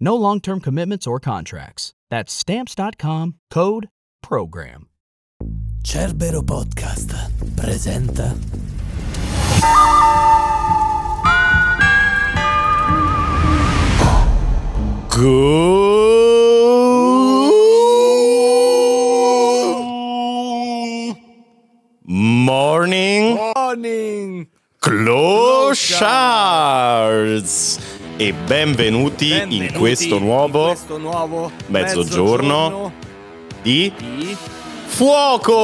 No long term commitments or contracts. That's Stamps.com code PROGRAM. Cerbero Podcast presenta Good morning, Morning! Closhards! E benvenuti, in Benvenuti questo nuovo in questo nuovo mezzogiorno di di... fuoco!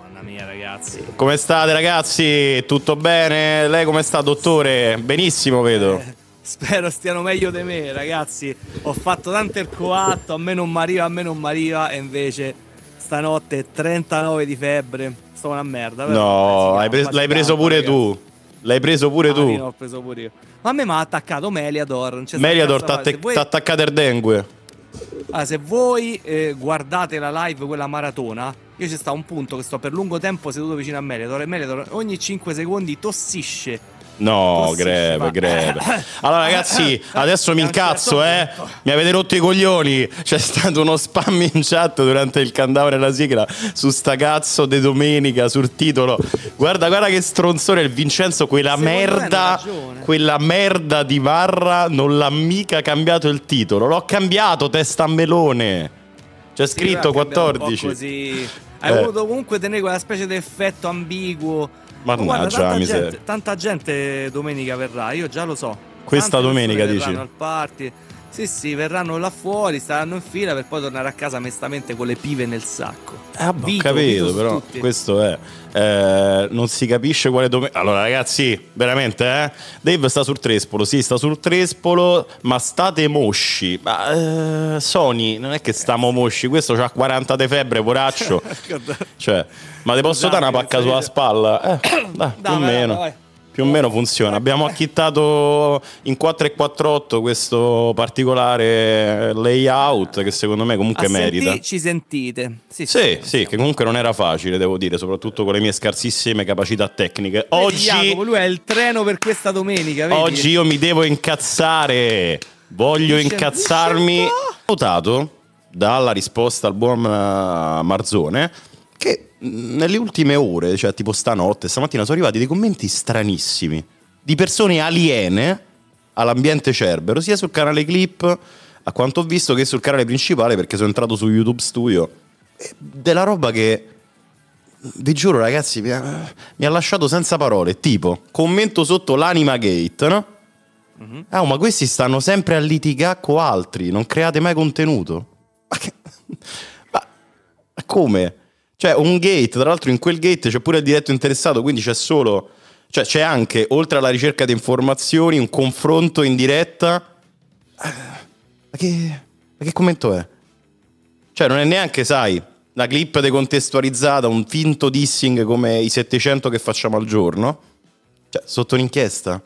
Madonna mia ragazzi. Come state ragazzi? Tutto bene? Lei come sta, dottore? Benissimo, vedo. Eh, spero stiano meglio di me ragazzi. Ho fatto tanto il coatto, a me non mi arriva, a me non mi arriva e invece stanotte 39 di febbre. Sto una merda. però, No, eh, hai si pres- l'hai preso pure ragazzi. tu. L'hai preso pure fine tu. L'ho preso pure io. Ma a me mi ha attaccato Meliador. non c'è Meliador fare. te- voi- attaccato il dengue. Ah, se voi eh, guardate la live, quella maratona, io ci sta un punto che sto per lungo tempo seduto vicino a Meliador e Meliador ogni 5 secondi tossisce. No, greve, greve. Allora, ragazzi, adesso mi incazzo, eh. Mi avete rotto i coglioni. C'è stato uno spam in chat durante il countdown e la sigla su sta cazzo di domenica sul titolo. Guarda, guarda che stronzone il Vincenzo, quella Secondo merda, quella merda di Varra non l'ha mica cambiato il titolo. L'ho cambiato, testa a melone. C'è scritto Sì, però è cambiato un po' 14. Così. Hai Eh. voluto comunque tenere quella specie di effetto ambiguo. Mannaggia, guarda, tanta, gente, tanta gente domenica verrà, io già lo so. Questa Tante domenica, dici? al party. Sì, sì, verranno là fuori, staranno in fila per poi tornare a casa mestamente con le pive nel sacco. Vabbè, ho Vito, capito, Vito su però tutti. questo è. Eh, non si capisce quale domenica. Allora, ragazzi, veramente, eh? Dave sta sul Trespolo, sì, sta sul Trespolo, ma state mosci. Ma eh, Sony, non è che stiamo mosci, questo c'ha 40 di febbre, poraccio. cioè, ma te posso dare una pacca sulla spalla? Eh, dai, più o meno. vai. Più o meno funziona. Abbiamo acchittato in 4 e 48 questo particolare layout che secondo me comunque A merita. sentì, ci sentite. Sì, Sì, sì, che comunque non era facile, devo dire, soprattutto con le mie scarsissime capacità tecniche. Vedi, Oggi, Jacopo, lui è il treno per questa domenica, vedi? oggi io mi devo incazzare. Voglio Dice- incazzarmi. dice notato dalla risposta al buon eh, Marzone che nelle ultime ore, cioè tipo stanotte, stamattina, sono arrivati dei commenti stranissimi di persone aliene all'ambiente Cerbero, sia sul canale Clip, a quanto ho visto, che sul canale principale, perché sono entrato su YouTube Studio. E della roba che vi giuro ragazzi mi ha, mi ha lasciato senza parole tipo commento sotto l'anima gate no? Ah, ma questi stanno sempre a litigare con altri non create mai contenuto ma, che- ma come? Cioè, un gate, tra l'altro in quel gate c'è pure il diretto interessato, quindi c'è solo... Cioè, c'è anche, oltre alla ricerca di informazioni, un confronto in diretta. Eh, Ma che, ma che commento è? Cioè, non è neanche, sai, una clip decontestualizzata, un finto dissing come i 700 che facciamo al giorno. Cioè, sotto un'inchiesta.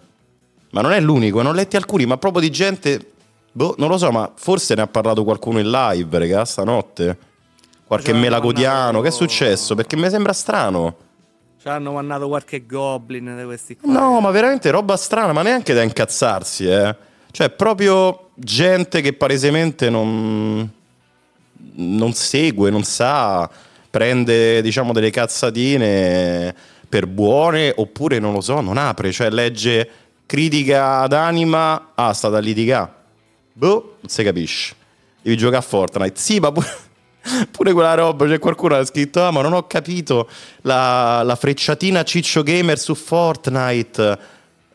Ma non è l'unico, ne ho letti alcuni, ma proprio di gente... Boh, non lo so, ma forse ne ha parlato qualcuno in live, raga, stanotte. Qualche melagodiano, che è successo? Perché mi sembra strano. Ci hanno mandato qualche goblin di questi qua. No, ma veramente roba strana, ma neanche da incazzarsi, eh. Cioè, proprio gente che palesemente non, non segue, non sa, prende, diciamo, delle cazzatine per buone, oppure non lo so, non apre, cioè legge critica d'anima, ah, sta da litigare. Boh, non si capisce. Devi giocare a Fortnite. Sì, ma pure, pure quella roba, c'è qualcuno che ha scritto, ah, ma non ho capito la, la frecciatina Ciccio Gamer su Fortnite.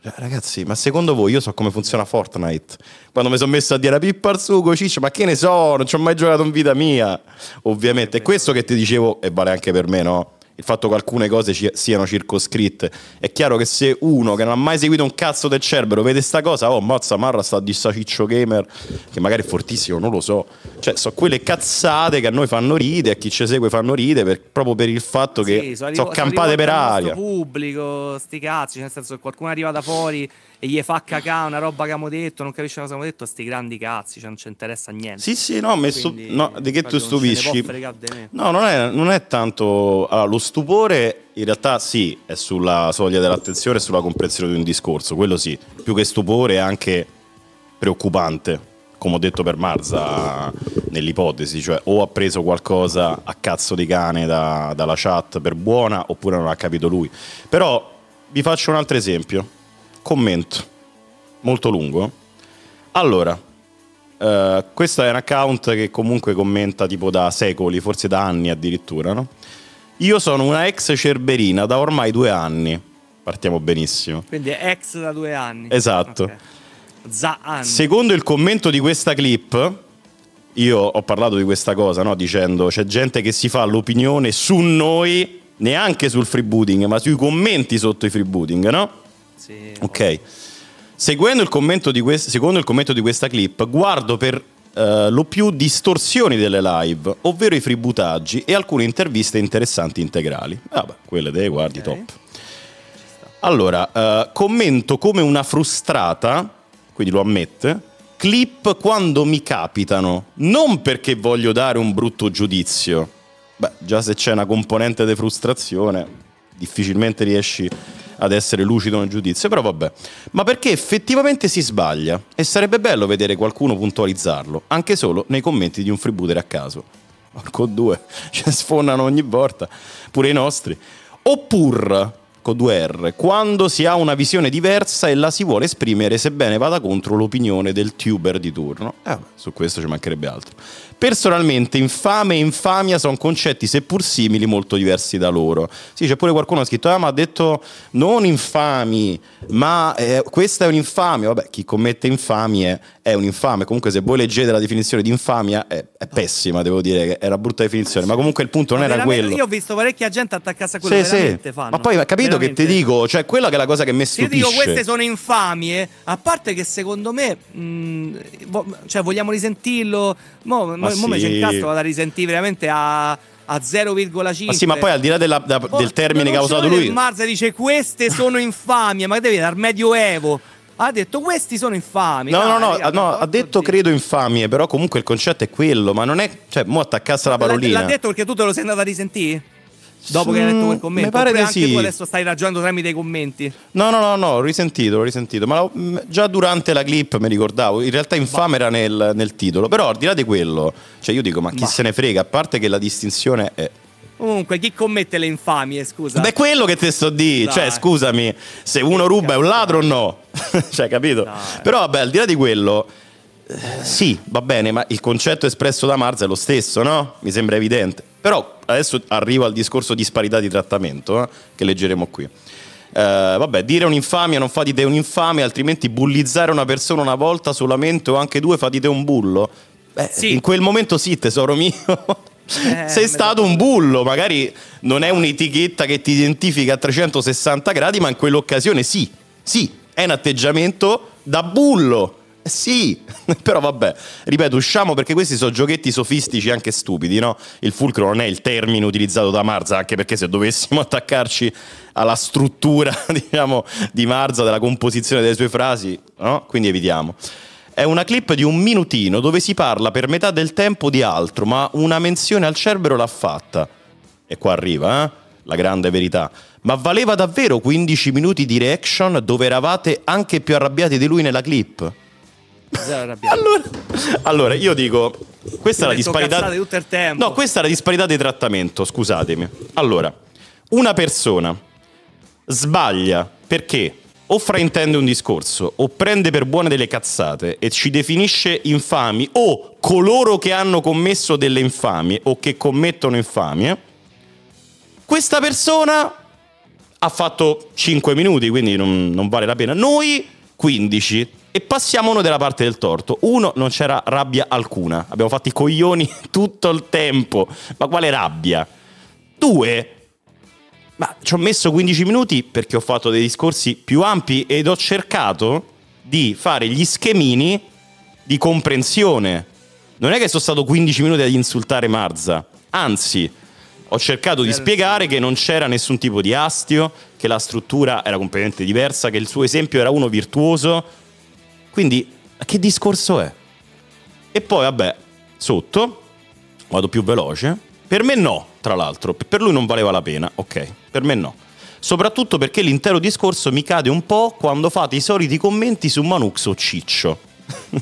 Cioè, Ragazzi, ma secondo voi io so come funziona Fortnite? Quando mi sono messo a dire a Pippa al sugo, Ciccio, ma che ne so, non ci ho mai giocato in vita mia. Ovviamente, è questo che ti dicevo, e vale anche per me, no? Il fatto che alcune cose ci- siano circoscritte. È chiaro che se uno che non ha mai seguito un cazzo del Cerbero vede sta cosa, oh, mazza Marra sta di sta Ciccio Gamer, che magari è fortissimo, non lo so. Cioè, sono quelle cazzate che a noi fanno ridere, a chi ci segue fanno ridere, per- proprio per il fatto che Sì, sono, arrivo- campate rivolte per aria. pubblico, sti cazzi, nel senso che qualcuno arriva da fuori e gli fa cacà una roba che abbiamo detto, non capisce cosa abbiamo detto, sti grandi cazzi, cioè non ci interessa niente. Sì, sì, no, stu- Quindi, no, di che tu stupisci? No, non è, non è tanto. Allora, lo stupore in realtà sì, è sulla soglia dell'attenzione e sulla comprensione di un discorso, quello sì. Più che stupore è anche preoccupante, come ho detto per Marza nell'ipotesi, cioè o ha preso qualcosa a cazzo di cane da- dalla chat per buona oppure non ha capito lui. Però vi faccio un altro esempio. Commento, molto lungo. Allora, eh, questo è un account che comunque commenta tipo da secoli, forse da anni addirittura, no? Io sono una ex cerberina da ormai due anni. Partiamo benissimo. Quindi è ex da due anni. Esatto. Ok. Za anni. Secondo il commento di questa clip, io ho parlato di questa cosa, no? Dicendo c'è gente che si fa l'opinione su noi, neanche sul freebooting, ma sui commenti sotto i freebooting, no? Sì, Ok. Seguendo il commento di secondo il commento di questa clip, guardo per eh, lo più distorsioni delle live, ovvero i freebootaggi e alcune interviste interessanti integrali. Vabbè, quelle te guardi Ok. top. Allora, eh, commento come una frustrata, quindi lo ammette, clip quando mi capitano, non perché voglio dare un brutto giudizio. Beh, già se c'è una componente di frustrazione, difficilmente riesci ad essere lucido nel giudizio, però vabbè. Ma perché effettivamente si sbaglia e sarebbe bello vedere qualcuno puntualizzarlo, anche solo nei commenti di un freebooter a caso. Porco due, ci sfondano ogni volta, pure i nostri. Oppure, con due R, quando si ha una visione diversa e la si vuole esprimere sebbene vada contro l'opinione del tuber di turno. Eh, su questo ci mancherebbe altro. Personalmente, infame e infamia sono concetti, seppur simili, molto diversi da loro. Sì, c'è pure qualcuno che ha scritto, ah, ma ha detto non infami, ma eh, questa è un'infamia. Vabbè, chi commette infamie è un infame. Comunque, se voi leggete la definizione di infamia, è, è pessima, devo dire, che è una brutta definizione. Ma comunque il punto non era veramente- quello. Io ho visto parecchia gente attaccarsi a quello Sì, che sì. veramente fanno. Ma poi, capito che ti Veramente. dico? Cioè, quella che è la cosa che mi Se io stupisce. dico queste sono infamie, a parte che secondo me, mh, vo- cioè vogliamo risentirlo, mo, Ma mo mi sì. c'è incastro vado a risentire veramente a, a 0,5. Ma sì, ma poi al di là della- da- Poi del termine che ha usato lui. Marza dice queste sono infamie, ma devi dal medioevo. Ha detto questi sono infami. No, Dai, no, no, raga, no, ha detto oddio. credo infamie, però comunque il concetto è quello, ma non è, cioè, mo attaccasse la L'ha- parolina. L'ha detto perché tu te lo sei andato a risentire? Dopo che hai letto quel Mm, commento? mi pare Oppure di anche sì. tu adesso stai ragionando tramite i commenti? No, no, no, no, ho risentito, l'ho risentito, ma mh, già durante la clip mi ricordavo, in realtà infame era nel, nel titolo, però al di là di quello, cioè io dico, ma chi Ma. se ne frega, a parte che la distinzione è... Comunque, chi commette le infamie, scusa? Beh, quello che te sto di, Dai. cioè, scusami, se uno ruba è un ladro o no? cioè, capito? Dai. Però, vabbè, al di là di quello, sì, va bene, ma il concetto espresso da Marza è lo stesso, no? Mi sembra evidente. Però adesso arrivo al discorso disparità di trattamento, eh, che leggeremo qui. Eh, vabbè, dire un'infamia non fa di te un'infamia, altrimenti bullizzare una persona una volta solamente o anche due fa di te un bullo. Beh, Sì. in quel momento sì, tesoro mio. sei stato un bullo, magari non è un'etichetta che ti identifica a 360 gradi, ma in quell'occasione sì, sì, è un atteggiamento da bullo. Sì, però vabbè, ripeto, usciamo perché questi sono giochetti sofistici anche stupidi, no? Il fulcro non è il termine utilizzato da Marza, anche perché se dovessimo attaccarci alla struttura, diciamo, di Marza, della composizione delle sue frasi, no? Quindi evitiamo. È una clip di un minutino dove si parla per metà del tempo di altro, ma una menzione al Cerbero l'ha fatta. E qua arriva, eh? La grande verità. Ma valeva davvero 15 minuti di reaction dove eravate anche più arrabbiati di lui nella clip? Zero arrabbiato. Allora, allora, io dico, questa è la disparità. tutto il tempo. No, questa è la disparità di trattamento, scusatemi. Allora, una persona sbaglia perché o fraintende un discorso o prende per buone delle cazzate e ci definisce infami o coloro che hanno commesso delle infamie o che commettono infamie. Questa persona ha fatto 5 minuti, quindi non, non vale la pena. Noi 15 e passiamo della parte del torto. Uno, non c'era rabbia alcuna. Abbiamo fatto i coglioni tutto il tempo. Ma quale rabbia? Due, ma ci ho messo 15 minuti perché ho fatto dei discorsi più ampi ed ho cercato di fare gli schemini di comprensione. Non è che sono stato 15 minuti ad insultare Marza, anzi, ho cercato di spiegare che non c'era nessun tipo di astio, che la struttura era completamente diversa, che il suo esempio era uno virtuoso. Quindi, che discorso è? E poi, vabbè, sotto, vado più veloce. Per me no, tra l'altro, per lui non valeva la pena, ok, per me no. Soprattutto perché l'intero discorso mi cade un po' quando fate i soliti commenti su Manux o Ciccio.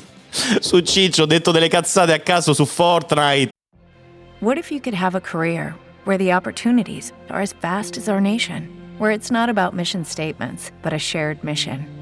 su Ciccio ho detto delle cazzate a caso su Fortnite. What if you could have a career where the opportunities are as vast as our nation, where it's not about mission statements, but a shared mission?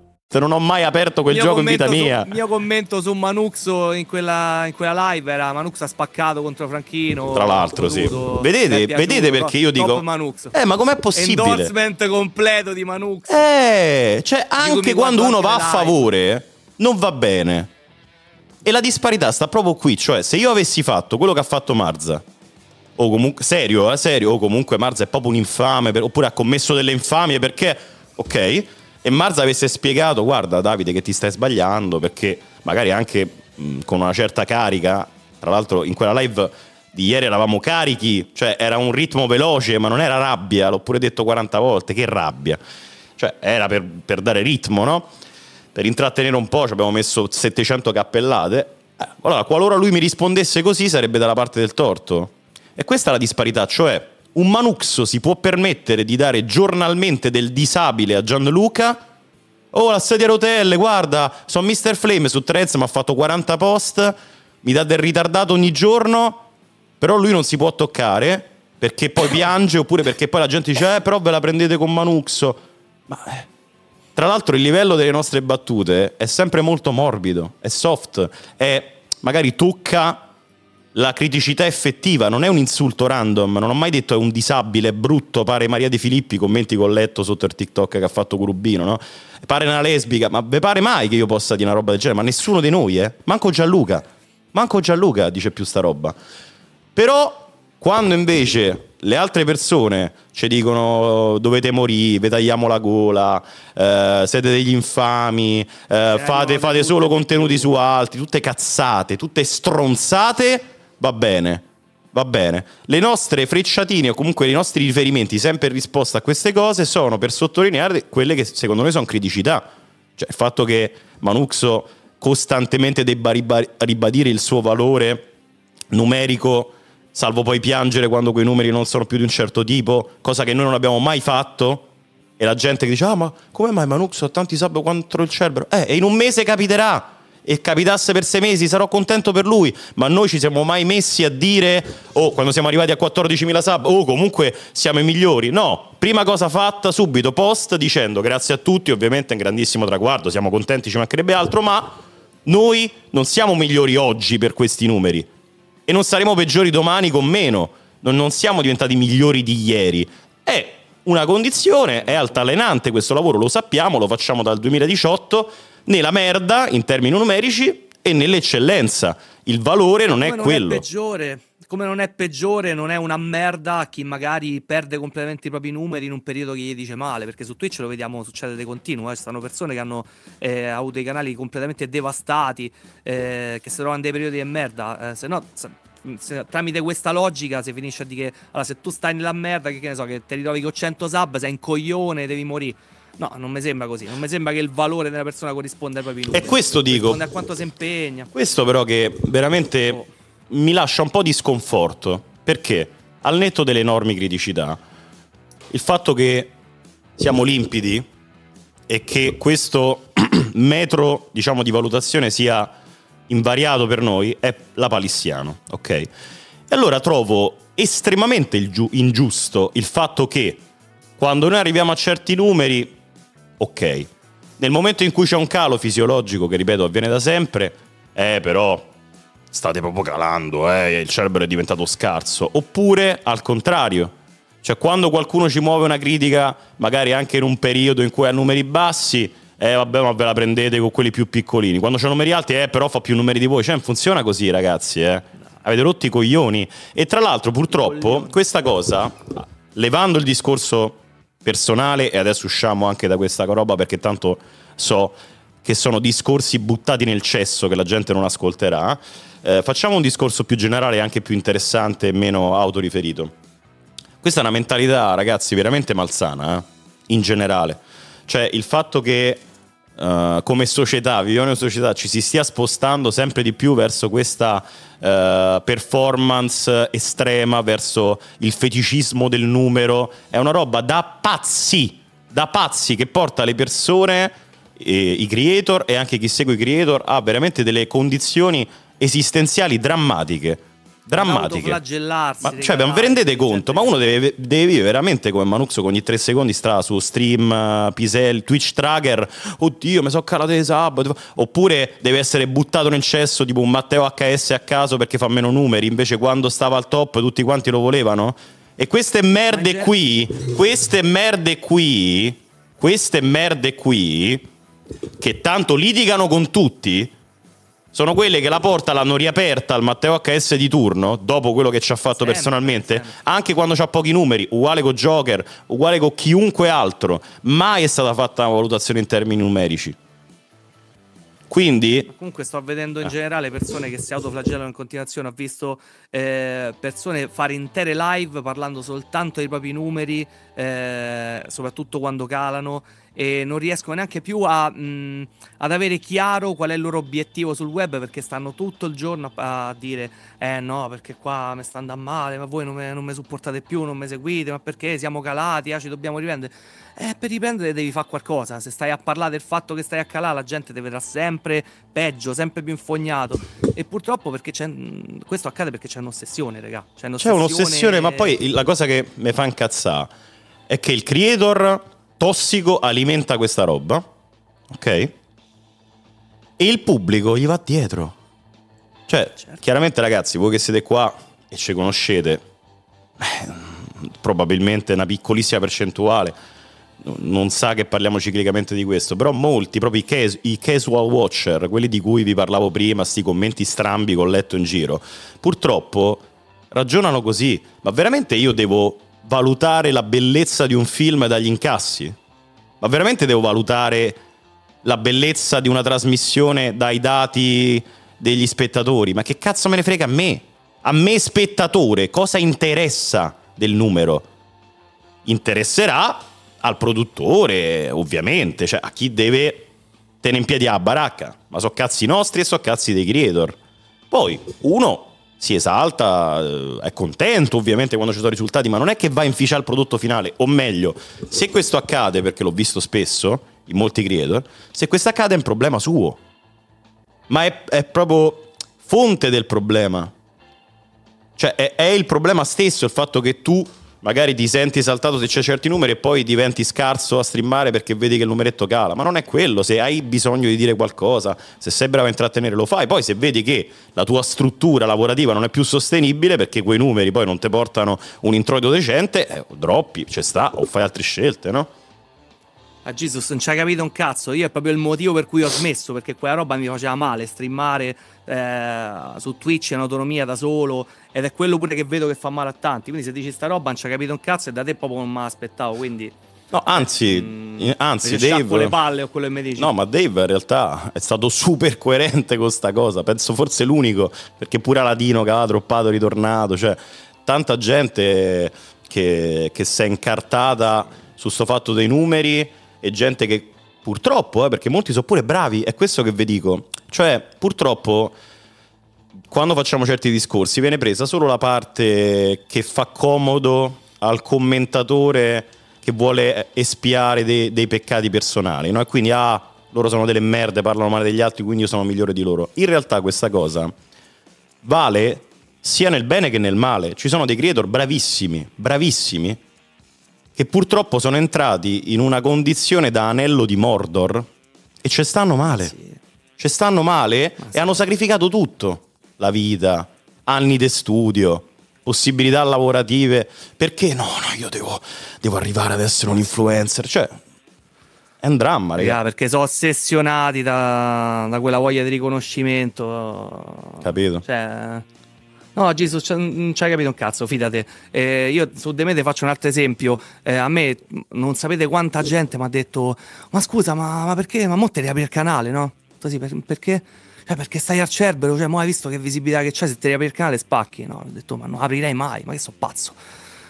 Non ho mai aperto quel Mio gioco in vita su- mia. Il mio commento su Manuxo in quella, in quella live era Manux ha spaccato contro Franchino. Tra l'altro, sì. Vedete, piaciuto, vedete perché io dico. Eh, ma com'è possibile? Endorsement completo di Manux. Eh, cioè anche quando uno va a favore non va bene. E la disparità sta proprio qui, cioè se io avessi fatto quello che ha fatto Marza, o comunque, serio, eh, serio, o comunque Marza è proprio un infame, per- oppure ha commesso delle infamie perché, ok, e Marza avesse spiegato, guarda Davide che ti stai sbagliando, perché magari anche mh, con una certa carica, tra l'altro in quella live di ieri eravamo carichi, cioè era un ritmo veloce, ma non era rabbia, l'ho pure detto 40 volte, che rabbia. Cioè era per, per dare ritmo, no? Per intrattenere un po' ci abbiamo messo 700 cappellate. Eh, allora, qualora lui mi rispondesse così, sarebbe dalla parte del torto. E questa è la disparità, cioè un Manuxo si può permettere di dare giornalmente del disabile a Gianluca. Oh, la sedia a rotelle, guarda, sono Mr. Flame su Threads, mi ha fatto 40 post, mi dà del ritardato ogni giorno, però lui non si può toccare perché poi piange oppure perché poi la gente dice, eh, però ve la prendete con Manuxo. Ma eh, tra l'altro il livello delle nostre battute è sempre molto morbido, è soft, è magari tocca la criticità effettiva, non è un insulto random, non ho mai detto è un disabile, è brutto, pare Maria De Filippi, commenti che ho letto sotto il TikTok che ha fatto Curubino, no? Pare una lesbica, ma ve pare mai che io possa dire una roba del genere? Ma nessuno di noi, eh? Manco Gianluca, manco Gianluca dice più sta roba. Però quando invece le altre persone ci dicono dovete morire, vi tagliamo la gola, eh, siete degli infami, eh, fate, fate solo contenuti su altri, tutte cazzate, tutte stronzate, va bene. Va bene. Le nostre frecciatine o comunque i nostri riferimenti sempre in risposta a queste cose sono per sottolineare quelle che secondo me sono criticità. Cioè il fatto che Manuxo costantemente debba riba- ribadire il suo valore numerico, salvo poi piangere quando quei numeri non sono più di un certo tipo, cosa che noi non abbiamo mai fatto. E la gente che dice: Ah, ma come mai Manuxo ha tanti sub contro il Cerbero? Eh, e in un mese capiterà. E capitasse per sei mesi sarò contento per lui, ma noi ci siamo mai messi a dire, oh, quando siamo arrivati a 14.000 sub, oh, comunque siamo i migliori. No, prima cosa fatta, subito post, dicendo grazie a tutti, ovviamente è un grandissimo traguardo, siamo contenti, ci mancherebbe altro, ma noi non siamo migliori oggi per questi numeri e non saremo peggiori domani con meno, non, siamo diventati migliori di ieri. È una condizione, è altalenante questo lavoro, lo sappiamo, lo facciamo dal 2018 nella merda in termini numerici e nell'eccellenza. Il valore non come è non quello. È peggiore, come non è peggiore, non è una merda a chi magari perde completamente i propri numeri in un periodo che gli dice male, perché su Twitch lo vediamo succedere di continuo, eh. ci stanno persone che hanno eh, avuto i canali completamente devastati, eh, che si trovano in dei periodi di merda, eh, se no... Se, tramite questa logica si finisce a dire che allora, se tu stai nella merda che, che ne so che ti ritrovi con 100 sub sei un coglione devi morire No, non mi sembra così. Non mi sembra che il valore della persona corrisponda ai propri numeri. E questo dico. A quanto si impegna. Questo però che veramente Oh. mi lascia un po' di sconforto. Perché al netto delle enormi criticità, il fatto che siamo limpidi e che questo metro, diciamo, di valutazione sia invariato per noi è la palissiano, ok? E allora trovo estremamente ingiusto il fatto che quando noi arriviamo a certi numeri, ok, nel momento in cui c'è un calo fisiologico, che ripeto avviene da sempre, eh però state proprio calando, eh, il cerebro è diventato scarso. Oppure al contrario, cioè quando qualcuno ci muove una critica, magari anche in un periodo in cui ha numeri bassi, eh vabbè ma ve la prendete con quelli più piccolini. Quando c'è numeri alti, eh però fa più numeri di voi. Cioè funziona così ragazzi, eh. Avete rotto i coglioni. E tra l'altro purtroppo questa cosa, levando il discorso personale, e adesso usciamo anche da questa roba perché tanto so che sono discorsi buttati nel cesso che la gente non ascolterà, eh, facciamo un discorso più generale, anche più interessante e meno autoriferito. Questa è una mentalità, ragazzi, veramente malsana, eh? in generale. Cioè il fatto che eh, come società, viviamo in una società, ci si stia spostando sempre di più verso questa eh, performance estrema, verso il feticismo del numero, è una roba da pazzi, da pazzi che porta le persone, eh, i creator e anche chi segue i creator a veramente delle condizioni esistenziali drammatiche. Drammatiche. Ma cioè, ma vi rendete conto? Ma uno deve, deve vivere veramente come Manuxo che ogni tre secondi sta su stream, eh, Pisel, Twitch tracker. Oddio, mi sono calato di sabato. Oppure deve essere buttato nel cesso tipo un Matteo HS a caso perché fa meno numeri. Invece quando stava al top tutti quanti lo volevano. E queste merde qui, queste merde qui, queste merde qui, che tanto litigano con tutti, sono quelle che la porta l'hanno riaperta al Matteo HS di turno, dopo quello che ci ha fatto Sempre, personalmente, sempre. anche quando c'ha pochi numeri, uguale con Joker, uguale con chiunque altro. Mai è stata fatta una valutazione in termini numerici. Quindi, Comunque sto vedendo Eh. in generale persone che si autoflagellano in continuazione. Ho visto eh, persone fare intere live parlando soltanto dei propri numeri, eh, soprattutto quando calano, e non riescono neanche più a, mh, ad avere chiaro qual è il loro obiettivo sul web perché stanno tutto il giorno a, a dire: Eh no, perché qua mi sta andando male, ma voi non mi supportate più, non mi seguite, ma perché siamo calati, ah, ci dobbiamo riprendere. Eh, per riprendere devi fare qualcosa. Se stai a parlare del fatto che stai a calare, la gente ti vedrà sempre peggio, sempre più infognato. E purtroppo perché c'è. mh, Questo accade perché c'è un'ossessione, raga. C'è c'è un'ossessione, ma poi la cosa che mi fa incazzare è che il creator tossico alimenta questa roba, ok? E il pubblico gli va dietro. Cioè, chiaramente ragazzi, voi che siete qua e ci conoscete, eh, probabilmente una piccolissima percentuale non sa che parliamo ciclicamente di questo, però molti, proprio i, cas- i casual watcher, quelli di cui vi parlavo prima, sti commenti strambi che ho letto in giro, purtroppo ragionano così. Ma veramente io devo valutare la bellezza di un film dagli incassi? Ma veramente devo valutare la bellezza di una trasmissione dai dati degli spettatori? Ma che cazzo me ne frega a me? A me spettatore, cosa interessa del numero? Interesserà al produttore, ovviamente, cioè a chi deve tenere in piedi la baracca. Ma so cazzi nostri e so cazzi dei creator. Poi uno si esalta, eh, è contento ovviamente quando ci sono risultati, ma non è che va a inficiare il prodotto finale. O meglio, se questo accade, perché l'ho visto spesso in molti creator, se questo accade è un problema suo. ma è, è proprio fonte del problema. Cioè, è, è il problema stesso il fatto che tu magari ti senti esaltato se c'è certi numeri e poi diventi scarso a streamare perché vedi che il numeretto cala. Ma non è quello, se hai bisogno di dire qualcosa, se sei bravo a intrattenere lo fai. Poi se vedi che la tua struttura lavorativa non è più sostenibile perché quei numeri poi non ti portano un introito decente, eh, droppi, ci sta, o fai altre scelte, no? A Jesus non ci ha capito un cazzo. Io è proprio il motivo per cui ho smesso. Perché quella roba mi faceva male. Streamare eh, su Twitch in autonomia da solo. Ed è quello pure che vedo che fa male a tanti. Quindi se dici sta roba non ci ha capito un cazzo. E da te proprio non me l'aspettavo. Quindi. No, anzi, mm, anzi Dave. le palle o quello che mi dici. No, ma Dave in realtà è stato super coerente con sta cosa. Penso forse l'unico. Perché pure Aladino che aveva droppato ritornato. Cioè, tanta gente che, che si è incartata su sto fatto dei numeri e gente che purtroppo, eh, perché molti sono pure bravi, è questo che vi dico. Cioè, purtroppo quando facciamo certi discorsi viene presa solo la parte che fa comodo al commentatore che vuole espiare dei, dei peccati personali, no? E quindi ah, loro sono delle merde, parlano male degli altri, quindi io sono migliore di loro. In realtà questa cosa vale sia nel bene che nel male. Ci sono dei creator bravissimi, bravissimi, che purtroppo sono entrati in una condizione da anello di Mordor e ci stanno male. Sì. Ci stanno male Ma e sì. hanno sacrificato tutto. La vita, anni di studio, possibilità lavorative. Perché no, no, io devo, devo arrivare ad essere un influencer. Cioè, è un dramma, Raga, raga. perché sono ossessionati da, da quella voglia di riconoscimento. Capito? Cioè, no, Gesù, non ci hai capito un cazzo, fidate. Eh, io su Demete faccio un altro esempio. Eh, a me non sapete quanta gente mi ha detto: Ma scusa, ma, ma perché? Ma mo te riapri il canale, no? Così per- perché? Eh, perché stai al Cerbero, cioè, mo hai visto che visibilità che c'è, se ti riapri il canale spacchi. No, ho detto, ma non aprirei mai, ma che so pazzo.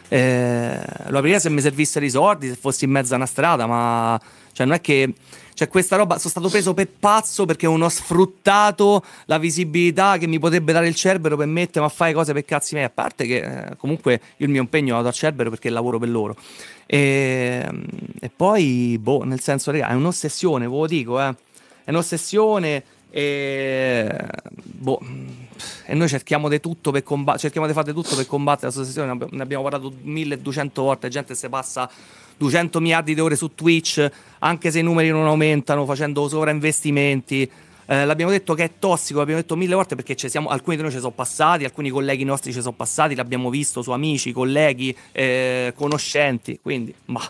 Eh, lo aprirei se mi servissero i soldi, se fossi in mezzo a una strada, ma cioè non è che cioè questa roba sono stato preso per pazzo perché non ho sfruttato la visibilità che mi potrebbe dare il Cerbero per mettermi a fare cose per cazzi miei, a parte che eh, comunque il mio impegno vado al Cerbero perché lavoro per loro. E, e poi, boh, nel senso, raga, è un'ossessione, ve lo dico, eh. È un'ossessione e, boh, e noi cerchiamo di tutto per combattere, cerchiamo di fare tutto per combattere la ossessione. Ne abbiamo- parlato 1200 volte. Gente si passa 200 miliardi di ore su Twitch, anche se i numeri non aumentano, facendo sovrainvestimenti. Eh, l'abbiamo detto che è tossico, l'abbiamo detto mille volte perché ci siamo, alcuni di noi ci sono passati, alcuni colleghi nostri ci sono passati, l'abbiamo visto su amici, colleghi, eh, conoscenti. Quindi, ma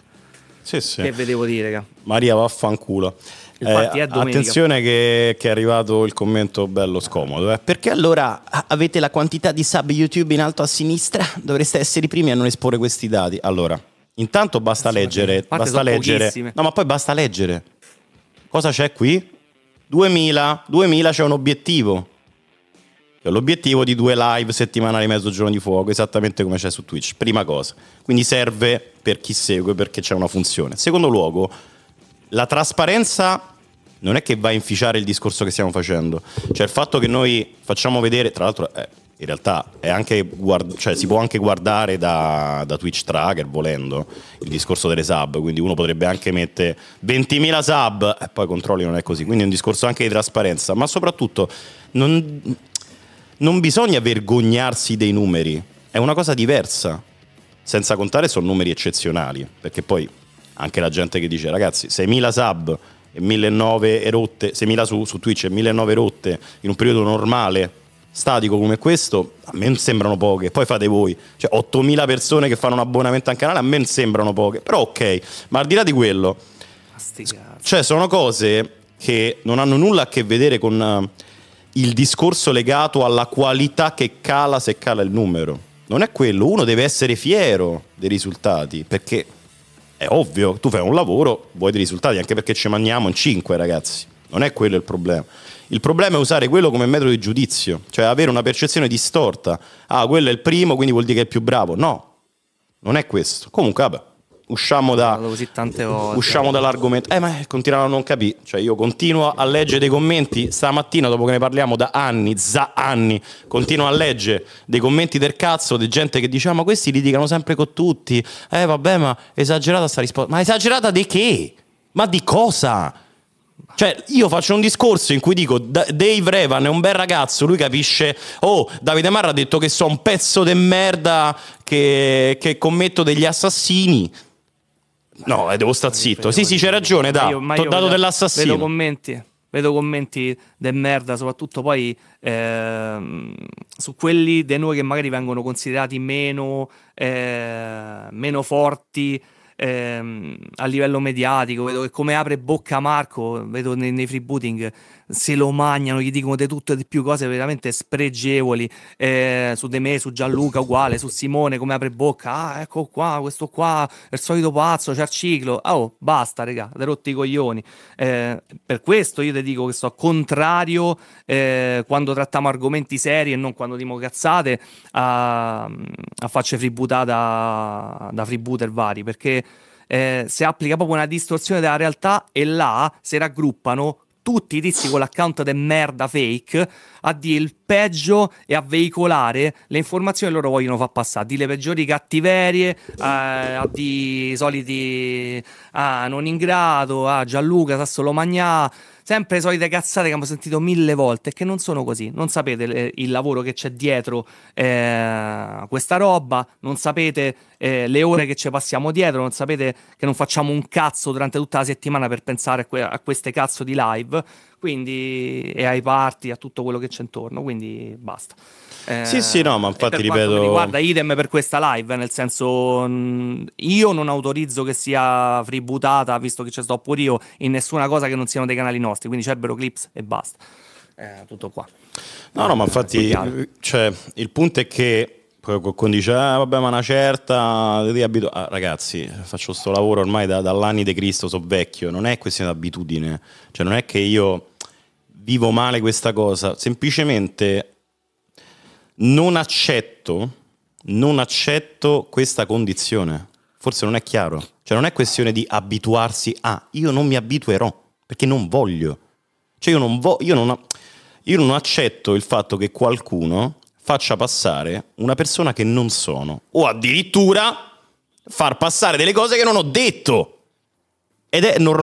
Sì, sì. che vedevo dire, raga. Maria vaffanculo. Domenica. attenzione che, che è arrivato il commento bello scomodo. eh. Perché allora avete la quantità di sub YouTube in alto a sinistra? Dovreste essere i primi a non esporre questi dati. Allora, intanto basta leggere. Basta leggere. pochissime. No, ma poi basta leggere. Cosa c'è qui? 2000. 2000 c'è un obiettivo. Che è l'obiettivo di due live settimanali mezzogiorno di fuoco, esattamente come c'è su Twitch. Prima cosa. Quindi serve per chi segue perché c'è una funzione. Secondo luogo, la trasparenza non è che va a inficiare il discorso che stiamo facendo. Cioè il fatto che noi facciamo vedere, tra l'altro eh, in realtà guard- cioè, si può anche guardare da, da Twitch Tracker volendo il discorso delle sub, quindi uno potrebbe anche mettere 20.000 sub e poi controlli non è così, quindi è un discorso anche di trasparenza, ma soprattutto non, non bisogna vergognarsi dei numeri, è una cosa diversa, senza contare sono numeri eccezionali, perché poi anche la gente che dice ragazzi 6.000 sub e 1.900 erotte, 6.000 su, su Twitch e 1.900 erotte in un periodo normale, statico come questo, a me sembrano poche, poi fate voi, cioè 8.000 persone che fanno un abbonamento a un canale, a me sembrano poche, però ok, ma al di là di quello, cioè, sono cose che non hanno nulla a che vedere con eh, il discorso legato alla qualità che cala se cala il numero. Non è quello, uno deve essere fiero dei risultati, perché è ovvio, tu fai un lavoro, vuoi dei risultati, anche perché ci mangiamo in cinque, ragazzi. Non è quello il problema. Il problema è usare quello come metodo di giudizio, cioè avere una percezione distorta. Ah, quello è il primo, quindi vuol dire che è più bravo. No, non è questo. Comunque, vabbè, usciamo da, usciamo dall'argomento. Eh, ma continuano a non capire. Cioè, io continuo a leggere dei commenti stamattina, dopo che ne parliamo da anni, za anni, continuo a leggere dei commenti del cazzo di gente che dice: "Ah, ma questi litigano sempre con tutti. Eh, vabbè, ma esagerata sta risposta. Ma esagerata di che? Ma di cosa? Cioè, io faccio un discorso in cui dico "Da- Dave Revan è un bel ragazzo, lui capisce. Oh, Davide Marra ha detto che sono un pezzo di merda che, che commetto degli assassini. No, eh, devo stare zitto. Sì, sì, c'hai ragione, da. Ti ho dato vedo- dell'assassino. Vedo commenti, vedo commenti de merda, soprattutto poi ehm, su quelli di noi che magari vengono considerati meno, eh, meno forti ehm, a livello mediatico. Vedo che come apre bocca Marco, vedo nei, nei freebooting, se lo mangiano, gli dicono di tutto e di più cose veramente spregevoli. eh, su De me, su Gianluca, uguale, su Simone, come apre bocca. Ah, ecco qua, questo qua, il solito pazzo, c'è il ciclo. Ah, Oh, basta, raga, avete rotto i coglioni. Eh, per questo io ti dico che sto contrario eh, quando trattiamo argomenti seri e non quando dimo cazzate a, a facce freebootate da, da freebooter vari, perché eh, si applica proprio una distorsione della realtà e là si raggruppano tutti i tizi con l'account de merda fake a dire il peggio e a veicolare le informazioni che loro vogliono far passare, di le peggiori cattiverie, eh, di soliti ah, non in grado, a Gianluca, Sassolo Magnà, sempre le solite cazzate che abbiamo sentito mille volte e che non sono così. Non sapete le- il lavoro che c'è dietro eh, questa roba, non sapete eh, le ore che ci passiamo dietro, non sapete che non facciamo un cazzo durante tutta la settimana per pensare a, que- a queste cazzo di live. Quindi, e ai party, a tutto quello che c'è intorno. Quindi basta. Eh, Sì, sì, no, ma infatti, ripeto- Riguarda idem per questa live, nel senso, io non autorizzo che sia freebootata, visto che ci sto pure io, in nessuna cosa che non siano dei canali nostri. Quindi Cerbero Clips e basta. Eh, tutto qua. No, no, ma infatti, cioè, il punto è che qualcuno dice, ah, vabbè, ma una certa, abitu- ah, ragazzi, faccio sto lavoro ormai da- dall'anni di Cristo, sono vecchio, non è questione di abitudine, cioè non è che io vivo male questa cosa, semplicemente non accetto, non accetto questa condizione. Forse non è chiaro, cioè non è questione di abituarsi a, io non mi abituerò, perché non voglio. Cioè io non, vo- io io non accetto il fatto che qualcuno faccia passare una persona che non sono, o addirittura far passare delle cose che non ho detto. Ed è normale.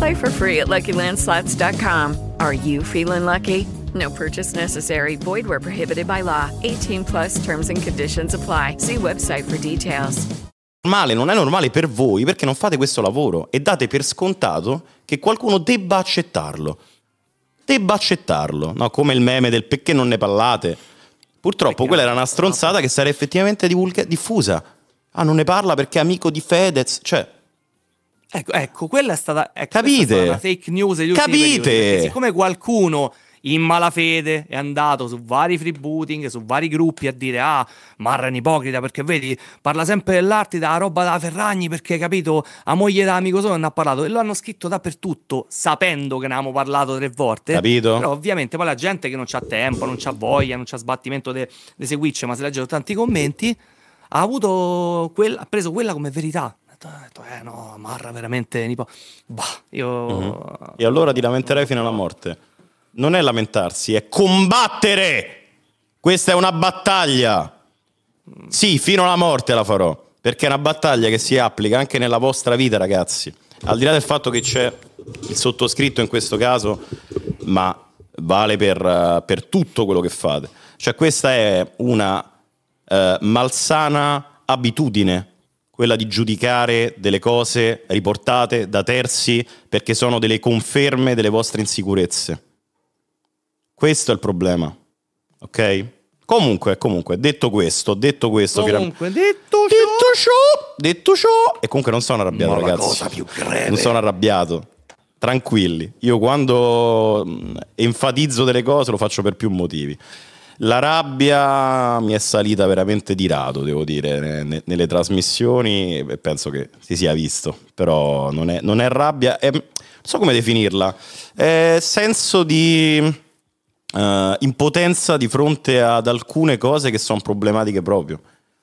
Play for free at LuckyLandSlots.com. Are you feeling lucky? No purchase necessary. Void where prohibited by law. 18 plus terms and conditions apply. See website for details. normale, non è normale per voi perché non fate questo lavoro e date per scontato che qualcuno debba accettarlo. Debba accettarlo, no? come il meme del perché non ne parlate. Purtroppo quella era una stronzata che sarà effettivamente divulga- diffusa. Ah, non ne parla perché è amico di Fedez, cioè Ecco, ecco, quella è stata, ecco, Capite? è stata una fake news degli Capite? periodi, siccome qualcuno in malafede è andato su vari freebooting, su vari gruppi a dire ah, Marra è un ipocrita perché vedi, parla sempre dell'arte, della roba da Ferragni perché capito, a moglie dell'amico solo non ha parlato e lo hanno scritto dappertutto sapendo che ne avevamo parlato tre volte. Capito? Però ovviamente poi la gente che non c'ha tempo, non c'ha voglia, non c'ha sbattimento di seguirci, ma si legge tanti commenti, ha avuto quel- ha preso quella come verità. Ha detto, eh no, Marra veramente nipo- Bah, io E allora ti lamenterai fino alla morte. Non è lamentarsi, è combattere. Questa è una battaglia. Sì, fino alla morte la farò. Perché è una battaglia che si applica anche nella vostra vita, ragazzi. Al di là del fatto che c'è il sottoscritto in questo caso, ma vale per, eh, per tutto quello che fate. Cioè, questa è una eh, malsana abitudine, quella di giudicare delle cose riportate da terzi perché sono delle conferme delle vostre insicurezze. Questo è il problema, ok? Comunque, comunque, detto questo, detto questo, comunque detto detto ciò, detto ciò, e comunque non sono arrabbiato, Ma la ragazzi. cosa più greve. Non sono arrabbiato. Tranquilli. Io quando mh, enfatizzo delle cose lo faccio per più motivi. La rabbia mi è salita veramente di rado, devo dire, ne- ne- nelle trasmissioni penso che si sia visto, però non è, non è rabbia, è, non so come definirla, è senso di eh, impotenza di fronte ad alcune cose che sono problematiche proprio.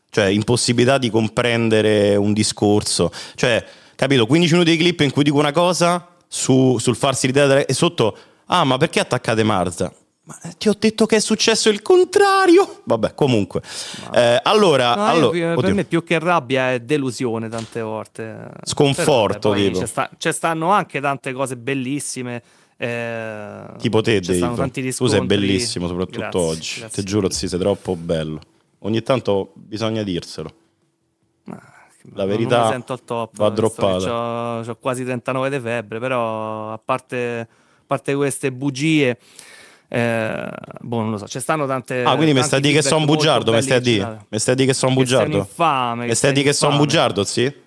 Cioè, impossibilità di comprendere un discorso. Cioè, capito, 15 minuti di clip in cui dico una cosa su- sul farsi delle- e sotto, ah, ma perché attaccate Marza? Ma eh, ti ho detto che è successo il contrario. Vabbè, comunque. Eh, allora, No, allora per me più che rabbia è delusione tante volte. Sconforto, Però, vabbè, c'è sta- Ci stanno anche tante cose bellissime. eh, Tipo te, ci Dave. Tu sei bellissimo, soprattutto Grazie, oggi. grazie Ti giuro, sì, sei troppo bello. Ogni tanto bisogna dirselo. Ma- La verità non mi sento al top. va droppata. Ho quasi 39 di febbre, però a parte, a parte queste bugie, eh, boh, non lo so. Ci stanno tante. Ah, quindi mi stai a dire che sono un bugiardo? Mi stai a dire? che sono un bugiardo? infame, Mi che stai a dire che sono un bugiardo, sì?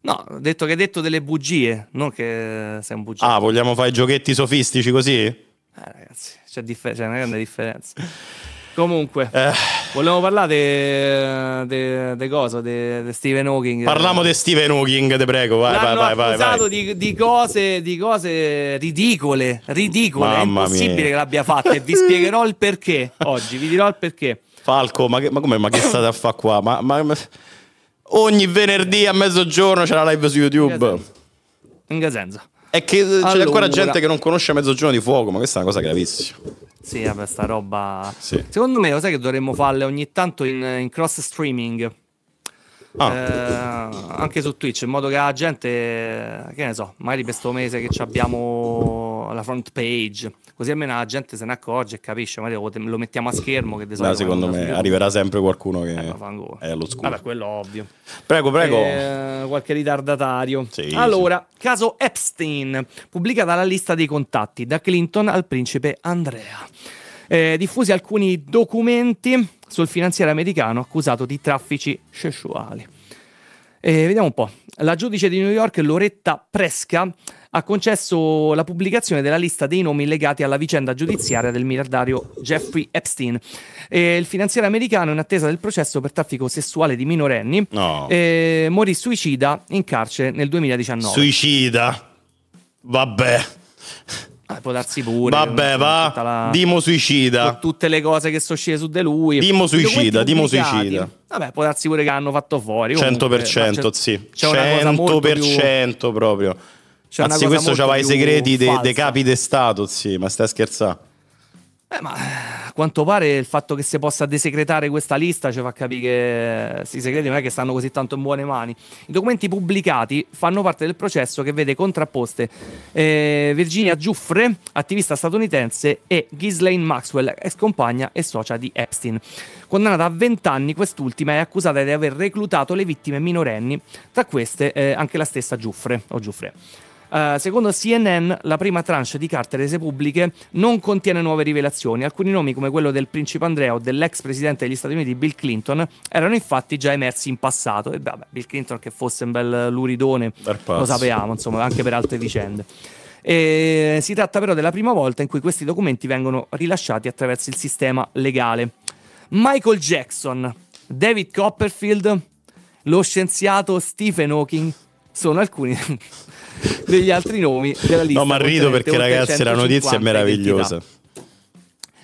No, ho detto che hai detto delle bugie, non che sei un bugiardo. Ah, vogliamo fare giochetti sofistici così? Eh, ragazzi, c'è, differ- c'è una grande differenza. Comunque, Eh, volevo parlare di cosa? Di Stephen Hawking. parliamo di Stephen Hawking, te prego, vai, vai, L'hanno vai, vai. vai. Di, di cose, di cose ridicole, ridicole. Mamma è impossibile mia. che l'abbia fatta e vi spiegherò il perché oggi. Vi dirò il perché. Falco, ma, che, ma come? Ma che state a fare qua? Ma, ma- ma- ogni venerdì a mezzogiorno c'è la live su YouTube. In che senso? È che c'è Allora. ancora gente che non conosce Mezzogiorno di Fuoco, ma questa è una cosa gravissima. Sì, vabbè, sta roba. Sì. Secondo me, lo sai che dovremmo farle ogni tanto in, in cross streaming. Ah. Eh, anche su Twitch in modo che la gente che ne so magari per sto mese che ci abbiamo la front page così almeno la gente se ne accorge e capisce magari lo, mettiamo a schermo che No, secondo me arriverà sempre qualcuno che Eh, ma è all'oscuro. vabbè quello ovvio Prego, prego. Eh, qualche ritardatario. Sì, allora, caso Epstein, pubblicata la lista dei contatti da Clinton al principe Andrea. Eh, diffusi alcuni documenti sul finanziere americano accusato di traffici sessuali. Eh, vediamo un po'. La giudice di New York, Loretta Presca, ha concesso la pubblicazione della lista dei nomi legati alla vicenda giudiziaria del miliardario Jeffrey Epstein. Eh, il finanziere americano, in attesa del processo per traffico sessuale di minorenni, No. eh, morì suicida in carcere nel 2019. Suicida. Vabbè. Può darsi pure. Vabbè, con va. la- Dimo con suicida. tutte le cose che sono scese su di lui. Dimo suicida, dimo suicida. Vabbè, può darsi pure che hanno fatto fuori. 100%, Comunque, sì. c'è una cosa molto più- 100% proprio. c'è una Anzi, questo c'aveva i più segreti dei, dei capi di Stato, sì, ma stai a scherzare. Eh, ma a quanto pare il fatto che si possa desecretare questa lista ci fa capire che questi segreti non è che stanno così tanto in buone mani. I documenti pubblicati fanno parte del processo che vede contrapposte eh, Virginia Giuffre, attivista statunitense, e Ghislaine Maxwell, ex compagna e socia di Epstein. Condannata a 20 anni, quest'ultima è accusata di aver reclutato le vittime minorenni, tra queste eh, anche la stessa Giuffre o Giuffre. Eh, secondo CNN, la prima tranche di carte rese pubbliche non contiene nuove rivelazioni. Alcuni nomi, come quello del principe Andrea o dell'ex presidente degli Stati Uniti Bill Clinton, erano infatti già emersi in passato. E vabbè, Bill Clinton, che fosse un bel luridone, lo sapevamo, insomma, anche per altre vicende. E si tratta però della prima volta in cui questi documenti vengono rilasciati attraverso il sistema legale. Michael Jackson, David Copperfield, lo scienziato Stephen Hawking sono alcuni degli altri nomi della lista. No, ma rido perché, ragazzi, la notizia è 150 meravigliosa. identità.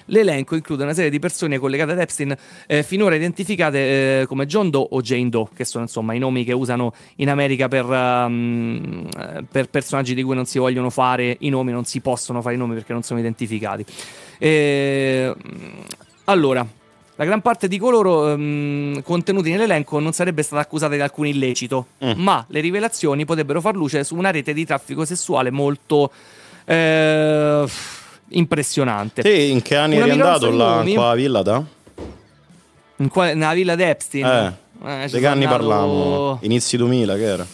L'elenco include una serie di persone collegate ad Epstein, eh, finora identificate eh, come John Doe o Jane Doe, che sono insomma i nomi che usano in America per, ehm, eh, per personaggi di cui non si vogliono fare i nomi, non si possono fare i nomi perché non sono identificati. Eh, allora, la gran parte di coloro ehm, contenuti nell'elenco non sarebbe stata accusata di alcun illecito, ma le rivelazioni potrebbero far luce su una rete di traffico sessuale molto eh, impressionante. Te in che anni Una eri andato là nomi. qua Villa da? In quale- nella villa di Epstein? Eh, Eh, di che anni andato parliamo? Inizi 2000 che era?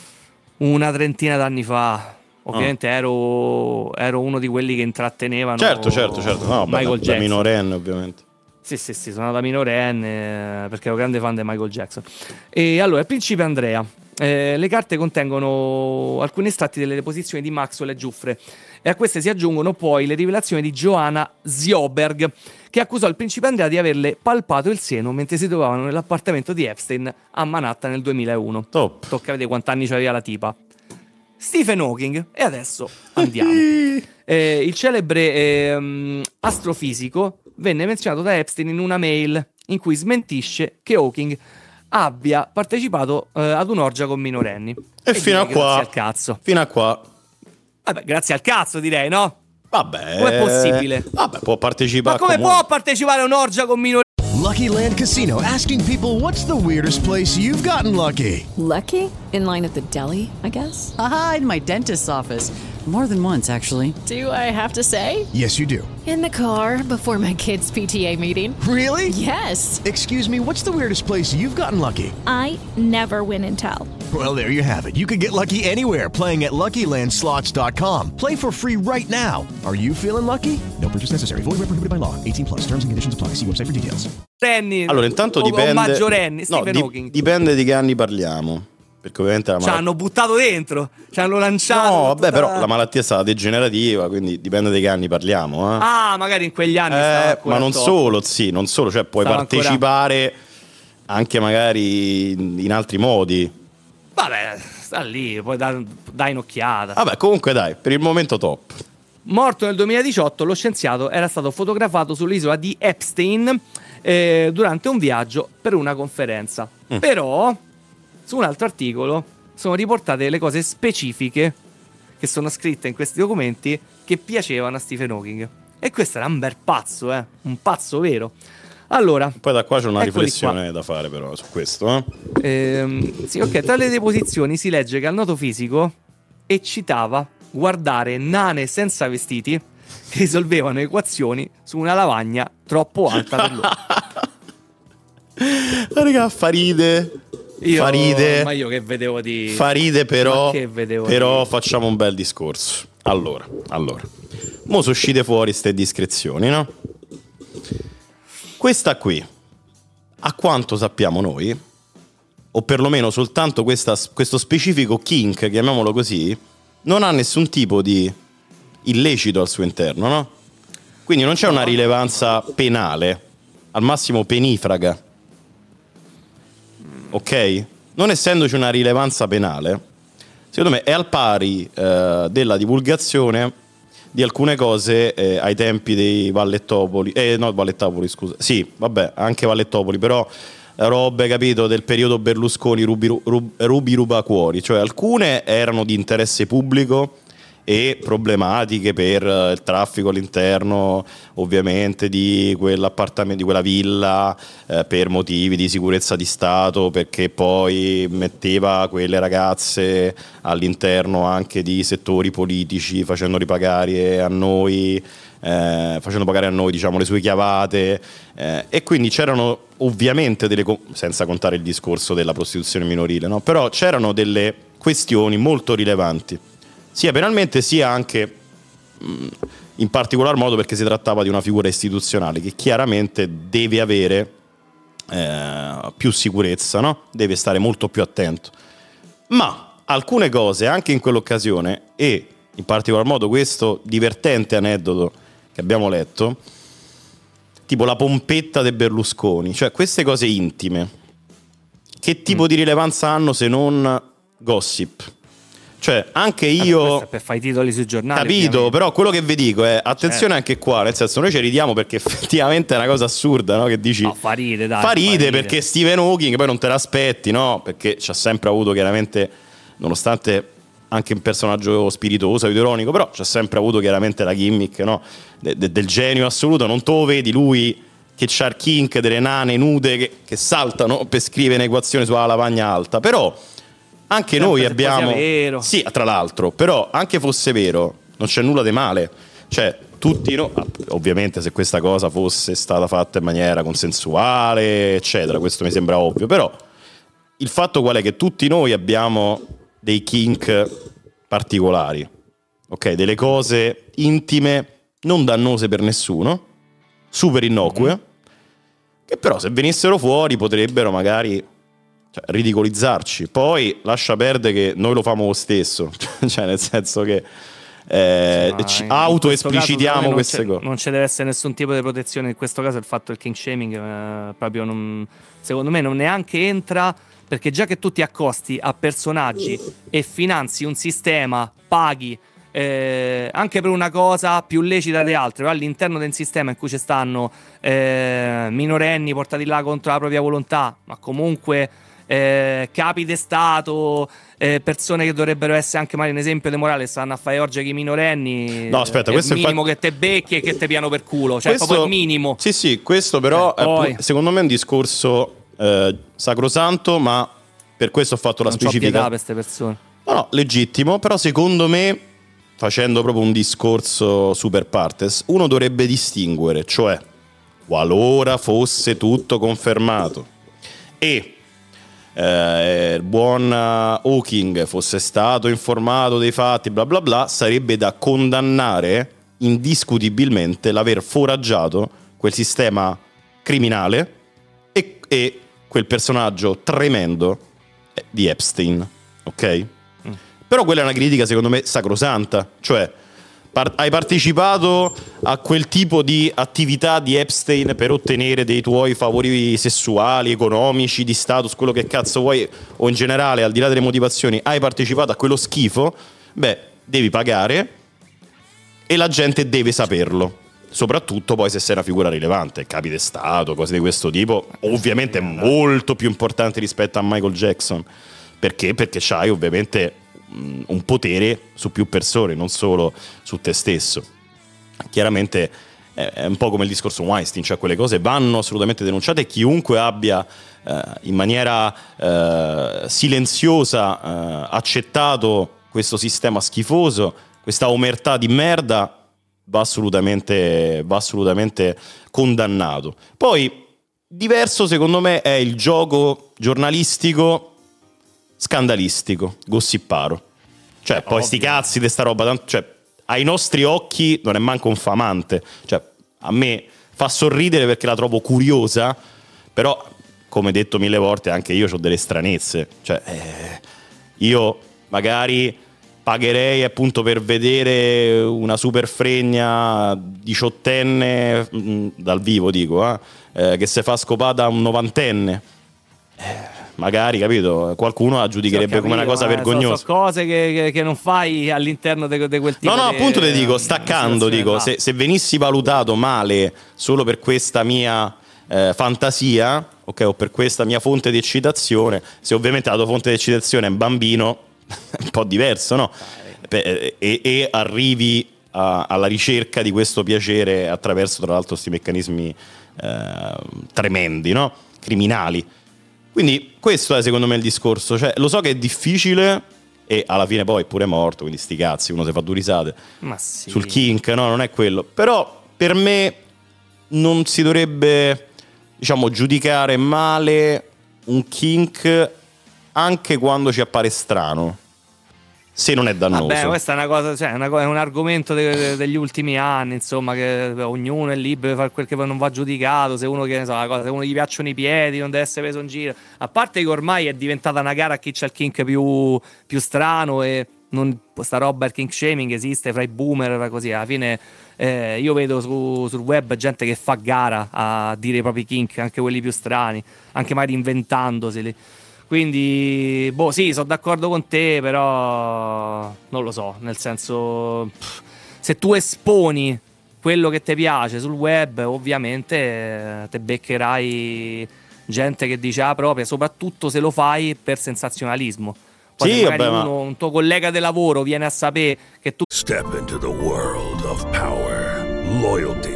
Una trentina d'anni fa. Ah. Ovviamente ero, ero uno di quelli che intrattenevano Certo, certo, certo. No, beh, Michael da Jackson. minorenne ovviamente. Sì, sì, sì, sono da minorenne eh, perché ero grande fan di Michael Jackson. E allora, il principe Andrea. Eh, le carte contengono alcuni estratti delle deposizioni di Maxwell e Giuffre e a queste si aggiungono poi le rivelazioni di Joanna Zioberg che accusò il principe Andrea di averle palpato il seno mentre si trovavano nell'appartamento di Epstein a Manhattan nel 2001. Top. Tocca vedere quanti anni c'aveva la tipa. Stephen Hawking. E adesso andiamo. Eh, il celebre ehm, astrofisico venne menzionato da Epstein in una mail in cui smentisce che Hawking abbia partecipato eh, ad un'orgia con minorenni. E, fino a che Grazie qua. al cazzo. Fino a qua. Vabbè, grazie al cazzo direi, no? Vabbè. Com'è possibile? Vabbè, può partecipare. Ma come comunque. può partecipare a un'orgia con minorenni? Lucky Land Casino asking people what's the weirdest place you've gotten lucky? Lucky? In line at the deli, I guess? Aha, in my dentist's office. More than once, actually. Do I have to say? Yes, you do. In the car before my kids' PTA meeting. Really? Yes. Excuse me, what's the weirdest place you've gotten lucky? I never win and tell. Well, there you have it. You can get lucky anywhere playing at LuckyLandSlots.com. Play for free right now. Are you feeling lucky? No purchase necessary. Void where prohibited by law. 18 plus. Terms and conditions apply. See website for details. Allora, intanto o, dipende. O maggiorenni, no, Stephen di- Hawking. dipende di che anni parliamo. Perché ovviamente la Ci malattia. hanno buttato dentro, ci hanno lanciato. No, vabbè, tutta- però la malattia è stata degenerativa, quindi dipende di che anni parliamo. Eh. Ah, magari in quegli anni. Eh, ancora ma non top. solo, sì, non solo, cioè puoi Stava ancora- partecipare anche magari in, in altri modi. Vabbè, sta lì, poi dai, dai un'occhiata. Vabbè, comunque dai, per il momento top. Morto nel 2018, lo scienziato era stato fotografato sull'isola di Epstein eh, durante un viaggio per una conferenza. Mm. Però, su un altro articolo, sono riportate le cose specifiche che sono scritte in questi documenti che piacevano a Stephen Hawking. E questo era un bel pazzo, eh? Un pazzo vero. Allora, Poi da qua c'è una riflessione da fare però su questo. eh. Ehm, sì, ok. Tra le deposizioni si legge che al noto fisico eccitava guardare nane senza vestiti che risolvevano equazioni su una lavagna troppo alta per loro. Raga, fa ride. Io, fa ride. Ma io che vedevo di. Fa ride però, però di- facciamo un bel discorso. Allora, allora. Mo sono uscite fuori ste discrezioni, no? Questa qui, a quanto sappiamo noi, o perlomeno soltanto questa- questo specifico kink, chiamiamolo così, non ha nessun tipo di illecito al suo interno, no? Quindi non c'è una rilevanza penale, al massimo penifraga. Ok? Non essendoci una rilevanza penale, secondo me è al pari eh, della divulgazione di alcune cose eh, ai tempi dei Vallettopoli, eh no, Vallettopoli scusa, sì, vabbè, anche Vallettopoli, però eh, robe, capito, del periodo Berlusconi, rubi, rub, rubi rubacuori, cioè alcune erano di interesse pubblico e problematiche per eh, il traffico all'interno ovviamente di quell'appartamento, di quella villa eh, per motivi di sicurezza di Stato perché poi metteva quelle ragazze all'interno anche di settori politici facendo ripagare a noi eh, facendo pagare a noi diciamo le sue chiavate eh, e quindi c'erano ovviamente delle senza contare il discorso della prostituzione minorile no? però c'erano delle questioni molto rilevanti sia penalmente sia anche mh, in particolar modo perché si trattava di una figura istituzionale che chiaramente deve avere eh, più sicurezza, no? deve stare molto più attento. Ma alcune cose anche in quell'occasione e in particolar modo questo divertente aneddoto che abbiamo letto, tipo la pompetta de Berlusconi, cioè queste cose intime, che tipo di rilevanza hanno se non gossip? Cioè, anche io. è per fare i titoli sui giornali. Capito, ovviamente. però quello che vi dico è attenzione Cioè. anche qua, nel senso noi ci ridiamo perché effettivamente è una cosa assurda, no? Che dici No, fa ride, dai. fa ride perché Stephen Hawking poi non te l'aspetti, no? Perché ci ha sempre avuto chiaramente nonostante anche un personaggio spiritoso, ironico, però c'ha sempre avuto chiaramente la gimmick, no? De- de- del genio assoluto, non te lo vedi lui che c'ha il kink delle nane nude che, che saltano per scrivere un'equazione sulla lavagna alta, però anche Sempre noi abbiamo sì, tra l'altro, però anche fosse vero, non c'è nulla di male. Cioè, tutti no, ah, ovviamente se questa cosa fosse stata fatta in maniera consensuale, eccetera, questo mi sembra ovvio, però il fatto qual è che tutti noi abbiamo dei kink particolari, ok? Delle cose intime, non dannose per nessuno, super innocue, che però se venissero fuori potrebbero magari cioè, ridicolizzarci. Poi lascia perdere che noi lo famo lo stesso, cioè nel senso che eh, caso, autoesplicitiamo queste cose. Non ci deve essere nessun tipo di protezione. In questo caso il fatto del king shaming eh, proprio non, secondo me non neanche entra perché già che tu ti accosti a personaggi e finanzi un sistema, paghi eh, anche per una cosa più lecita di altre, all'interno del sistema in cui ci stanno eh, minorenni portati là contro la propria volontà, ma comunque eh, capi di Stato, eh, persone che dovrebbero essere anche magari un esempio di morale, stanno a fare orge con i minorenni. No, aspetta, è questo il è minimo infatti- che te becchi e che te piano per culo, cioè Questo- proprio il minimo. Sì, sì, questo però Eh, è poi. pu- secondo me è un discorso eh, sacrosanto, ma per questo ho fatto la Non specifica. per queste persone. No, no, legittimo, però secondo me, facendo proprio un discorso super partes, uno dovrebbe distinguere, cioè, qualora fosse tutto confermato e eh, il buon eh, Hawking fosse stato informato dei fatti, bla bla bla, sarebbe da condannare indiscutibilmente l'aver foraggiato quel sistema criminale e, e quel personaggio tremendo eh, di Epstein, ok? Però quella è una critica secondo me sacrosanta, cioè par- hai partecipato a quel tipo di attività di Epstein per ottenere dei tuoi favori sessuali, economici, di status, quello che cazzo vuoi, o in generale, al di là delle motivazioni, hai partecipato a quello schifo, beh, devi pagare e la gente deve saperlo. Soprattutto poi se sei una figura rilevante, capi di Stato, cose di questo tipo, ovviamente molto più importante rispetto a Michael Jackson. Perché? Perché c'hai ovviamente un potere su più persone, non solo su te stesso. Chiaramente è è un po' come il discorso Weinstein, cioè quelle cose vanno assolutamente denunciate e chiunque abbia eh, in maniera eh, silenziosa eh, accettato questo sistema schifoso, questa omertà di merda, va assolutamente, va assolutamente condannato. Poi, diverso secondo me è il gioco giornalistico scandalistico, gossiparo. Cioè, poi sti cazzi di sta roba, tanto- cioè, ai nostri occhi non è manco infamante. Cioè, a me fa sorridere perché la trovo curiosa, però, come detto mille volte, anche io ho delle stranezze. Cioè, eh, io magari pagherei appunto per vedere una super fregna diciottenne, mm, dal vivo dico, eh, eh, che se fa scopata a un novantenne. Eh, magari, capito, qualcuno la giudicherebbe Ho come una cosa ma vergognosa. So, so cose che, che- che non fai all'interno di quel tipo No, no, di- appunto ti dico, di staccando, dico, se, se venissi valutato male solo per questa mia eh, fantasia, ok, o per questa mia fonte di eccitazione, se ovviamente la tua fonte di eccitazione è un bambino, è un po' diverso, no? E, e arrivi a- alla ricerca di questo piacere attraverso, tra l'altro, questi meccanismi eh, tremendi, no? Criminali. Quindi questo è secondo me il discorso, cioè lo so che è difficile e alla fine poi è pure morto, quindi sti cazzi, uno si fa due risate sì. sul kink, no, non è quello. Però per me non si dovrebbe, diciamo, giudicare male un kink anche quando ci appare strano, se non è dannoso. Vabbè, questa è una cosa, cioè, una è un argomento de- de- degli ultimi anni, insomma, che ognuno è libero di fare quel che non va giudicato, se uno, che so, cosa, se uno gli piacciono i piedi, non deve essere preso in giro. A parte che ormai è diventata una gara a chi c'ha il kink più, più strano e non, questa roba, il kink shaming esiste fra i boomer e così. Alla fine eh, io vedo su- sul web gente che fa gara a dire i propri kink, anche quelli più strani, anche magari inventandoseli. Quindi, boh, sì, sono d'accordo con te, però non lo so, nel senso, pff, se tu esponi quello che ti piace sul web, ovviamente eh, te beccherai gente che dice ah propria, soprattutto se lo fai per sensazionalismo. Poi Sì, se magari vabbè, ma- uno- un tuo collega di lavoro viene a sapere che tu Step into the world of power, loyalty,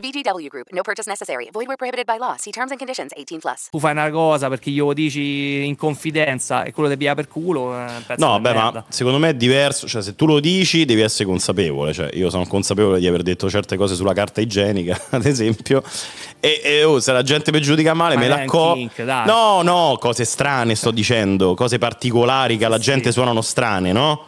VGW Group. No purchase necessary. Void where prohibited by law. See terms and conditions. 18 plus. tu fai una cosa perché glielo dici in confidenza e quello ti pia per culo, pezzo No, beh, merda. ma secondo me è diverso. Cioè, se tu lo dici, devi essere consapevole. Cioè, io sono consapevole di aver detto certe cose sulla carta igienica, ad esempio. E, e, oh, se la gente mi giudica male, Ma me la co- kink. No, no, cose strane sto dicendo, cose particolari che alla gente suonano strane, no?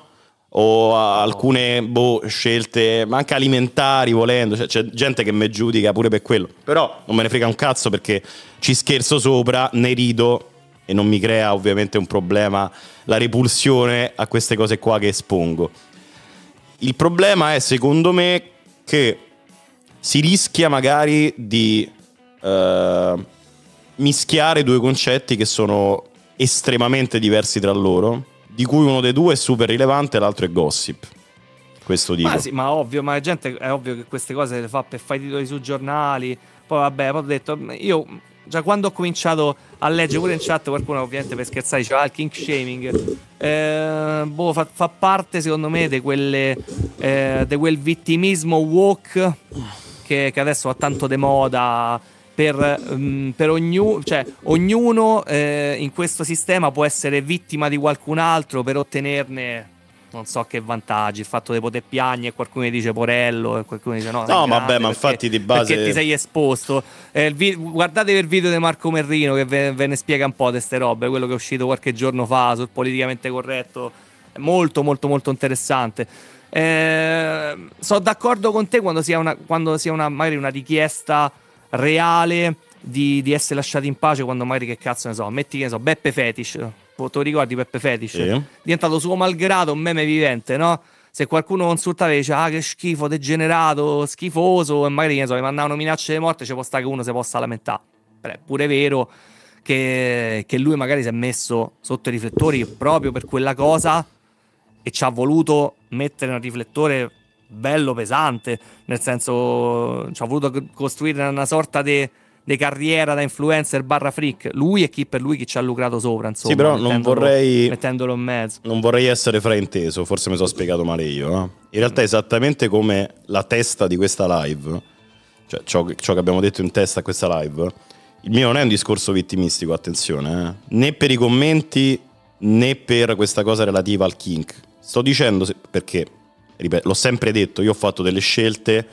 O alcune boh, scelte, ma anche alimentari volendo, cioè, c'è gente che mi giudica pure per quello, però non me ne frega un cazzo perché ci scherzo sopra, ne rido e non mi crea ovviamente un problema la repulsione a queste cose qua che espongo. Il problema è secondo me che si rischia magari di eh, mischiare due concetti che sono estremamente diversi tra loro, di cui uno dei due è super rilevante l'altro è gossip. Questo dico. Ma sì, ma ovvio, ma la gente è ovvio che queste cose le fa per fare i titoli sui giornali. Poi vabbè, poi ho detto, io già quando ho cominciato a leggere pure in chat qualcuno ovviamente per scherzare diceva ah, il king shaming eh, boh, fa, fa parte secondo me di eh, quel vittimismo woke che, che adesso va tanto de moda per, mm, per ognuno, cioè ognuno eh, in questo sistema può essere vittima di qualcun altro per ottenerne non so che vantaggi, il fatto di poter piagne e qualcuno dice porello e qualcuno dice no. No, vabbè, ma perché- infatti di base- Perché ti sei esposto. Eh, il vi- guardate il video di Marco Merrino che ve, ve ne spiega un po' di queste robe, quello che è uscito qualche giorno fa sul politicamente corretto. È molto, molto, molto interessante. Eh, sono d'accordo con te quando sia, una, quando sia una, magari una richiesta reale di, di essere lasciati in pace quando magari che cazzo ne so, metti che ne so, Beppe Fetish, te lo ricordi Beppe Fetish? Sì. Diventato suo malgrado un meme vivente, no? Se qualcuno consultava e dice ah che schifo, degenerato, schifoso, e magari che ne so, gli mandavano minacce di morte, ci può stare che uno si possa lamentare. È pure vero che, che lui magari si è messo sotto i riflettori proprio per quella cosa e ci ha voluto mettere un riflettore bello pesante, nel senso ci ha voluto costruire una sorta di carriera da influencer barra freak. Lui e chi per lui chi ci ha lucrato sopra, insomma. sì, però non vorrei, Mettendolo in mezzo. non vorrei essere frainteso, forse mi sono spiegato male io. no? In realtà esattamente come la testa di questa live, cioè ciò, che- ciò che abbiamo detto in testa a questa live, il mio non è un discorso vittimistico, attenzione, eh. né per i commenti né per questa cosa relativa al kink. Sto dicendo se- perché, ripeto, l'ho sempre detto, io ho fatto delle scelte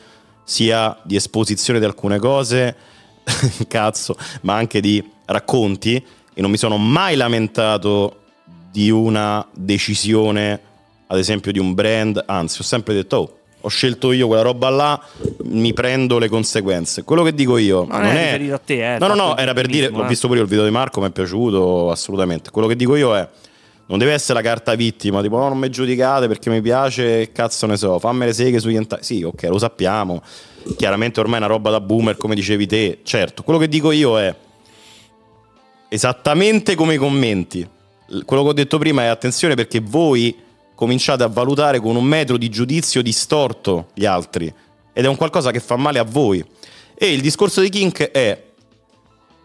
sia di esposizione di alcune cose, cazzo, ma anche di racconti e non mi sono mai lamentato di una decisione, ad esempio di un brand, anzi ho sempre detto, oh, ho scelto io quella roba là, mi prendo le conseguenze. Quello che dico io Non, non è è... te, eh. No, no, no, era per dire, eh. visto pure il video di Marco, mi è piaciuto assolutamente. Quello che dico io è, non deve essere la carta vittima, tipo, no, non mi giudicate perché mi piace, cazzo ne so, fammi le seghe sugli enta- Sì, ok, lo sappiamo. Chiaramente ormai è una roba da boomer, come dicevi te. Certo, quello che dico io è, esattamente come i commenti. Quello che ho detto prima è attenzione perché voi cominciate a valutare con un metro di giudizio distorto gli altri ed è un qualcosa che fa male a voi. E il discorso di Kink è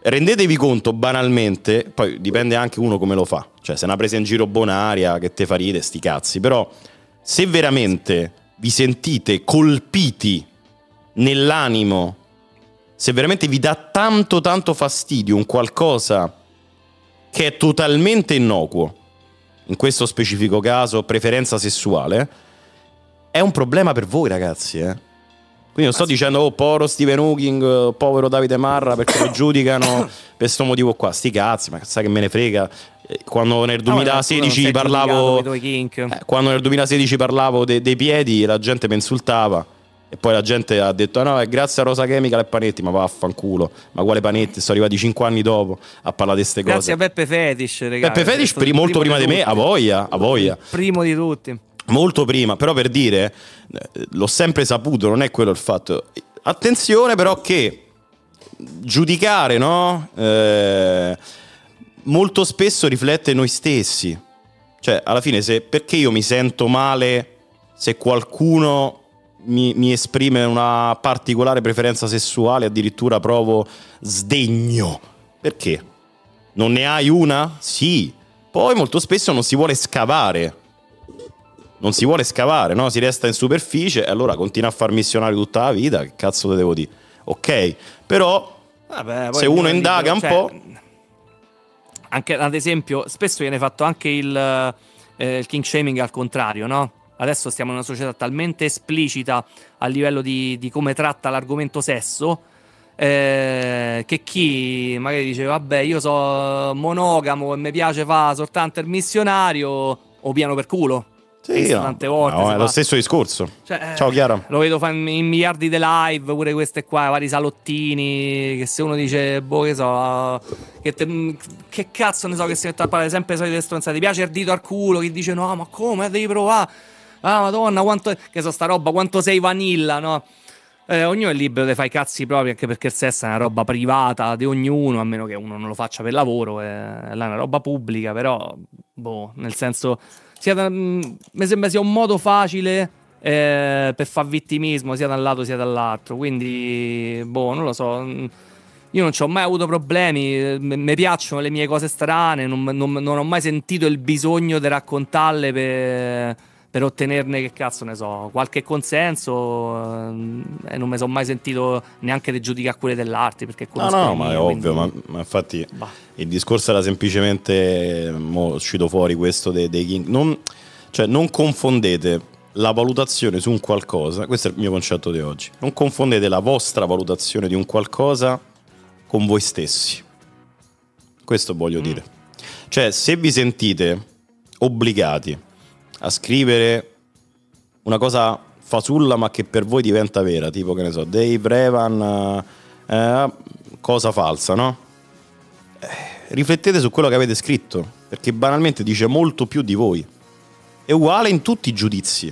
rendetevi conto banalmente, poi dipende anche uno come lo fa, cioè se è una presa in giro bonaria che te fa ridere, sti cazzi, però se veramente vi sentite colpiti nell'animo, se veramente vi dà tanto tanto fastidio un qualcosa che è totalmente innocuo, in questo specifico caso preferenza sessuale, è un problema per voi ragazzi, eh. Quindi non sto dicendo, oh, povero Steven Hawking, oh, povero Davide Marra, perché lo giudicano per questo motivo qua. Sti cazzi, ma sai che me ne frega. Quando nel Ah, ma tu non 2016 sei parlavo... Eh, quando nel 2016 parlavo de- dei piedi, la gente mi insultava. E poi la gente ha detto: "Ah, no, è grazie a Rosa Chemical e Panetti. Ma vaffanculo. Ma quale Panetti? Sono arrivati 5 anni dopo a parlare di queste cose. Grazie a Peppe Fetish, ragazzi. Peppe Fetish pri- molto prima di me, a voglia, a voglia. Primo di tutti. Molto prima, però per dire, eh, l'ho sempre saputo, non è quello il fatto. Attenzione però che giudicare, no? Eh, molto spesso riflette noi stessi. Cioè, alla fine, se, perché io mi sento male se qualcuno mi, mi esprime una particolare preferenza sessuale, addirittura provo sdegno? Perché? Non ne hai una? Sì. Poi molto spesso non si vuole scavare non si vuole scavare, no? si resta in superficie e allora continua a far missionario tutta la vita, che cazzo te devo dire? Ok, però Vabbè, se uno indaga un libero, po'... Anche ad esempio, spesso viene fatto anche il, eh, il king shaming al contrario, no? Adesso stiamo in una società talmente esplicita a livello di, di come tratta l'argomento sesso. eh, che chi magari dice vabbè io sono monogamo e mi piace fa soltanto il missionario o piano per culo no, tante volte. no, è fa- lo stesso discorso. Cioè, eh, Ciao Chiara. Lo vedo in miliardi di live, pure queste qua, vari salottini. Che se uno dice, boh, che so, che, te- che cazzo ne so, che si mette a parlare sempre solite stronzate. Ti piace il dito al culo? Chi dice, no, ma come? Devi provare. Ah, madonna, quanto. Che so, sta roba, quanto sei vanilla, no? Eh, ognuno è libero di fare i cazzi propri, anche perché il sesso è una roba privata di ognuno, a meno che uno non lo faccia per lavoro, eh, là è una roba pubblica, però, boh, nel senso, sia da- mh, mi sembra sia un modo facile eh, per far vittimismo, sia da un lato sia dall'altro, quindi, boh, non lo so. mh, Io non ci ho mai avuto problemi, mi piacciono le mie cose strane, non, non- non ho mai sentito il bisogno di raccontarle per, per ottenerne, che cazzo ne so, qualche consenso ehm, e non mi sono mai sentito neanche di giudicare quelle dell'arte perché No, no, ma è quindi- ovvio, ma, ma infatti il discorso era semplicemente, mo uscito fuori questo dei, dei King, non, cioè non confondete la valutazione su un qualcosa, questo è il mio concetto di oggi, non confondete la vostra valutazione di un qualcosa con voi stessi, questo Mm. voglio dire. Cioè se vi sentite obbligati a scrivere una cosa fasulla ma che per voi diventa vera, tipo che ne so, Dave Revan, eh, eh, cosa falsa, no? Eh, riflettete su quello che avete scritto, perché banalmente dice molto più di voi. È uguale in tutti i giudizi,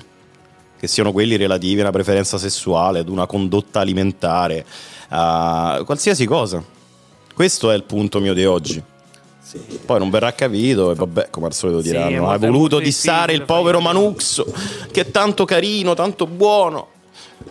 che siano quelli relativi a una preferenza sessuale, ad una condotta alimentare, a qualsiasi cosa. Questo è il punto mio di oggi. Poi non verrà capito e vabbè, come al solito Sì, diranno, è hai voluto dissare il povero Manuxo, che è tanto carino, tanto buono,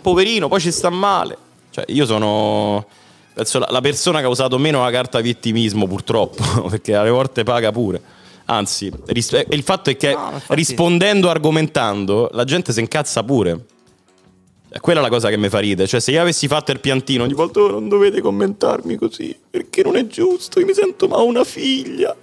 poverino, poi ci sta male. Cioè, io sono penso, la, persona che ha usato meno la carta vittimismo, purtroppo, perché alle volte paga pure. Anzi, ris- eh, il fatto è che infatti- rispondendo, argomentando, la gente si incazza pure. È quella la cosa che mi fa ridere. Cioè, se io avessi fatto il piantino ogni volta, "Oh, non dovete commentarmi così, perché non è giusto, io mi sento ma una figlia.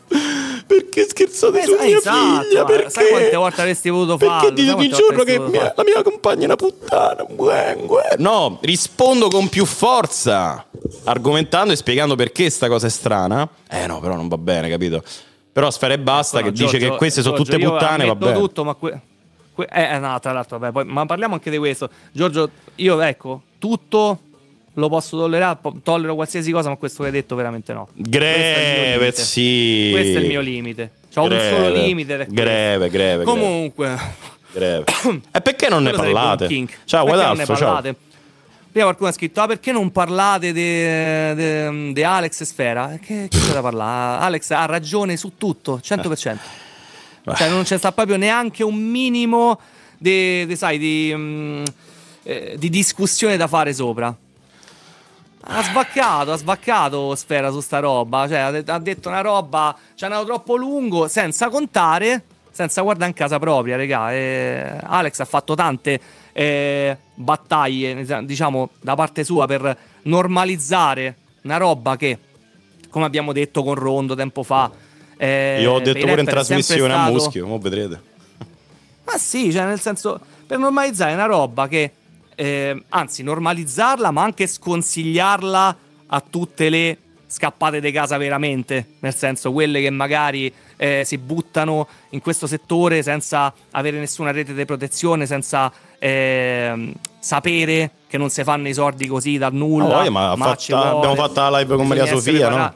Perché scherzate Eh, su mia esatto, figlia? ma Perché? sai quante volte avresti voluto farlo? Perché dite ogni giorno che mia- la mia compagna è una puttana. Buen, buen. No, rispondo con più forza, argomentando e spiegando perché sta cosa è strana. Eh no, però non va bene, capito? Però Sfera e Basta No, che dice Giorgio- che queste sono Giorgio, tutte io puttane, va bene. tutto, ma que- que- eh, eh, no, tra l'altro, vabbè, poi- ma parliamo anche di questo. Giorgio, io ecco, tutto lo posso tollerare, tollero qualsiasi cosa, ma questo che hai detto veramente no. Greve, sì. Questo è il mio limite. C'ho un Greve, solo limite. Greve, greve. Comunque, greve. E perché non ne un parlate? Ciao, Perché non ne Guadalfo, ciao. Prima qualcuno ha scritto: Ah, perché non parlate di Alex Sfera? Eh, Che, che c'è da parlare? Alex ha ragione su tutto, 100%. Cioè, non c'è sta proprio neanche un minimo di, di, sai, di, mm, eh, di discussione da fare sopra. Ha svaccato, ha svaccato Sfera su sta roba. Cioè, ha, de- ha detto una roba, ci è andato troppo lungo, senza contare, senza guardare in casa propria, regà. E Alex ha fatto tante eh, battaglie, diciamo, da parte sua per normalizzare una roba che, come abbiamo detto con Rondo tempo fa, eh, Io ho detto pure in trasmissione a stato- muschio, mo vedrete. ma sì, cioè nel senso, per normalizzare una roba che, eh, anzi, normalizzarla, ma anche sconsigliarla a tutte le scappate di casa veramente, nel senso quelle che magari eh, si buttano in questo settore senza avere nessuna rete di protezione, senza ehm, sapere che non si fanno i soldi così dal nulla. Voglia, ma ma fatta- abbiamo fatto la live con Maria Sofia, no?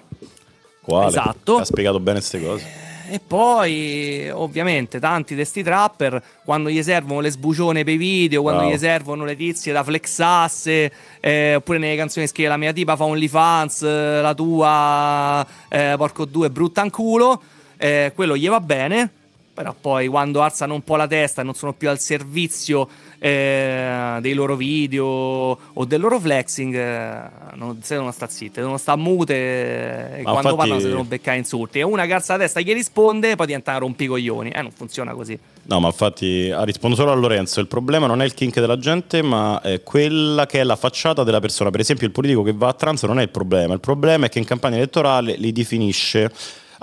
Quale? Esatto. Ha spiegato bene queste cose. E poi, ovviamente, tanti di sti trapper, quando gli servono le sbucione per i video, quando Bravo. gli servono le tizie da flexasse, eh, oppure nelle canzoni scrive la mia tipa fa OnlyFans, eh, la tua, eh, porco due, brutta in culo, eh, quello gli va bene, però poi quando alzano un po' la testa e non sono più al servizio eh, dei loro video o del loro flexing, eh, non, se devono sta zitte, devono sta mute eh, e Ma quando infatti- parlano si devono beccare insulti. E una calza la testa gli risponde, poi diventa un rompicoglioni. Eh, non funziona così. No, ma infatti ah, rispondo solo a Lorenzo. Il problema non è il kink della gente, ma è quella che è la facciata della persona. Per esempio, il politico che va a trans non è il problema. Il problema è che in campagna elettorale li definisce.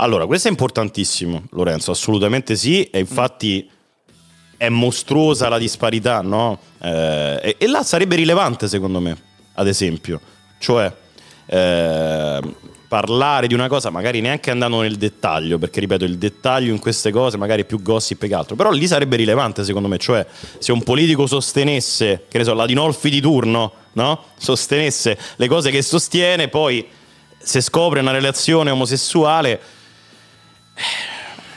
Allora, questo è importantissimo, Lorenzo, assolutamente sì. E infatti è mostruosa la disparità, no? Eh, e, e là sarebbe rilevante, secondo me, ad esempio. Cioè, eh, parlare di una cosa, magari neanche andando nel dettaglio, perché ripeto, il dettaglio in queste cose magari è più gossip che altro, però lì sarebbe rilevante secondo me, cioè se un politico sostenesse, che ne so, la Dinolfi di turno, no? Sostenesse le cose che sostiene, poi se scopre una relazione omosessuale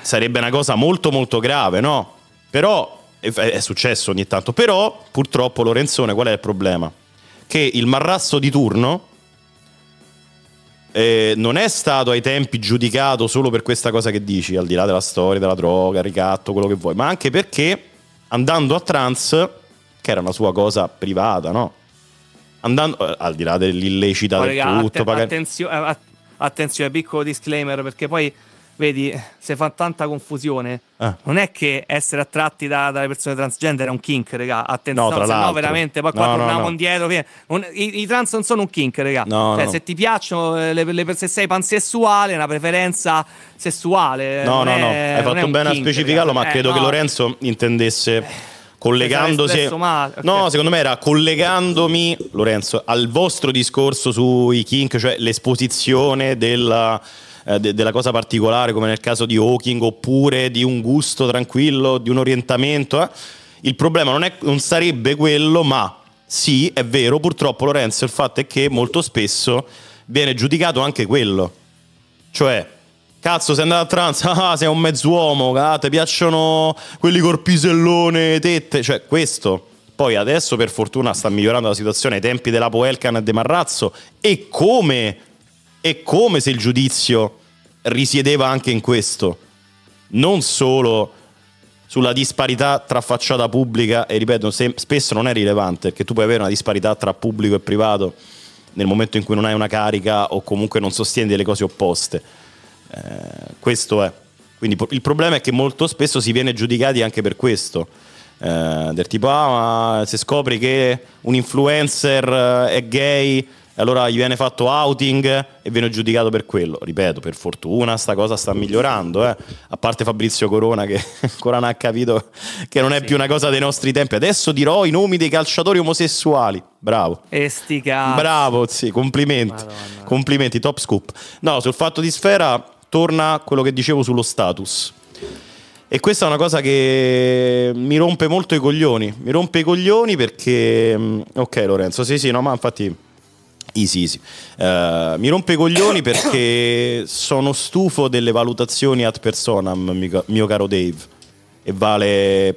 sarebbe una cosa molto molto grave, no? Però è, successo ogni tanto, però purtroppo Lorenzone qual è il problema? Che il marrasso di turno eh, non è stato ai tempi giudicato solo per questa cosa che dici, al di là della storia, della droga, ricatto, quello che vuoi, ma anche perché andando a trans, che era una sua cosa privata, no? Andando, eh, al di là dell'illecita Poi, del raga, tutto, atten- paga- attenzio- eh, att- attenzione, piccolo disclaimer, perché poi vedi, se fa tanta confusione. Eh. Non è che essere attratti da- dalle persone transgender è un kink, raga. No, Attenzione, tra se no veramente poi qua No, no, torniamo no. indietro. Non- i, i trans non sono un kink, raga. No, Cioè, no. se ti piacciono eh, le, le- se sei pansessuale, è una preferenza sessuale. No, no, no, è- hai fatto un bene a kink, specificarlo, raga. ma Eh, credo che no. Lorenzo intendesse collegandosi. espresso male, ok. No, secondo me era collegandomi, Lorenzo, al vostro discorso sui kink, cioè l'esposizione della, eh, de- della cosa particolare, come nel caso di Hawking, oppure di un gusto tranquillo, di un orientamento. eh. Il problema non, è- non sarebbe quello, ma sì, è vero, purtroppo Lorenzo, il fatto è che molto spesso viene giudicato anche quello. Cioè, cazzo, sei andato a trans, ah, sei un mezz'uomo, ah, ti piacciono quelli col pisellone, tette, cioè questo. Poi adesso per fortuna sta migliorando la situazione ai tempi della Poelcan e De Marrazzo e come, e come se il giudizio risiedeva anche in questo. Non solo sulla disparità tra facciata pubblica e ripeto, spesso non è rilevante perché tu puoi avere una disparità tra pubblico e privato nel momento in cui non hai una carica o comunque non sostieni delle cose opposte. Eh, questo è. Quindi il problema è che molto spesso si viene giudicati anche per questo. Eh, del tipo, ah, ma se scopri che un influencer eh, è gay, allora gli viene fatto outing e viene giudicato per quello. Ripeto, per fortuna sta cosa sta migliorando, eh. a parte Fabrizio Corona che ancora non ha capito che non è più una cosa dei nostri tempi. Adesso dirò i nomi dei calciatori omosessuali. Bravo. E sti cazzi. Bravo, sì, complimenti. Complimenti, top scoop. No, sul fatto di Sfera torna quello che dicevo sullo status. E questa è una cosa che mi rompe molto i coglioni. Mi rompe i coglioni perché. mm, Ok, Lorenzo, sì, sì, no, ma infatti. Easy, easy. Eh, mi rompe i coglioni perché sono stufo delle valutazioni ad personam, mio, caro Dave. E vale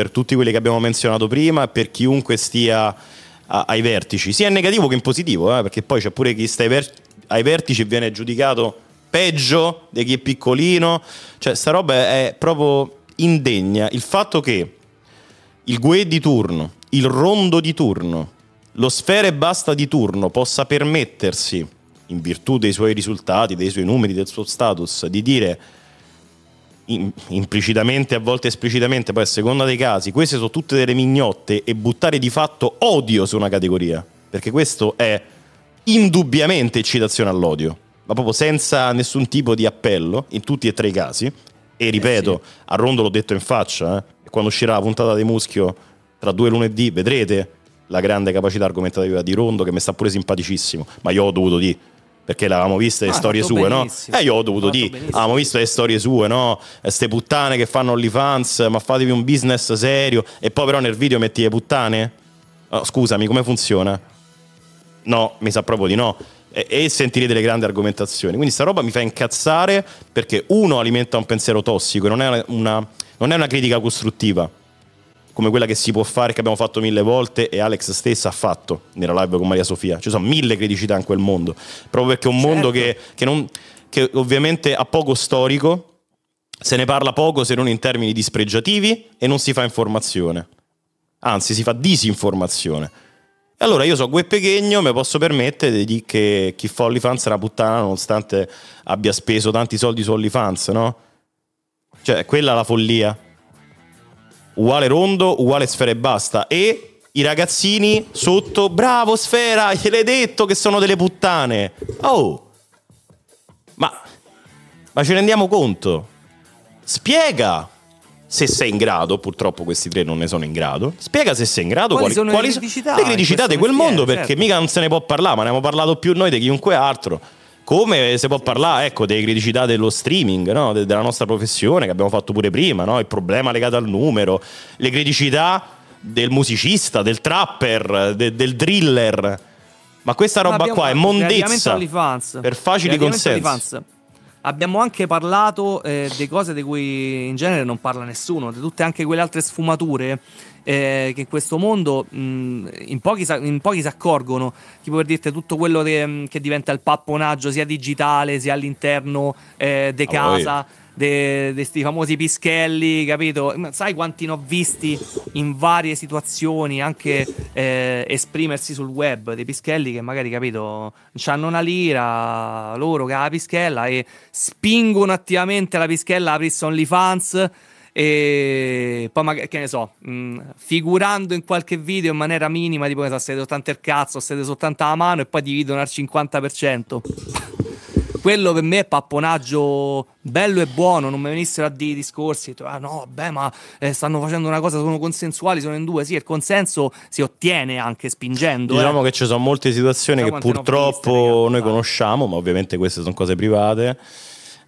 Per tutti quelli che abbiamo menzionato prima per chiunque stia a- ai vertici, sia in negativo che in positivo, eh, perché poi c'è pure chi sta ai, ver- ai vertici e viene giudicato peggio di chi è piccolino, cioè sta roba è proprio indegna. Il fatto che il GUE di turno, il rondo di turno, lo sfera e basta di turno possa permettersi, in virtù dei suoi risultati, dei suoi numeri, del suo status, di dire implicitamente, a volte esplicitamente, poi a seconda dei casi, queste sono tutte delle mignotte e buttare di fatto odio su una categoria, perché questo è indubbiamente incitazione all'odio, ma proprio senza nessun tipo di appello in tutti e tre i casi. E ripeto, a Rondo l'ho detto in faccia, eh, quando uscirà la puntata di Muschio tra due lunedì vedrete la grande capacità argomentativa di Rondo che mi sta pure simpaticissimo, ma io ho dovuto dire perché l'avevamo viste le Ah, storie sue, no? benissimo. Eh, io ho dovuto dire, benissimo. avevamo visto le storie sue, no? Ste puttane che fanno OnlyFans, ma fatevi un business serio e poi però nel video metti le puttane? Oh, scusami, come funziona? No, mi sa proprio di no. E, e sentirete le grandi argomentazioni. Quindi sta roba mi fa incazzare perché uno alimenta un pensiero tossico e non è una, non è una critica costruttiva come quella che si può fare, che abbiamo fatto mille volte e Alex stessa ha fatto nella live con Maria Sofia. Ci sono mille criticità in quel mondo, proprio perché è un mondo che, che non- che ovviamente ha poco storico, se ne parla poco se non in termini dispregiativi e non si fa informazione, anzi si fa disinformazione. E allora io so Gue Pechegno, mi posso permettere di dire che chi fa OnlyFans è una puttana nonostante abbia speso tanti soldi su OnlyFans, no? Cioè, quella è la follia. Uguale rondo, uguale sfera e basta. E i ragazzini sotto, bravo sfera, gliel'hai detto che sono delle puttane. Oh, ma, ma ci rendiamo conto? Spiega se sei in grado, purtroppo questi tre non ne sono in grado. Spiega se sei in grado Quali sono le quali criticità le criticità di quel mestiere, mondo, perché certo. mica non se ne può parlare, ma ne abbiamo parlato più noi di chiunque altro. Come si può parlare, ecco, delle criticità dello streaming, no? De- della nostra professione, che abbiamo fatto pure prima, no? Il problema legato al numero, le criticità del musicista, del trapper, de- del driller. Ma questa roba qua è mondezza per facili consensi. Abbiamo anche parlato eh, di cose di cui in genere non parla nessuno, di tutte anche quelle altre sfumature eh, che in questo mondo mh, in, pochi sa- in pochi si accorgono, tipo per dirti tutto quello che, che diventa il papponaggio sia digitale sia all'interno eh, di Ah, poi. Di questi famosi pischelli, capito? Sai quanti ne ho visti in varie situazioni, anche eh, esprimersi sul web, dei pischelli che magari, capito, hanno una lira loro che ha la pischella e spingono attivamente la pischella a aprirsi OnlyFans e poi magari, che ne so, mh, figurando in qualche video in maniera minima, tipo che so, siete soltanto il cazzo, siete soltanto la mano e poi dividono al 50%. Quello per me è papponaggio bello e buono, non mi venissero a dire discorsi, ah no, vabbè, ma eh, stanno facendo una cosa, sono consensuali, sono in due. Sì, il consenso si ottiene anche spingendo. Diciamo eh. che ci sono molte situazioni Sai che purtroppo noi conosciamo, ma ovviamente queste sono cose private.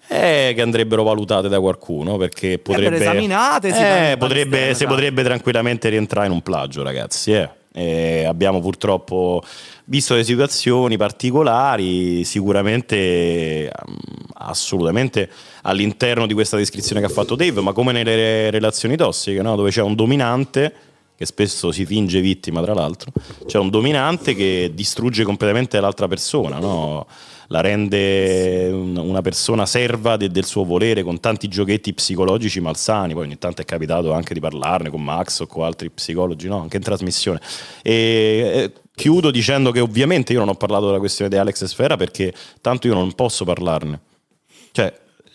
eh, che andrebbero valutate da qualcuno perché potrebbe, esaminate, si eh, potrebbe, si potrebbe tranquillamente rientrare in un plagio, ragazzi. eh. Eh, abbiamo purtroppo visto le situazioni particolari, sicuramente mm, assolutamente all'interno di questa descrizione che ha fatto Dave, ma come nelle re- relazioni tossiche, no? dove c'è un dominante che spesso si finge vittima, tra l'altro, c'è un dominante che distrugge completamente l'altra persona, no? La rende un- una persona serva de- del suo volere con tanti giochetti psicologici malsani. Poi ogni tanto è capitato anche di parlarne con Max o con altri psicologi, no? anche in trasmissione. E chiudo dicendo che ovviamente io non ho parlato della questione di Alex Sfera perché tanto io non posso parlarne. Cioè,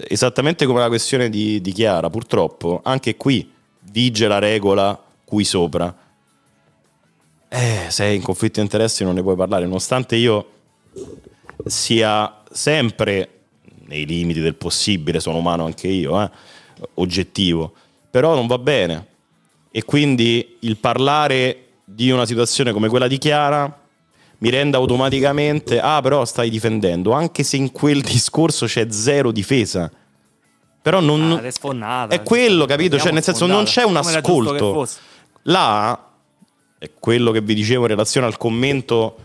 esattamente come la questione di, di Chiara, purtroppo anche qui vige la regola qui sopra. Eh, sei in conflitto di interessi non ne puoi parlare, nonostante io sia sempre nei limiti del possibile, sono umano anche io, eh, oggettivo, però non va bene. E quindi il parlare di una situazione come quella di Chiara mi rende automaticamente, ah però stai difendendo, anche se in quel discorso c'è zero difesa. Però non... Ah, è sfonnata. È quello, capito? Cioè, nel senso, non c'è un ascolto. Là è quello che vi dicevo in relazione al commento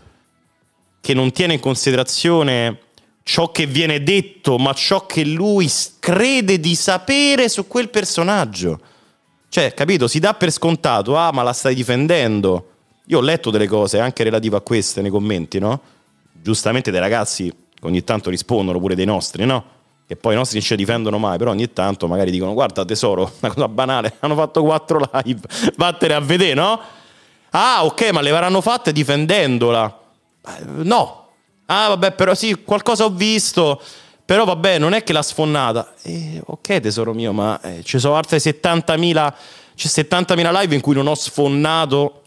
che non tiene in considerazione ciò che viene detto, ma ciò che lui crede di sapere su quel personaggio. Cioè, capito? Si dà per scontato, ah, ma la stai difendendo. Io ho letto delle cose anche relative a queste nei commenti, no? Giustamente dei ragazzi che ogni tanto rispondono pure dei nostri, no? Che poi i nostri non ci difendono mai, però ogni tanto magari dicono guarda tesoro, una cosa banale, hanno fatto quattro live, vattene a vedere, no? Ah, ok, ma le avranno fatte difendendola. Eh, No. Ah, vabbè, però sì, qualcosa ho visto. Però vabbè, non è che l'ha sfonnata. Eh, ok, tesoro mio, ma eh, ci sono altre 70.000 c'è 70.000 live in cui non ho sfonnato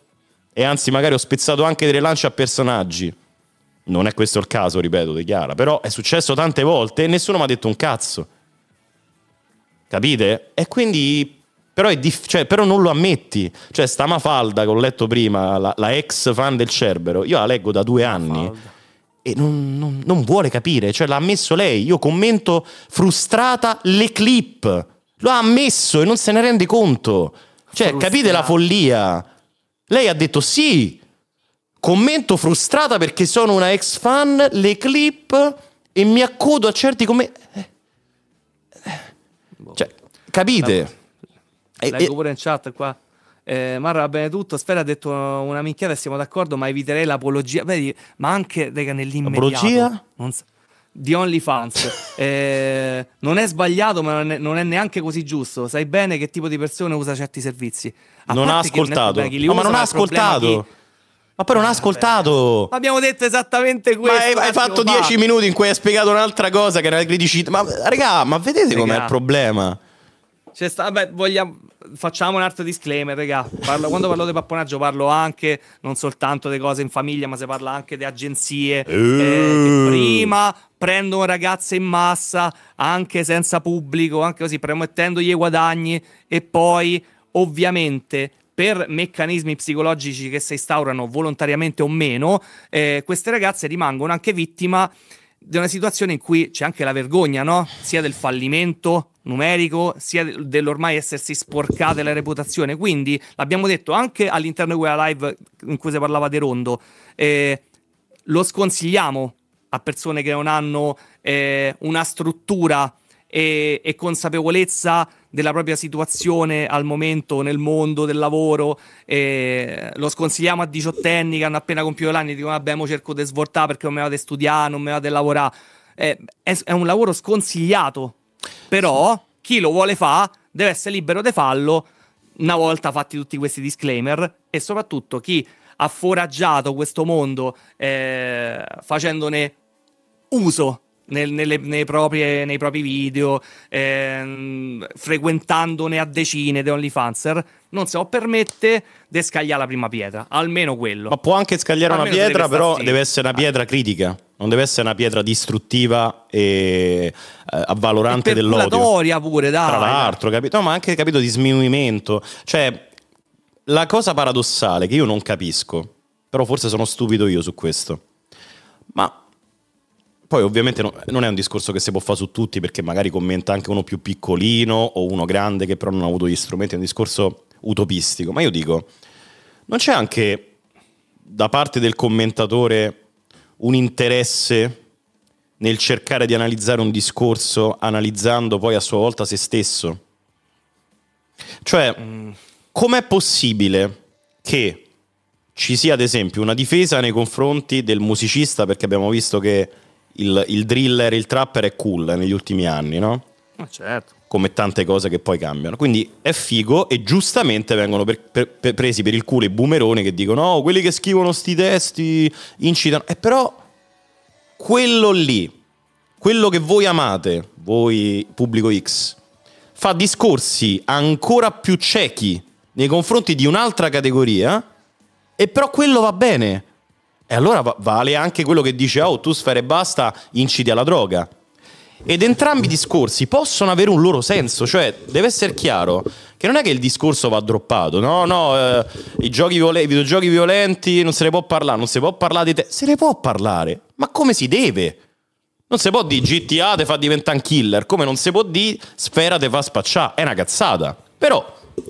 e anzi magari ho spezzato anche delle lance a personaggi. Non è questo il caso, ripeto, di Chiara, però è successo tante volte e nessuno mi ha detto un cazzo. Capite? E quindi però, è dif- cioè, però non lo ammetti. Cioè, sta Mafalda che ho letto prima, la, la ex fan del Cerbero, io la leggo da due anni e non, non- non vuole capire. Cioè, l'ha ammesso lei. Io commento frustrata le clip. Lo ha ammesso e non se ne rende conto. Cioè, capite la follia? Lei ha detto sì. Commento frustrata perché sono una ex fan, le clip e mi accodo a certi come... eh, Cioè, capite? E- Leggo e- pure in chat qua. Eh, Marra va bene tutto. Sfera ha detto una minchiata e siamo d'accordo, ma eviterei l'apologia. Vedi, ma anche raga, nell'immediato. Apologia? Non s- di OnlyFans. Eh, non è sbagliato, ma non è, non è neanche così giusto. Sai bene che tipo di persone usa certi servizi. A Non ha non ascoltato. li No, ma usa, non ha ascoltato. chi- Ma poi non ha ascoltato. Abbiamo detto esattamente Ma questo. hai, hai un fatto. 10 minuti in cui hai spiegato un'altra cosa che era la criticità. Ma raga, ma vedete com'è il problema? C'è sta- vabbè, vogliamo- facciamo un altro disclaimer, raga. Parlo- quando parlo di papponaggio parlo anche, non soltanto di cose in famiglia, ma si parla anche di agenzie eh, che prima prendono ragazze in massa, anche senza pubblico, anche così, promettendogli i guadagni e poi, ovviamente, per meccanismi psicologici che si instaurano volontariamente o meno, eh, queste ragazze rimangono anche vittima di una situazione in cui c'è anche la vergogna, no? Sia del fallimento numerico, sia del- dell'ormai essersi sporcate la reputazione. Quindi, l'abbiamo detto anche all'interno di quella live in cui si parlava di Rondo, eh, lo sconsigliamo a persone che non hanno eh, una struttura e, e consapevolezza della propria situazione al momento nel mondo del lavoro. eh, lo sconsigliamo a diciottenni che hanno appena compiuto l'anno e dicono: Vabbè, mo cerco di svoltare perché non mi vado di studiare, non mi vado di lavorare. Eh, è, è un lavoro sconsigliato. Però chi lo vuole fare deve essere libero di farlo una volta fatti tutti questi disclaimer e soprattutto chi ha foraggiato questo mondo eh, facendone uso nel- nelle- nei, proprie- nei propri video, ehm, frequentandone a decine di OnlyFanser, non si può permettere di scagliare la prima pietra, almeno quello. Ma può anche scagliare una Almeno si pietra, deve però deve essere una pietra critica. Non deve essere una pietra distruttiva e eh, avvalorante dell'odio. Perculatoria pure, dai. Tra l'altro, capito? No, ma anche capito di sminuimento. Cioè, la cosa paradossale che io non capisco, però forse sono stupido io su questo. Poi ovviamente no- non è un discorso che si può fare su tutti perché magari commenta anche uno più piccolino o uno grande che però non ha avuto gli strumenti, è un discorso utopistico. Ma io dico, non c'è anche da parte del commentatore un interesse nel cercare di analizzare un discorso analizzando poi a sua volta se stesso? Cioè, com'è possibile che ci sia ad esempio una difesa nei confronti del musicista perché abbiamo visto che il, il driller, il trapper è cool negli ultimi anni, no? Ma certo. come tante cose che poi cambiano. Quindi è figo e giustamente vengono per- per- per- presi per il culo i boomeroni che dicono oh, quelli che scrivono sti testi incitano. E però quello lì, quello che voi amate, voi pubblico X, fa discorsi ancora più ciechi nei confronti di un'altra categoria e però quello va bene. E allora va- vale anche quello che dice oh, tu sfere e basta, inciti alla droga. Ed entrambi i discorsi possono avere un loro senso, cioè deve essere chiaro che non è che il discorso va droppato, no, no, eh, i, giochi viole- i videogiochi violenti non se ne può parlare, non si può parlare di te, se ne può parlare, ma come si deve? Non si può dire GTA te fa diventare un killer, come non si può dire Sfera te fa spacciare, è una cazzata. Però,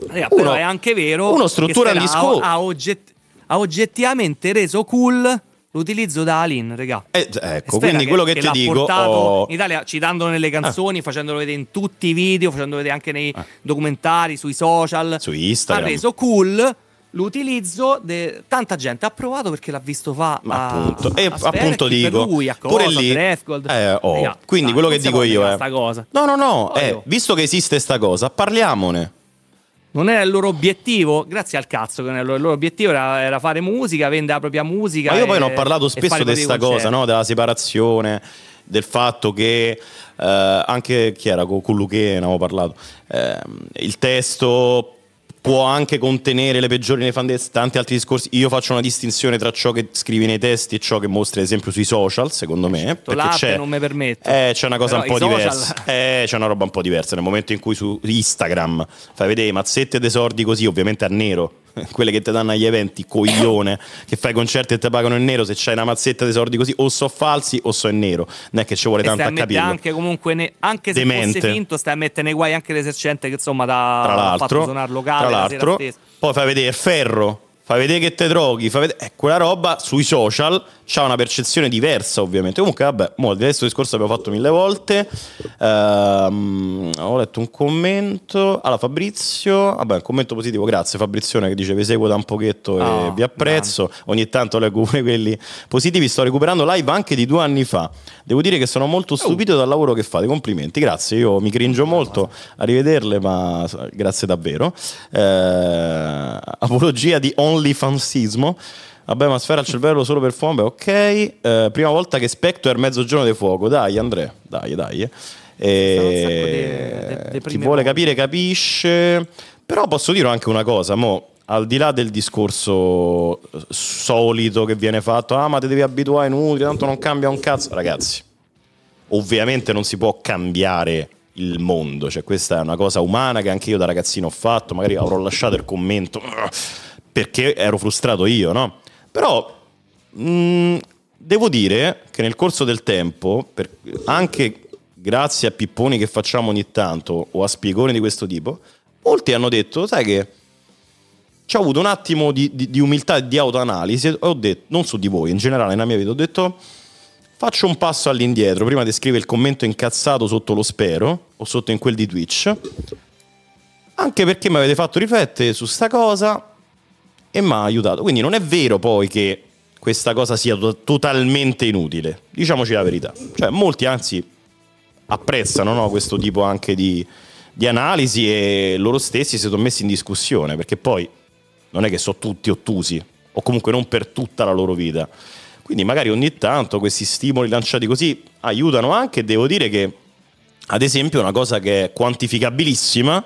Raga, uno- però è anche vero uno struttura che Stella discorso. ha, ha ogget- ha oggettivamente reso cool l'utilizzo da Alin, raga. ecco, Sfera quindi quello che, ti l'ha dico... portato oh, in Italia citandolo nelle canzoni, facendolo vedere in tutti i video, facendolo vedere anche nei documentari, sui social. Su Instagram. Ha reso cool l'utilizzo di tanta gente ha provato perché l'ha visto fa Ma a, appunto, e a appunto dico, lui, a pure cosa, lì, a Drefgold. eh, oh, Raga, quindi dai, quello che dico io è, cosa. no, no, no, eh, visto che esiste sta cosa, parliamone. Non era il loro obiettivo, grazie al cazzo che non era il loro, il loro obiettivo era, era fare musica, vendere la propria musica. Ma io poi e- ne ho parlato spesso di questa cosa, no? della separazione, del fatto che eh, anche chi era con, Luché ne avevo parlato, ehm, il testo può anche contenere le peggiori nefandezze, tanti altri discorsi. Io faccio una distinzione tra ciò che scrivi nei testi e ciò che mostri, ad esempio, sui social, secondo me. Perché L'arte c'è, non mi permette. eh, c'è una cosa Però un po' diversa. Eh, c'è una roba un po' diversa. Nel momento in cui su Instagram fai vedere mazzette d'esordi così, ovviamente a nero, quelle che ti danno agli eventi, coglione, che fai concerti e ti pagano in nero, se c'hai una mazzetta d'esordi così, o so falsi o so in nero. Non è che ci vuole tanto a capirlo. anche comunque, ne- anche se Demente. fosse finto, stai a mettere nei guai anche l'esercente che insomma ha tra ha fatto l'altro, suonare locale tra la l'altro stessa. poi fai vedere ferro, fai vedere che te droghi, fai vedere, eh, quella roba sui social c'ha una percezione diversa ovviamente. Comunque vabbè, mo, di questo discorso abbiamo fatto mille volte. Ehm, ho letto un commento, allora Fabrizio, vabbè un commento positivo, grazie Fabrizione che dice vi seguo da un pochetto e Oh, vi apprezzo, ogni tanto leggo pure quelli positivi, sto recuperando live anche di due anni fa. Devo dire che sono molto stupito dal lavoro che fate, complimenti, grazie, io mi cringio molto a rivederle, ma grazie davvero. Eh, apologia di OnlyFansismo. Vabbè, ma sfera il cervello solo per fome, ok. Eh, prima volta che Spectre è mezzogiorno di fuoco. Dai, Andrea, dai, dai. eh. Eh, chi vuole capire capisce. Però posso dire anche una cosa, mo, al di là del discorso eh, solito che viene fatto, ah ma ti devi abituare inutile, tanto non cambia un cazzo. Ragazzi, ovviamente non si può cambiare il mondo, cioè questa è una cosa umana che anche io da ragazzino ho fatto, magari avrò lasciato il commento perché ero frustrato io, no? Però mh, devo dire che nel corso del tempo, per- anche grazie a pipponi che facciamo ogni tanto o a spiegoni di questo tipo, molti hanno detto, sai che ci ho avuto un attimo di, di- di umiltà e di autoanalisi ho detto, non su di voi, in generale nella mia vita, ho detto faccio un passo all'indietro prima di scrivere il commento incazzato sotto lo spero o sotto in quel di Twitch, anche perché mi avete fatto riflettere su sta cosa e mi ha aiutato. Quindi non è vero poi che questa cosa sia to- totalmente inutile, diciamoci la verità. Cioè molti anzi apprezzano no, questo tipo anche di, di analisi e loro stessi si sono messi in discussione, perché poi non è che sono tutti ottusi, o comunque non per tutta la loro vita. Quindi magari ogni tanto questi stimoli lanciati così aiutano anche, devo dire che ad esempio una cosa che è quantificabilissima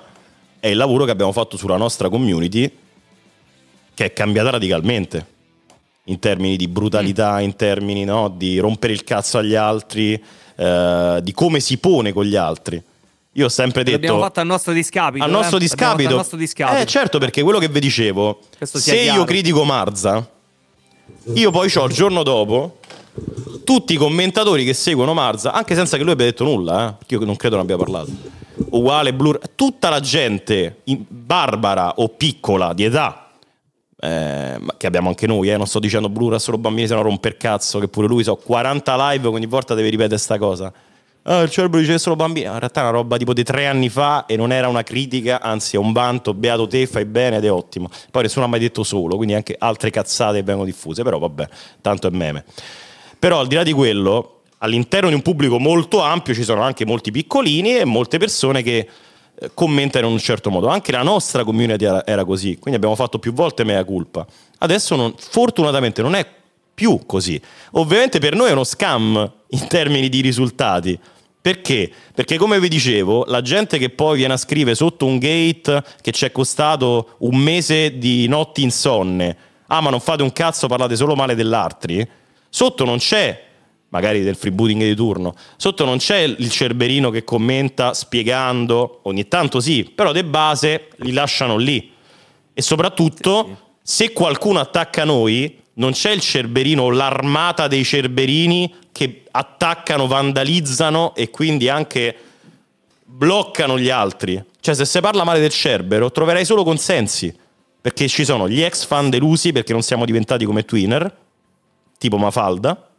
è il lavoro che abbiamo fatto sulla nostra community, che è cambiata radicalmente in termini di brutalità, in termini no, di rompere il cazzo agli altri, eh, di come si pone con gli altri. Io ho sempre detto... L'abbiamo fatto al nostro discapito. Al eh? nostro fatto discapito. Al nostro discapito. Eh certo, perché quello che vi dicevo, se io chiaro. critico Marza, io poi ho il giorno dopo tutti i commentatori che seguono Marza, anche senza che lui abbia detto nulla, eh, perché io non credo ne abbia parlato. Uguale, Blur, tutta la gente barbara o piccola di età, eh, che abbiamo anche noi, eh, non sto dicendo Blur ha solo bambini, se no romper cazzo, che pure lui so 40 live, ogni volta deve ripetere sta cosa. Ah, il cerebro dice solo bambini. In realtà è una roba tipo di tre anni fa e non era una critica, anzi è un vanto, beato te, fai bene ed è ottimo. Poi nessuno ha mai detto solo, quindi anche altre cazzate vengono diffuse, però vabbè, tanto è meme. Però al di là di quello, all'interno di un pubblico molto ampio ci sono anche molti piccolini e molte persone che commentano in un certo modo. Anche la nostra community era, era così, quindi abbiamo fatto più volte mea culpa. Adesso non- fortunatamente non è più così. Ovviamente per noi è uno scam in termini di risultati. Perché? Perché come vi dicevo, la gente che poi viene a scrivere sotto un gate che ci è costato un mese di notti insonne, ah ma non fate un cazzo, parlate solo male dell'altri, sotto non c'è, magari del freebooting di turno, sotto non c'è il cerberino che commenta spiegando, ogni tanto sì, però de base li lasciano lì. E soprattutto, se qualcuno attacca noi, non c'è il cerberino o l'armata dei cerberini che attaccano, vandalizzano e quindi anche bloccano gli altri. Cioè, se si parla male del cerbero, troverai solo consensi. Perché ci sono gli ex fan delusi perché non siamo diventati come Twinner, tipo Mafalda,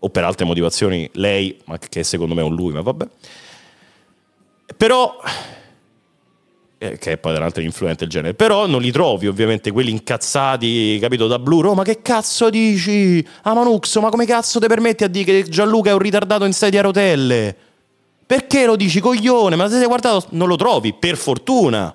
o per altre motivazioni lei, ma che secondo me è un lui, ma vabbè. Però eh, che è poi tra l'altro influente il genere. Però non li trovi ovviamente quelli incazzati, capito, da Blue. Oh, ma che cazzo dici? Ah, Manuxo, ma come cazzo ti permetti a dire che Gianluca è un ritardato in sedia a rotelle? Perché lo dici, coglione? Ma se sei guardato, non lo trovi, per fortuna.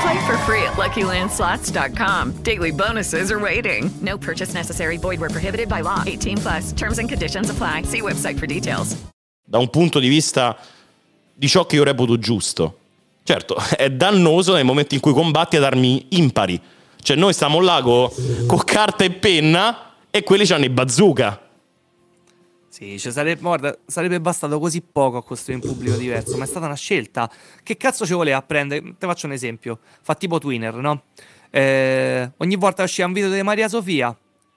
Play for free at LuckyLandSlots.com. Daily bonuses are waiting. No purchase necessary. Void where prohibited by law. 18 plus. Terms and conditions apply. See website for details. Da un punto di vista di ciò che io reputo giusto. Certo, è dannoso nel momento in cui combatti ad armi impari. Cioè, noi stiamo là con carta e penna e quelli hanno i bazooka. Sì, cioè sarebbe, guarda, sarebbe bastato così poco a costruire un pubblico diverso, ma è stata una scelta. Che cazzo ci voleva prendere? Te faccio un esempio. Fa tipo Twinner, no? Eh, ogni volta usciva un video di Maria Sofia,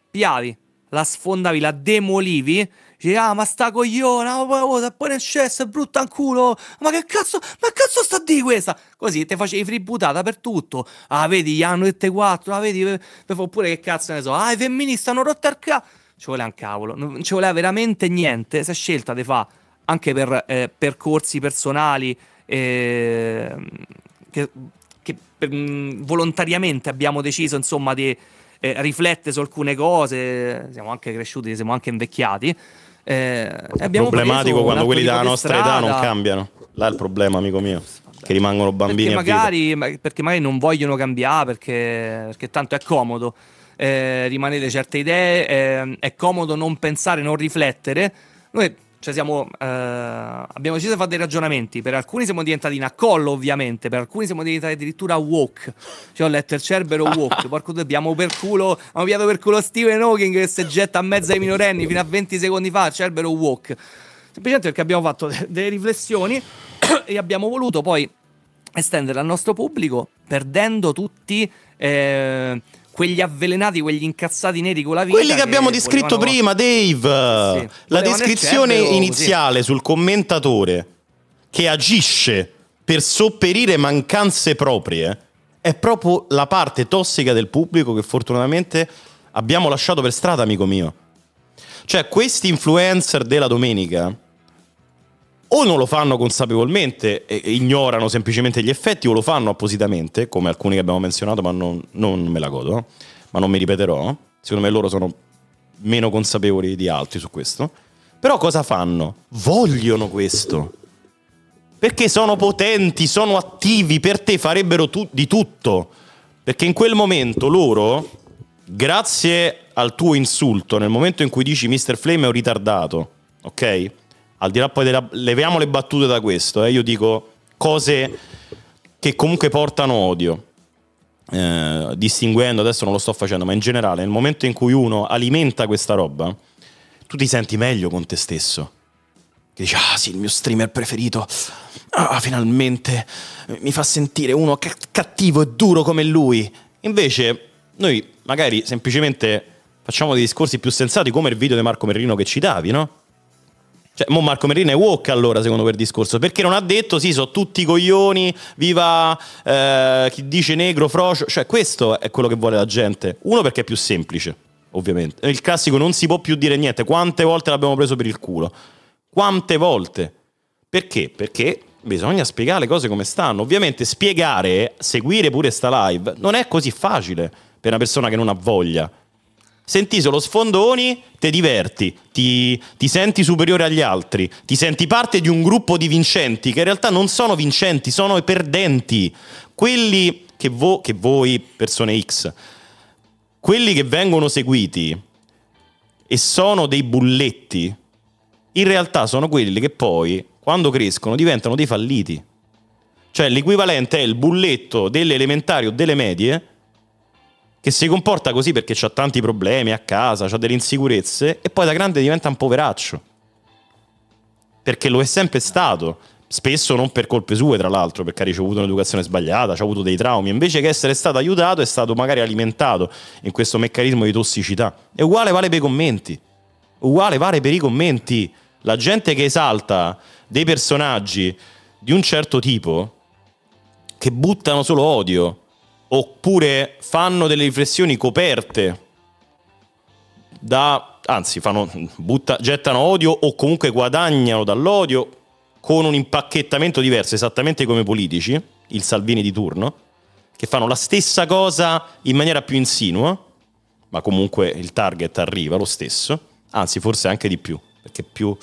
piavi, la sfondavi, la demolivi. Dici, ah, ma sta cogliona, oh, oh, oh, poi nel cesso, è brutta in culo. Ma che cazzo, ma cazzo sta di questa? Così te facevi freebootata per tutto. Ah, vedi, gli hanno dette quattro, ah, vedi, per- oppure che cazzo ne so. Ah, i femministi hanno rotto il cazzo. Ci voleva un cavolo, non ci voleva veramente niente. Si è scelta di fa anche per eh, percorsi personali eh, che, che mm, volontariamente abbiamo deciso insomma di eh, riflettere su alcune cose, siamo anche cresciuti, siamo anche invecchiati. Eh, è problematico quando quelli della nostra età non cambiano. Là è il problema, amico mio. Che rimangono bambini perché magari, perché magari non vogliono cambiare perché, perché tanto è comodo eh, rimanere certe idee, eh, è comodo non pensare, non riflettere. Noi cioè siamo, eh, abbiamo deciso di fare dei ragionamenti. Per alcuni siamo diventati in accollo, ovviamente. Per alcuni siamo diventati addirittura woke. Cioè, ho letto il Cerbero woke. Porco abbiamo per culo. Abbiamo piato per culo Stephen Hawking che si getta a mezzo ai minorenni fino a 20 secondi fa. Cerbero woke. Semplicemente perché abbiamo fatto delle riflessioni e abbiamo voluto poi estendere al nostro pubblico, perdendo tutti. Eh, quegli avvelenati, quegli incazzati neri con la vita. Quelli che, abbiamo descritto prima, Dave. Sì, la descrizione iniziale sì. sul commentatore che agisce per sopperire mancanze proprie è proprio la parte tossica del pubblico che fortunatamente abbiamo lasciato per strada, amico mio. Cioè, questi influencer della domenica o non lo fanno consapevolmente e ignorano semplicemente gli effetti o lo fanno appositamente, come alcuni che abbiamo menzionato, ma non, non me la godo, ma non mi ripeterò. Secondo me loro sono meno consapevoli di altri su questo. Però cosa fanno? Vogliono questo. Perché sono potenti, sono attivi, per te farebbero tu- di tutto. Perché in quel momento loro, grazie al tuo insulto, nel momento in cui dici Mr. Flame è un ritardato, ok? Al di là poi della... leviamo le battute da questo, eh, io dico cose che comunque portano odio. Eh, distinguendo, adesso non lo sto facendo, ma in generale, nel momento in cui uno alimenta questa roba, tu ti senti meglio con te stesso. Che dici, ah sì, il mio streamer preferito, ah, finalmente mi fa sentire uno c- cattivo e duro come lui. Invece, noi magari semplicemente facciamo dei discorsi più sensati, come il video di Marco Merrino che citavi, no? Cioè, mo Marco Merino è woke allora, secondo quel discorso, perché non ha detto sì, sono tutti coglioni, viva eh, chi dice negro, frocio, cioè questo è quello che vuole la gente. Uno perché è più semplice, ovviamente. Il classico non si può più dire niente, quante volte l'abbiamo preso per il culo? Quante volte? Perché? Perché bisogna spiegare le cose come stanno. Ovviamente spiegare, seguire pure sta live, non è così facile per una persona che non ha voglia Senti solo sfondoni, ti diverti, ti, ti, senti superiore agli altri, ti senti parte di un gruppo di vincenti che in realtà non sono vincenti, sono i perdenti. Quelli che, vo- che voi, persone X, quelli che vengono seguiti e sono dei bulletti, in realtà sono quelli che poi, quando crescono, diventano dei falliti. Cioè l'equivalente è il bulletto delle elementari o delle medie che si comporta così perché ha tanti problemi a casa, ha delle insicurezze e poi da grande diventa un poveraccio. Perché lo è sempre stato, spesso non per colpe sue tra l'altro, perché ha ricevuto un'educazione sbagliata, ha avuto dei traumi, invece che essere stato aiutato è stato magari alimentato in questo meccanismo di tossicità. E uguale vale per i commenti, uguale vale per i commenti. La gente che esalta dei personaggi di un certo tipo, che buttano solo odio, oppure fanno delle riflessioni coperte da, anzi, fanno, butta, gettano odio o comunque guadagnano dall'odio con un impacchettamento diverso, esattamente come i politici, il Salvini di turno, che fanno la stessa cosa in maniera più insinua, ma comunque il target arriva lo stesso, anzi forse anche di più, perché più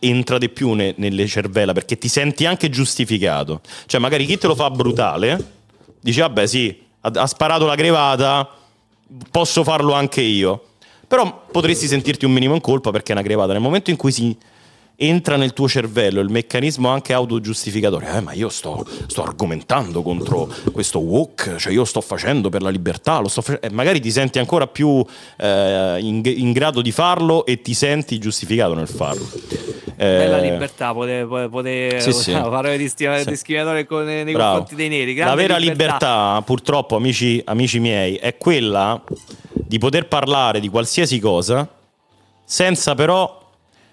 entra di più ne, nelle cervella, perché ti senti anche giustificato. Cioè magari chi te lo fa brutale dici vabbè sì, ha, ha sparato la crevata, posso farlo anche io. Però potresti sentirti un minimo in colpa perché è una crevata. Nel momento in cui si entra nel tuo cervello il meccanismo anche autogiustificatorio, eh, ma io sto, sto, argomentando contro questo walk, cioè io sto facendo per la libertà, lo sto face- eh, magari ti senti ancora più eh, in, in, grado di farlo e ti senti giustificato nel farlo. Eh, la libertà, poter, poter sì, sì. fare discriminatore sì. nei Bravo. confronti dei neri. la vera libertà. libertà, purtroppo, amici, amici miei, è quella di poter parlare di qualsiasi cosa senza però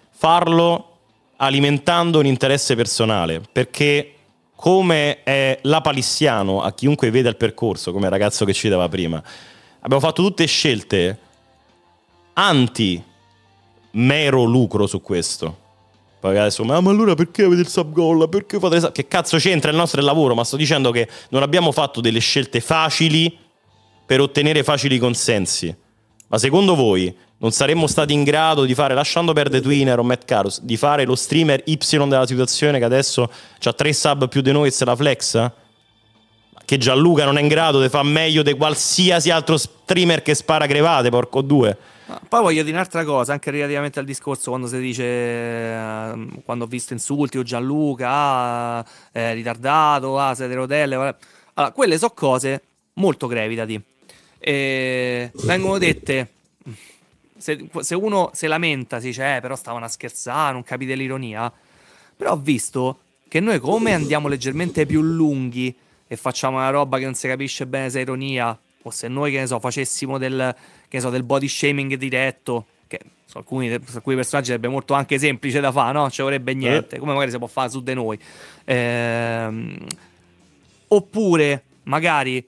farlo alimentando un interesse personale, perché come è lapalissiano a chiunque veda il percorso, come il ragazzo che ci dava prima, abbiamo fatto tutte scelte anti mero lucro su questo. Poi adesso, ma, allora perché avete il sub goal? Perché fate sub-" Che cazzo c'entra il nostro lavoro? Ma sto dicendo che non abbiamo fatto delle scelte facili per ottenere facili consensi. Ma secondo voi non saremmo stati in grado di fare, lasciando perdere Twinner o Matt Carus, di fare lo streamer Y della situazione che adesso ha tre sub più di noi e se la flexa? Che Gianluca non è in grado di fare meglio di qualsiasi altro streamer che spara crevate, porco due. Poi voglio dire un'altra cosa, anche relativamente al discorso quando si dice, ehm, quando ho visto insulti o Gianluca, ah, eh, ritardato, ah, siete rotelle. Allora, quelle sono cose molto grevi da dire. E vengono dette, se, se uno si lamenta, si dice, eh, però stavano a scherzare, non capite l'ironia. Però ho visto che noi come andiamo leggermente più lunghi e facciamo una roba che non si capisce bene se è ironia, o se noi, che ne so, facessimo del, che ne so, del body shaming diretto, che su alcuni, su alcuni personaggi sarebbe molto anche semplice da fare, no? Ci vorrebbe niente, come magari si può fare su di noi. Ehm, oppure, magari,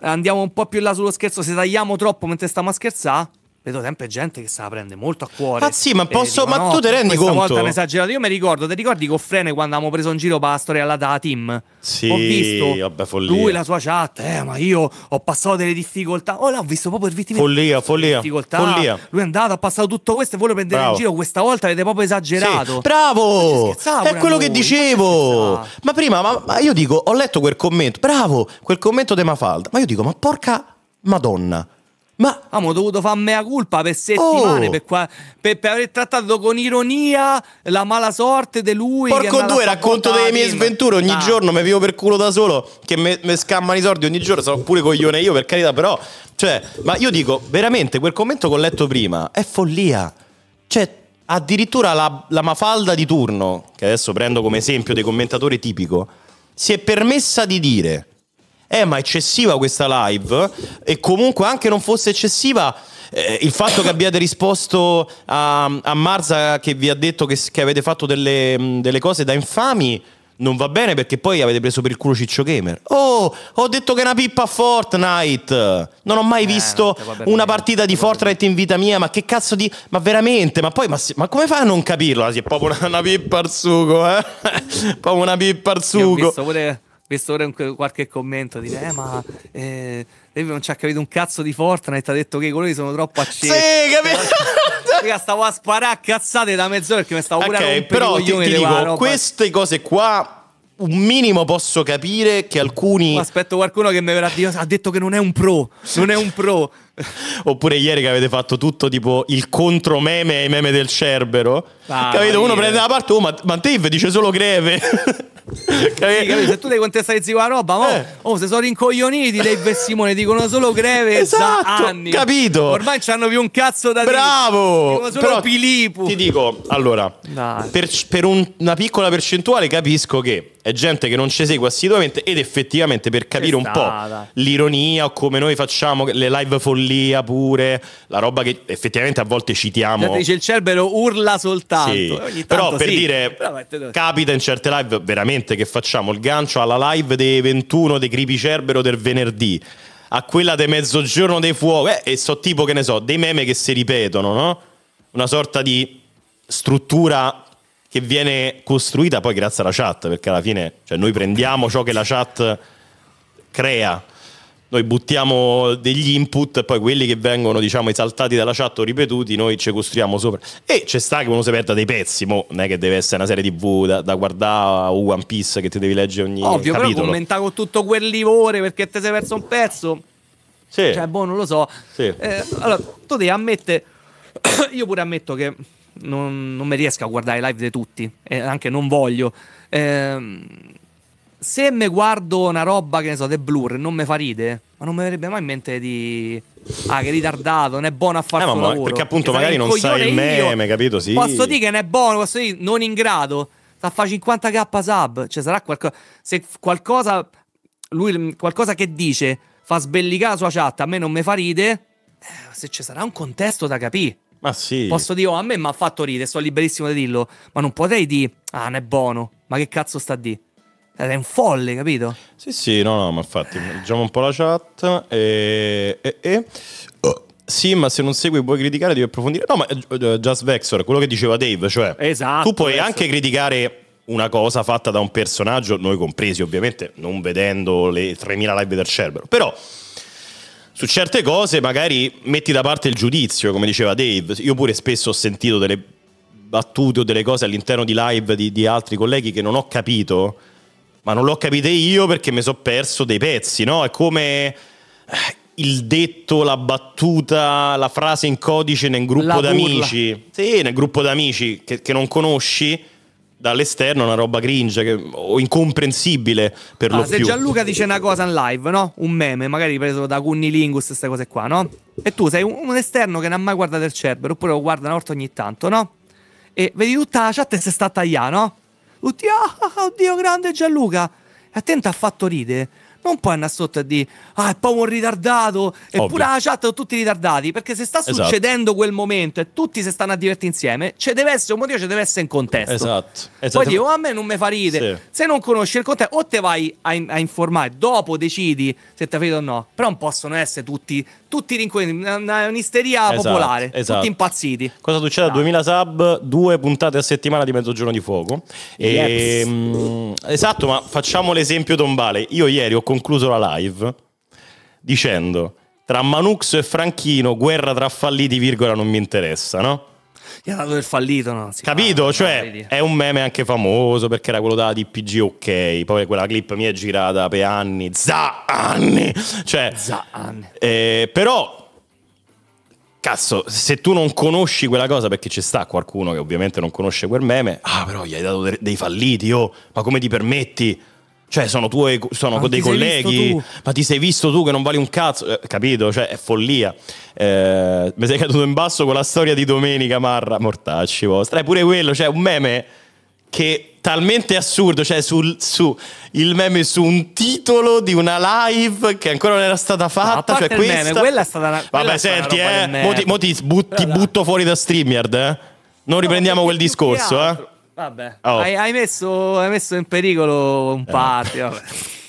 andiamo un po' più in là sullo scherzo, se tagliamo troppo mentre stiamo a scherzare, vedo sempre gente che se la prende molto a cuore. Ah, sì, ma posso- dico, ma "No, tu te rendi questa conto?" volta mi esagerato. Io mi ricordo, ti ricordi con Frene quando avevamo preso in giro per la storia alla da team? Sì, ho visto vabbè, follia. lui la sua chat, eh, ma io ho passato delle difficoltà. Oh, l'ho visto proprio il vittime Follia, follia, difficoltà. follia. Lui è andato, ha passato tutto questo e voi lo prendete Bravo. in giro. Questa volta avete proprio esagerato. Sì, bravo! È quello che dicevo. Ma prima, ma, ma io dico, ho letto quel commento. Bravo, quel commento di Mafalda. Ma io dico, ma porca Madonna. Ma Abbiamo dovuto fare mea culpa per settimane Oh! per, qua- per- per aver trattato con ironia la mala sorte di lui. Porco due, racconto delle mie sventure ogni Ah. giorno, mi vivo per culo da solo, che mi scammano i soldi ogni giorno, sono pure coglione io per carità, però, cioè, ma io dico, veramente, quel commento che ho letto prima è follia. Cioè, addirittura la, la Mafalda di turno, che adesso prendo come esempio dei commentatori tipico, si è permessa di dire eh ma eccessiva questa live e comunque anche non fosse eccessiva eh, il fatto che abbiate risposto a, a Marza che vi ha detto che, che avete fatto delle, delle cose da infami non va bene perché poi avete preso per il culo Ciccio Gamer. Oh, ho detto che è una pippa a Fortnite. Non ho mai visto va per una partita di Fortnite in vita mia. Ma che cazzo di. Ma veramente? Ma poi, ma, si- ma come fai a non capirlo? Ah, sì, è proprio una, una pippa al sugo, eh? proprio una pippa al Io ho sugo. visto pure, visto pure un- qualche commento dire eh ma eh, Dave non ci ha capito un cazzo di Fortnite ha detto che i colori sono troppo accesi Sì, capito? Stavo a sparare a cazzate da mezz'ora perché mi stavo pure a Ok, rompere però ti, ti di dico, queste cose qua, un minimo posso capire che alcuni... Aspetto qualcuno che mi verrà a dire ha detto che non è un pro non è un pro Oppure ieri che avete fatto tutto tipo il contro meme ai meme del Cerbero. Ah, capito? Uno prende la parte, oh, ma, ma Dave dice solo greve. Sì, capito? Se tu devi contestare quella roba, mo, Eh. oh, se sono rincoglioniti Dave e Simone, dicono solo greve Esatto, da anni. capito? Ormai non hanno più un cazzo da dire. Bravo! Dicono solo Però Pilipu. Ti dico, allora, per, per un- una piccola percentuale capisco che è gente che non ci segue assiduamente ed effettivamente per capire un po' l'ironia o come noi facciamo le live follia pure, la roba che effettivamente a volte citiamo. Dice il Cerbero urla soltanto. Sì, Ogni però per sì. dire, Però, capita in certe live veramente che facciamo il gancio alla live dei 21 dei Creepy Cerbero del venerdì, a quella dei mezzogiorno dei fuochi, eh, e so tipo che ne so, dei meme che si ripetono, no? Una sorta di struttura che viene costruita poi grazie alla chat, perché alla fine cioè, noi prendiamo ciò che la chat crea. Noi buttiamo degli input e poi quelli che vengono, diciamo, esaltati dalla chat o ripetuti, noi ci costruiamo sopra. E c'è sta che uno si perda dei pezzi, mo non è che deve essere una serie TV da, da guardare o One Piece che ti devi leggere ogni Ovvio, però capitolo. commenta con tutto quel livore perché ti sei perso un pezzo. Sì. Cioè, boh, non lo so. Sì. Eh, allora, tu devi ammettere. Io pure ammetto che non, non mi riesco a guardare i live di tutti. E anche non voglio. Ehm, se me guardo una roba che ne so, The Blur e non mi fa ride, ma non mi verrebbe mai in mente di. Ah, che ritardato, non è buono a fare Eh, ma lavoro. perché appunto Che magari non sai il meme, capito? Sì. Posso dire che ne è buono, posso dire non in grado. Sta a fare 50k sub. Cioè, sarà qualcosa. Se qualcosa. Lui qualcosa che dice fa sbellicare la sua chat, a me non mi fa ride. eh, se ci sarà un contesto da capire. Ma sì. Posso dire, oh, a me mi ha fatto ridere, sto liberissimo di dirlo. Ma non potrei dire, ah, non è buono. Ma che cazzo sta dire? È un folle, capito? Sì, sì, no, no, ma infatti, leggiamo un po' la chat e... e, e- oh, Sì, ma se non segui puoi criticare, devi approfondire. No, ma eh, Just Vexor, quello che diceva Dave, cioè Esatto, tu puoi adesso- anche criticare una cosa fatta da un personaggio, noi compresi ovviamente, non vedendo le 3000 live del Cerbero, però su certe cose magari metti da parte il giudizio, come diceva Dave. Io pure spesso ho sentito delle battute o delle cose all'interno di live di, di altri colleghi che non ho capito, ma non l'ho capite io perché mi sono perso dei pezzi, no? È come eh, il detto, la battuta, la frase in codice nel gruppo d'amici. Sì, nel gruppo d'amici che, che non conosci dall'esterno, una roba cringe che- o incomprensibile per Ah, lo se più. Gianluca dice una cosa in live, no? Un meme, magari preso da Cunnilingus, queste cose qua, no? E tu sei un, un esterno che non ha mai guardato il Cerbero, oppure lo guarda una volta ogni tanto, no? E vedi tutta la chat e si sta a tagliare, no? Tutti, ah, oddio, grande Gianluca. E a te non ti ha fatto ridere. Non puoi andare sotto e dire, ah, è proprio un ritardato. Eppure la chat sono tutti ritardati. Perché se sta Esatto. succedendo quel momento e tutti si stanno a divertire insieme, ci deve essere un motivo, ci deve essere in contesto. Esatto. Poi esatto. dico, a me non mi fa ridere. Se non conosci il contesto, o te vai a, a informare, dopo decidi se ti vedo o no. Però non possono essere tutti, tutti. Una, una- un'isteria Esatto, popolare. esatto. Tutti impazziti. Cosa succede a 2000 sub? Due puntate a settimana di Mezzogiorno di Fuoco. E, Yeps. mm, esatto, ma facciamo l'esempio tombale. Io ieri ho concluso la live dicendo tra Manux e Franchino, guerra tra falliti, virgola, non mi interessa, no? Gli ha dato del fallito, no? Si Capito? fa- Cioè, è un meme anche famoso perché era quello della DPG ok. Poi quella clip mi è girata per anni. Za anni! Cioè, Za anni. eh, però, cazzo, se tu non conosci quella cosa, perché ci sta qualcuno che ovviamente non conosce quel meme, ah, però gli hai dato de- dei falliti, oh, ma come ti permetti? Cioè, sono tuoi, sono Ma dei colleghi, ma ti sei visto tu che non vali un cazzo? Eh, capito? Cioè, è follia. Eh, mi sei caduto in basso con la storia di Domenica Marra, mortacci vostra. È pure quello, cioè, un meme che talmente assurdo, cioè sul, su il meme su un titolo di una live che ancora non era stata fatta, parte cioè questa meme, quella è stata una- Vabbè, senti, eh, mo ti, mo ti but- ti butto fuori da StreamYard, eh. Non riprendiamo quel discorso, eh. Vabbè, Oh. hai, hai messo, hai messo in pericolo un party. vabbè.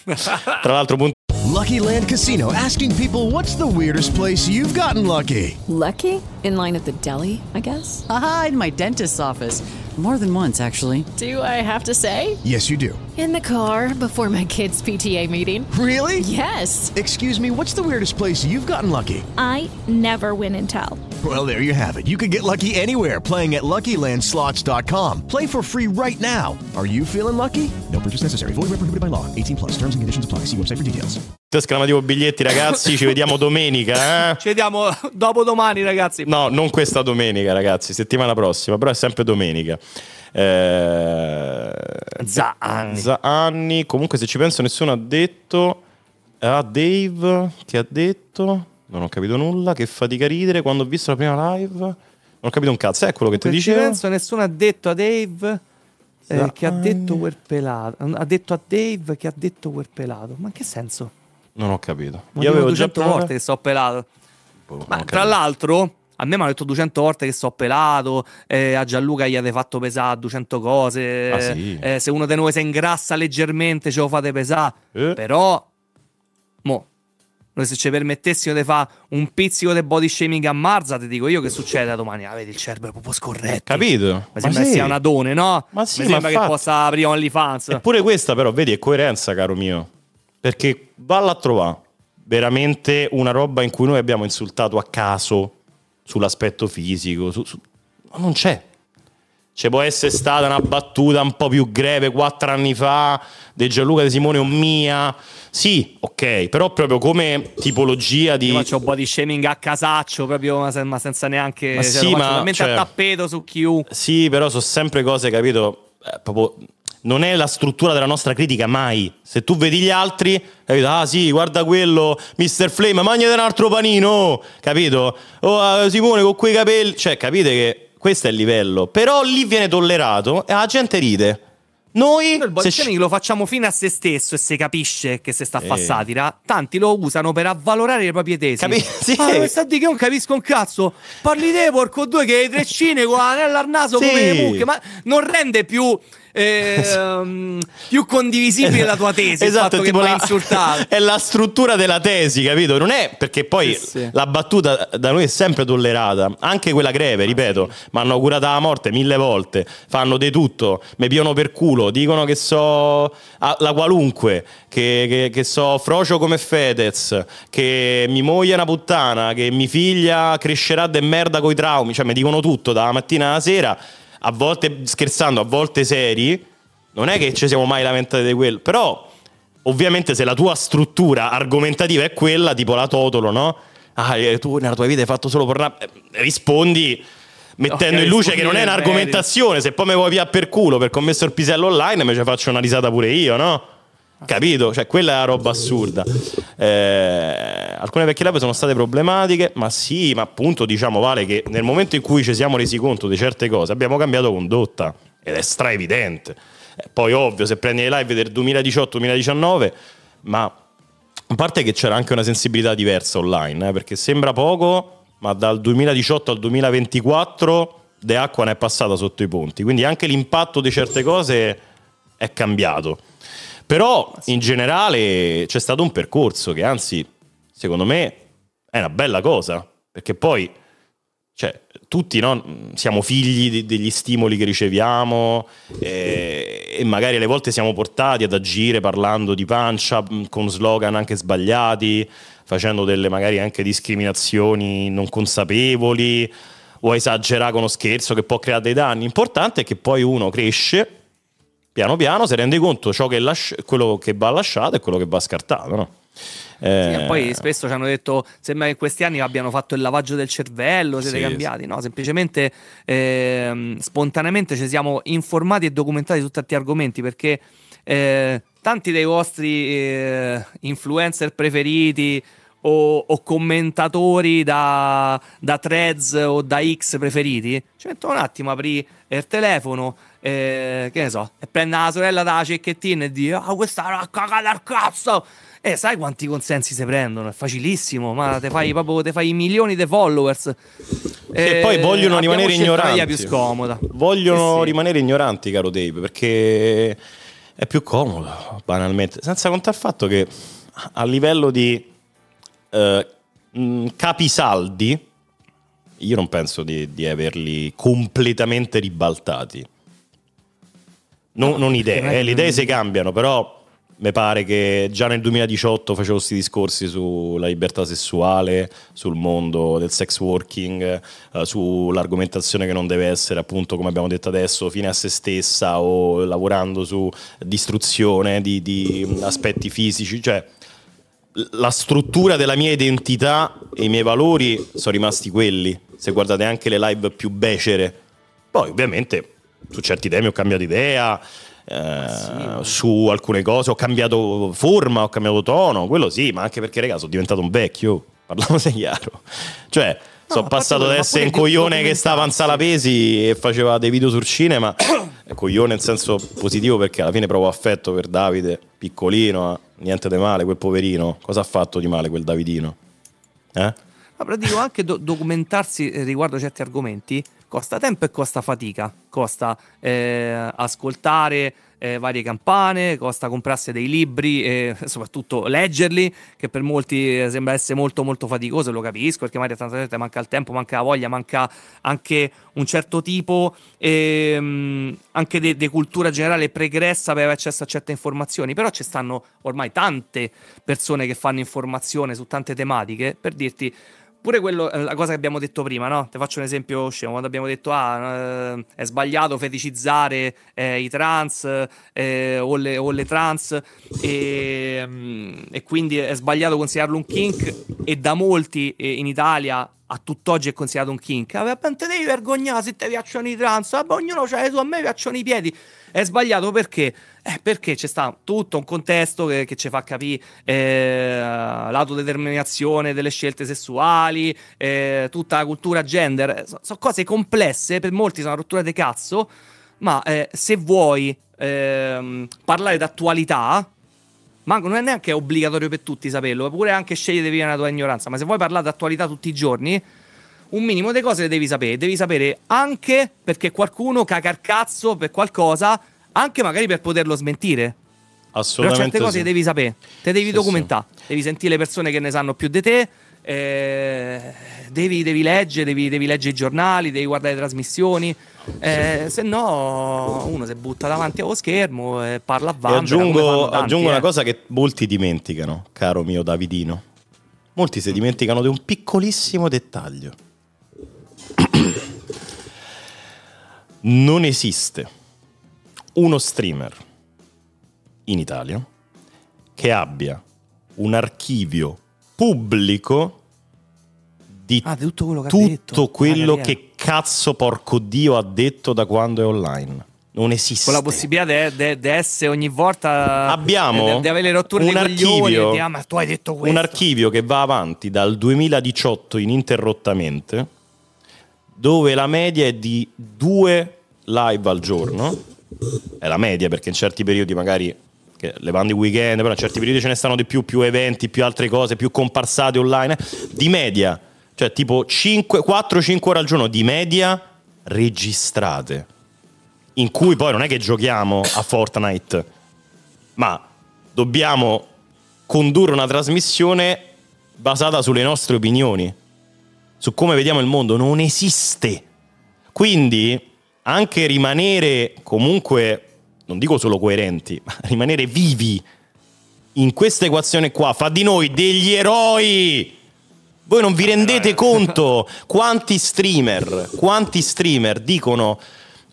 Tra l'altro punto Lucky Land Casino asking people what's the weirdest place you've gotten lucky? Lucky? In line at the deli, I guess? Aha, in my dentist's office. More than once, actually. Do I have to say? Yes, you do. In the car before my kids' PTA meeting. Really? Yes. Excuse me, what's the weirdest place you've gotten lucky? I never win and tell. Well, there you have it. You can get lucky anywhere playing at LuckyLandSlots.com. Play for free right now. Are you feeling lucky? No purchase necessary. Void where prohibited by law. 18 plus. Terms and conditions apply. See website for details. esclamativo biglietti, ragazzi. Ci vediamo domenica, eh. Ci vediamo dopo domani, ragazzi. No, non questa domenica, ragazzi, settimana prossima, però è sempre domenica. Eh... Zaanni. Zaanni. Comunque, se ci penso, nessuno ha detto. Ah, Dave, che ha detto. Non ho capito nulla. Che fatica ridere quando ho visto la prima live. Non ho capito un cazzo. È quello che ti Se ci dicevo. penso, nessuno ha detto a Dave eh, che ha detto quel pelato. Ha detto a Dave che ha detto quel pelato. Ma in che senso? Non ho capito. Ma Io avevo 200 già volte che so pelato. Boh, Ma tra l'altro, a me mi hanno detto 200 volte che so pelato. eh, a Gianluca gli avete fatto pesare 200 cose. Ah, sì? eh, se uno di noi si ingrassa leggermente, ce lo fate pesare. Eh? Però, mo, noi se ci permettessimo di fare un pizzico di body shaming a Marza, ti dico io che succede domani. Ah, vedi il cervello proprio scorretto. Capito? Mi sembra che sia una done, no? Ma sì, Mi sembra che possa aprire OnlyFans. Eppure questa, però, vedi, è coerenza, caro mio. Perché valla a trovare veramente una roba in cui noi abbiamo insultato a caso sull'aspetto fisico. su- su- Ma non c'è. Ci può essere stata una battuta un po' più greve quattro anni fa di Gianluca De Simone o mia. Sì, ok, però proprio come tipologia di. Io faccio body shaming a casaccio, proprio ma, se- ma senza neanche. Ma cioè, sì, ma, cioè- a tappeto su chiunque. Sì, però sono sempre cose, capito? Eh, proprio non è la struttura della nostra critica mai. Se tu vedi gli altri, capito? Ah sì, guarda quello, Mr. Flame, mangiate un altro panino, capito? Oh, Simone con quei capelli, cioè, capite che questo è il livello. Però lì viene tollerato e la gente ride. Noi Il body se shaming lo facciamo fino a se stesso e si capisce che se sta a fa Eh. satira. Tanti lo usano per avvalorare le proprie tesi. Capi- sì. Ah, questa di che non capisco un cazzo. Parli te, porco due, che hai treccine con l'anello al naso Sì. come le mucche. Ma non rende più. ehm, più condivisibile la tua tesi. Esatto, è la, è la struttura della tesi, capito? Non è perché poi Sì, sì. la battuta da noi è sempre tollerata, anche quella greve, ripeto, mi hanno augurata la morte mille volte, fanno di tutto, mi piono per culo, dicono che so la qualunque, che, che- che so frocio come Fedez, che mi moglie una puttana, che mi figlia crescerà de merda coi traumi, cioè mi dicono tutto dalla mattina alla sera, a volte scherzando, a volte seri, non è che ci siamo mai lamentati di quello, però ovviamente se la tua struttura argomentativa è quella, tipo la Totolo, no? Ah, eh, tu nella tua vita hai fatto solo porno, eh, rispondi mettendo Ok, in luce che non è un'argomentazione, se poi mi vuoi via per culo per commesso il pisello online, me ci faccio una risata pure io, no? Capito? Cioè, quella è la roba assurda. Eh, alcune vecchie live sono state problematiche, ma sì, ma appunto diciamo, Vale, che nel momento in cui ci siamo resi conto di certe cose, abbiamo cambiato condotta ed è stra evidente. Eh, poi, ovvio, se prendi le live del 2018-2019, ma a parte che c'era anche una sensibilità diversa online, eh, perché sembra poco, ma dal 2018 al 2024 De Acqua ne è passata sotto i ponti, quindi anche l'impatto di certe cose è cambiato. Però in generale c'è stato un percorso che anzi, secondo me, è una bella cosa, perché poi cioè, tutti no, siamo figli di- degli stimoli che riceviamo eh, e magari alle volte siamo portati ad agire parlando di pancia mh, con slogan anche sbagliati, facendo delle magari anche discriminazioni non consapevoli o esagerare con uno scherzo che può creare dei danni. L'importante è che poi uno cresce piano piano, si rende conto ciò che lascia- quello che va lasciato e quello che va scartato. No? Eh, Sì, poi spesso ci hanno detto sembra che in questi anni abbiano fatto il lavaggio del cervello, siete Sì, cambiati. No, semplicemente ehm, spontaneamente ci siamo informati e documentati su tanti argomenti perché eh, tanti dei vostri eh, influencer preferiti o, o commentatori da, da threads o da X preferiti ci mettono un attimo a aprire il telefono. eh, che ne so, e prende la sorella dalla cecchettina e dice: Ah, questa è una cagata al cazzo! E sai quanti consensi si prendono? È facilissimo, ma te fai proprio te fai milioni di followers. E poi vogliono rimanere ignoranti. più scomoda. Vogliono Sì, sì. rimanere ignoranti, caro Dave, perché è più comodo, banalmente. Senza contare il fatto che a livello di eh, mh, capisaldi, io non penso di, di averli completamente ribaltati. Non, non idee, eh, le idee si cambiano, però mi pare che già nel 2018 facevo questi discorsi sulla libertà sessuale, sul mondo del sex working, eh, sull'argomentazione che non deve essere appunto, come abbiamo detto adesso, fine a se stessa o lavorando su distruzione di, di aspetti fisici, cioè la struttura della mia identità e i miei valori sono rimasti quelli. Se guardate anche le live più becere, poi ovviamente su certi temi ho cambiato idea. Eh, su alcune cose ho cambiato forma, ho cambiato tono, quello sì, ma anche perché, ragazzi, sono diventato un vecchio. Parliamoci chiaro, cioè sono ma passato da essere un coglione che stava in sala pesi e faceva dei video sul cinema. Eh, coglione in senso positivo perché alla fine provo affetto per Davide, piccolino, eh, niente di male, quel poverino. Cosa ha fatto di male quel Davidino? Eh? Ma però dico anche do- documentarsi eh, riguardo certi argomenti costa tempo e costa fatica. Costa eh, ascoltare eh, varie campane, costa comprarsi dei libri e soprattutto leggerli, che per molti eh, sembra essere molto molto faticoso, lo capisco, perché magari a tanta gente manca il tempo, manca la voglia, manca anche un certo tipo ehm, anche di cultura generale pregressa per avere accesso a certe informazioni, però ci stanno ormai tante persone che fanno informazione su tante tematiche, per dirti pure quello, eh, la cosa che abbiamo detto prima, no? Ti faccio un esempio scemo, quando abbiamo detto ah, eh, è sbagliato feticizzare eh, i trans eh, o, le, o le trans e, mm, e quindi è sbagliato considerarlo un kink e da molti eh, in Italia a tutt'oggi è considerato un kink. Vabbè, non te devi vergognare se ti piacciono i trans, vabbè, ognuno c'ha le sue, a me piacciono i piedi. È sbagliato perché? Eh, perché c'è sta tutto un contesto che, che ci fa capire eh, l'autodeterminazione delle scelte sessuali, eh, tutta la cultura gender. Sono cose complesse, per molti sono una rottura di cazzo, ma eh, se vuoi ehm, parlare d'attualità, ma non è neanche obbligatorio per tutti saperlo, pure anche scegliere via la tua ignoranza, ma se vuoi parlare d'attualità tutti i giorni, un minimo di cose le devi sapere. Devi sapere anche perché qualcuno caga il cazzo per qualcosa anche magari per poterlo smentire. Però Assolutamente certe cose sì. devi sapere, te devi Sì, documentare, devi sentire le persone che ne sanno più di te, eh, devi, devi leggere, devi, devi leggere i giornali, devi guardare le trasmissioni, eh, se no uno si butta davanti allo schermo e parla a vanvera, aggiungo, tanti, aggiungo eh. una cosa che molti dimenticano, caro mio Davidino. Molti si dimenticano di un piccolissimo dettaglio. Non esiste uno streamer in Italia che abbia un archivio pubblico di Ah, tutto quello che tutto detto, quello che cazzo porco Dio ha detto da quando è online. Non esiste. Con la possibilità di essere ogni volta Abbiamo di avere le rotture un archivio- di, ah, ma tu hai detto questo un archivio che va avanti dal 2018 ininterrottamente, dove la media è di due live al giorno. È la media perché in certi periodi magari levando i weekend, però in certi periodi ce ne stanno di più, più eventi, più altre cose, più comparsate online. Di media, cioè tipo 4-5 ore al giorno di media registrate. In cui poi non è che giochiamo a Fortnite, ma dobbiamo condurre una trasmissione basata sulle nostre opinioni, su come vediamo il mondo. Non esiste. Quindi anche rimanere comunque, non dico solo coerenti, ma rimanere vivi in questa equazione qua fa di noi degli eroi. Voi non vi rendete conto quanti streamer, quanti streamer dicono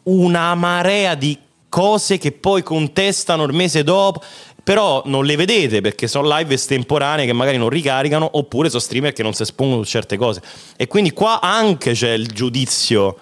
una marea di cose che poi contestano il mese dopo, però non le vedete perché sono live estemporanee che magari non ricaricano, oppure sono streamer che non si espongono su certe cose. E quindi qua anche c'è il giudizio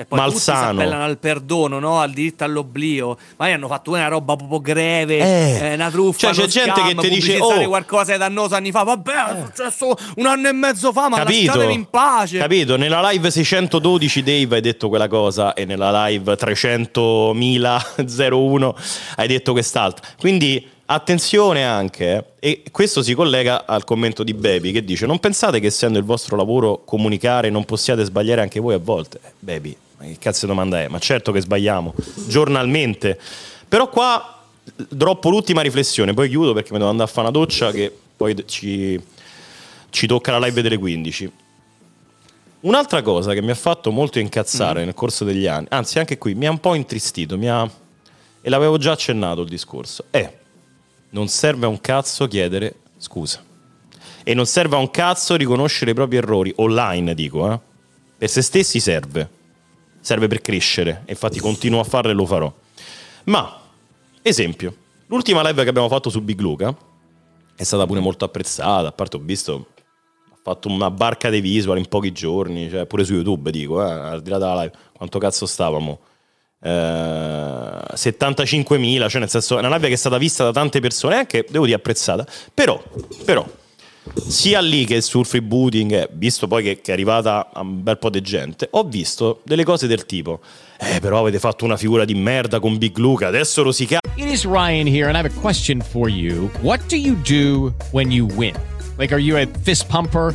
E poi tutti si malsano. appellano al perdono, no? al diritto all'oblio. Magari hanno fatto una roba proprio greve, Eh. eh, una truffa, Cioè, c'è gente scam, che ti dice, "Oh." qualcosa di dannoso anni fa. Vabbè, è successo un anno e mezzo fa, ma Capito? lasciatemi in pace. Capito? Nella live 612 Dave hai detto quella cosa e nella live 300.001 hai detto quest'altra. Quindi attenzione anche, eh, e questo si collega al commento di Baby che dice non pensate che essendo il vostro lavoro comunicare non possiate sbagliare anche voi a volte? Eh, Baby, ma che cazzo di domanda è? Ma certo che sbagliamo, giornalmente. Però qua droppo l'ultima riflessione, poi chiudo perché mi devo andare a fare una doccia che poi ci, ci tocca la live delle 15. Un'altra cosa che mi ha fatto molto incazzare nel corso degli anni, anzi anche qui mi ha un po' intristito, mi ha- e l'avevo già accennato il discorso, è non serve a un cazzo chiedere scusa. E non serve a un cazzo riconoscere i propri errori, online dico, eh. Per se stessi serve. Serve per crescere, infatti continuo a farlo e lo farò. Ma, esempio, l'ultima live che abbiamo fatto su Big Luca è stata pure molto apprezzata, a parte ho visto ha fatto una barca di visual in pochi giorni, cioè pure su YouTube dico, eh, al di là della live, quanto cazzo stavamo? Eh, 75.000, cioè nel senso è una live che è stata vista da tante persone, anche devo dire apprezzata, però, però sia lì che sul freebooting, eh, visto poi che, che è arrivata un bel po' di gente, ho visto delle cose del tipo, eh però avete fatto una figura di merda con Big Luca, adesso rosicate. It is Ryan here, and I have a question for you. What do you do when you win? Like, are you a fist pumper?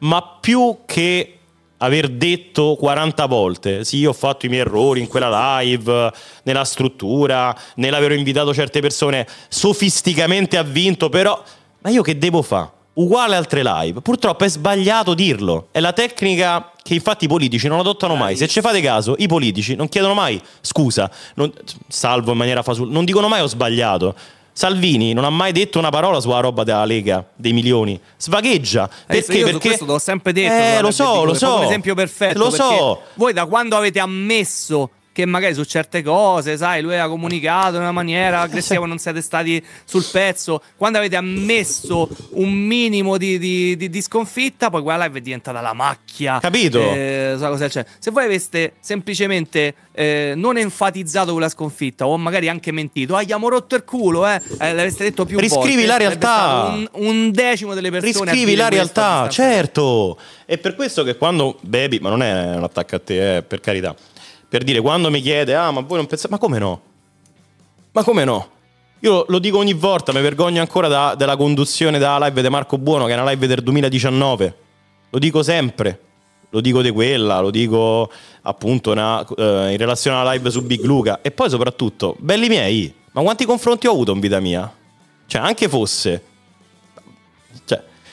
ma più che aver detto 40 volte, sì, ho fatto i miei errori in quella live, nella struttura, nell'aver invitato certe persone, sofisticamente ha vinto, però, ma io che devo fare? Uguale altre live. Purtroppo è sbagliato dirlo. È la tecnica che infatti i politici non adottano mai. Se ci fate caso, i politici non chiedono mai scusa, non- salvo in maniera fasul, non dicono mai ho sbagliato. Salvini non ha mai detto una parola sulla roba della Lega, dei milioni. Svagheggia. Perché? io Perché questo l'ho sempre detto. Eh, lo so, lo so. un esempio perfetto. Lo so. Voi da quando avete ammesso che magari su certe cose, sai, lui ha comunicato in una maniera aggressiva, non siete stati sul pezzo. Quando avete ammesso un minimo di, di, di, di sconfitta, poi quella live è diventata la macchia. Capito? Eh, so cosa c'è. Se voi aveste semplicemente eh, non enfatizzato quella sconfitta, o magari anche mentito, ah, gli abbiamo rotto il culo, eh, eh l'avreste detto più Riscrivi volte. la realtà. Un, un decimo delle persone. Riscrivi la realtà, certo. E per questo che quando Baby, ma non è un attacco a te, eh, per carità. Per dire, quando mi chiede, ah, ma voi non pensate, ma come no? Ma come no? Io lo dico ogni volta, mi vergogno ancora da- della conduzione della live di Marco Buono, che è una live del 2019. Lo dico sempre. Lo dico di quella, lo dico appunto una- eh, in relazione alla live su Big Luca. E poi soprattutto, belli miei, ma quanti confronti ho avuto in vita mia? Cioè, anche fosse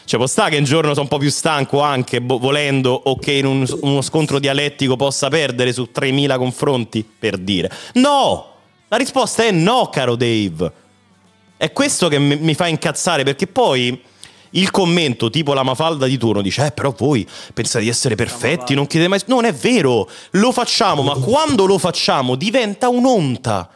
cioè, può stare che un giorno sono un po' più stanco anche, boh, volendo, o che in un- uno scontro dialettico possa perdere su 3.000 confronti, per dire. No! La risposta è no, caro Dave. È questo che mi mi fa incazzare, perché poi il commento, tipo la Mafalda di turno, dice, eh, però voi pensate di essere perfetti, non chiedete mai... Non è vero, lo facciamo, ma quando lo facciamo diventa un'onta.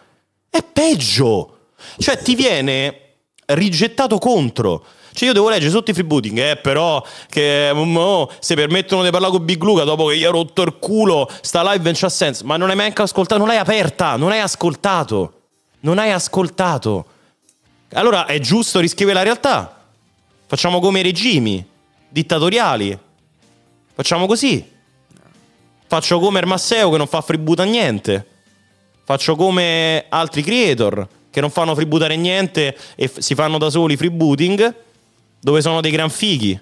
È peggio. Cioè, ti viene rigettato contro. Cioè, io devo leggere sotto i freebooting, eh, però, che mo, se permettono di parlare con Big Luca dopo che gli ha rotto il culo, sta live non c'ha senso. Ma non hai neanche ascoltato, non l'hai aperta, non hai ascoltato. Non hai ascoltato. Allora è giusto riscrivere la realtà. Facciamo come i regimi dittatoriali. Facciamo così. Faccio come il Masseo che non fa freeboot a niente. Faccio come altri creator che non fanno freebootare niente e f- si fanno da soli freebooting dove sono dei gran fighi.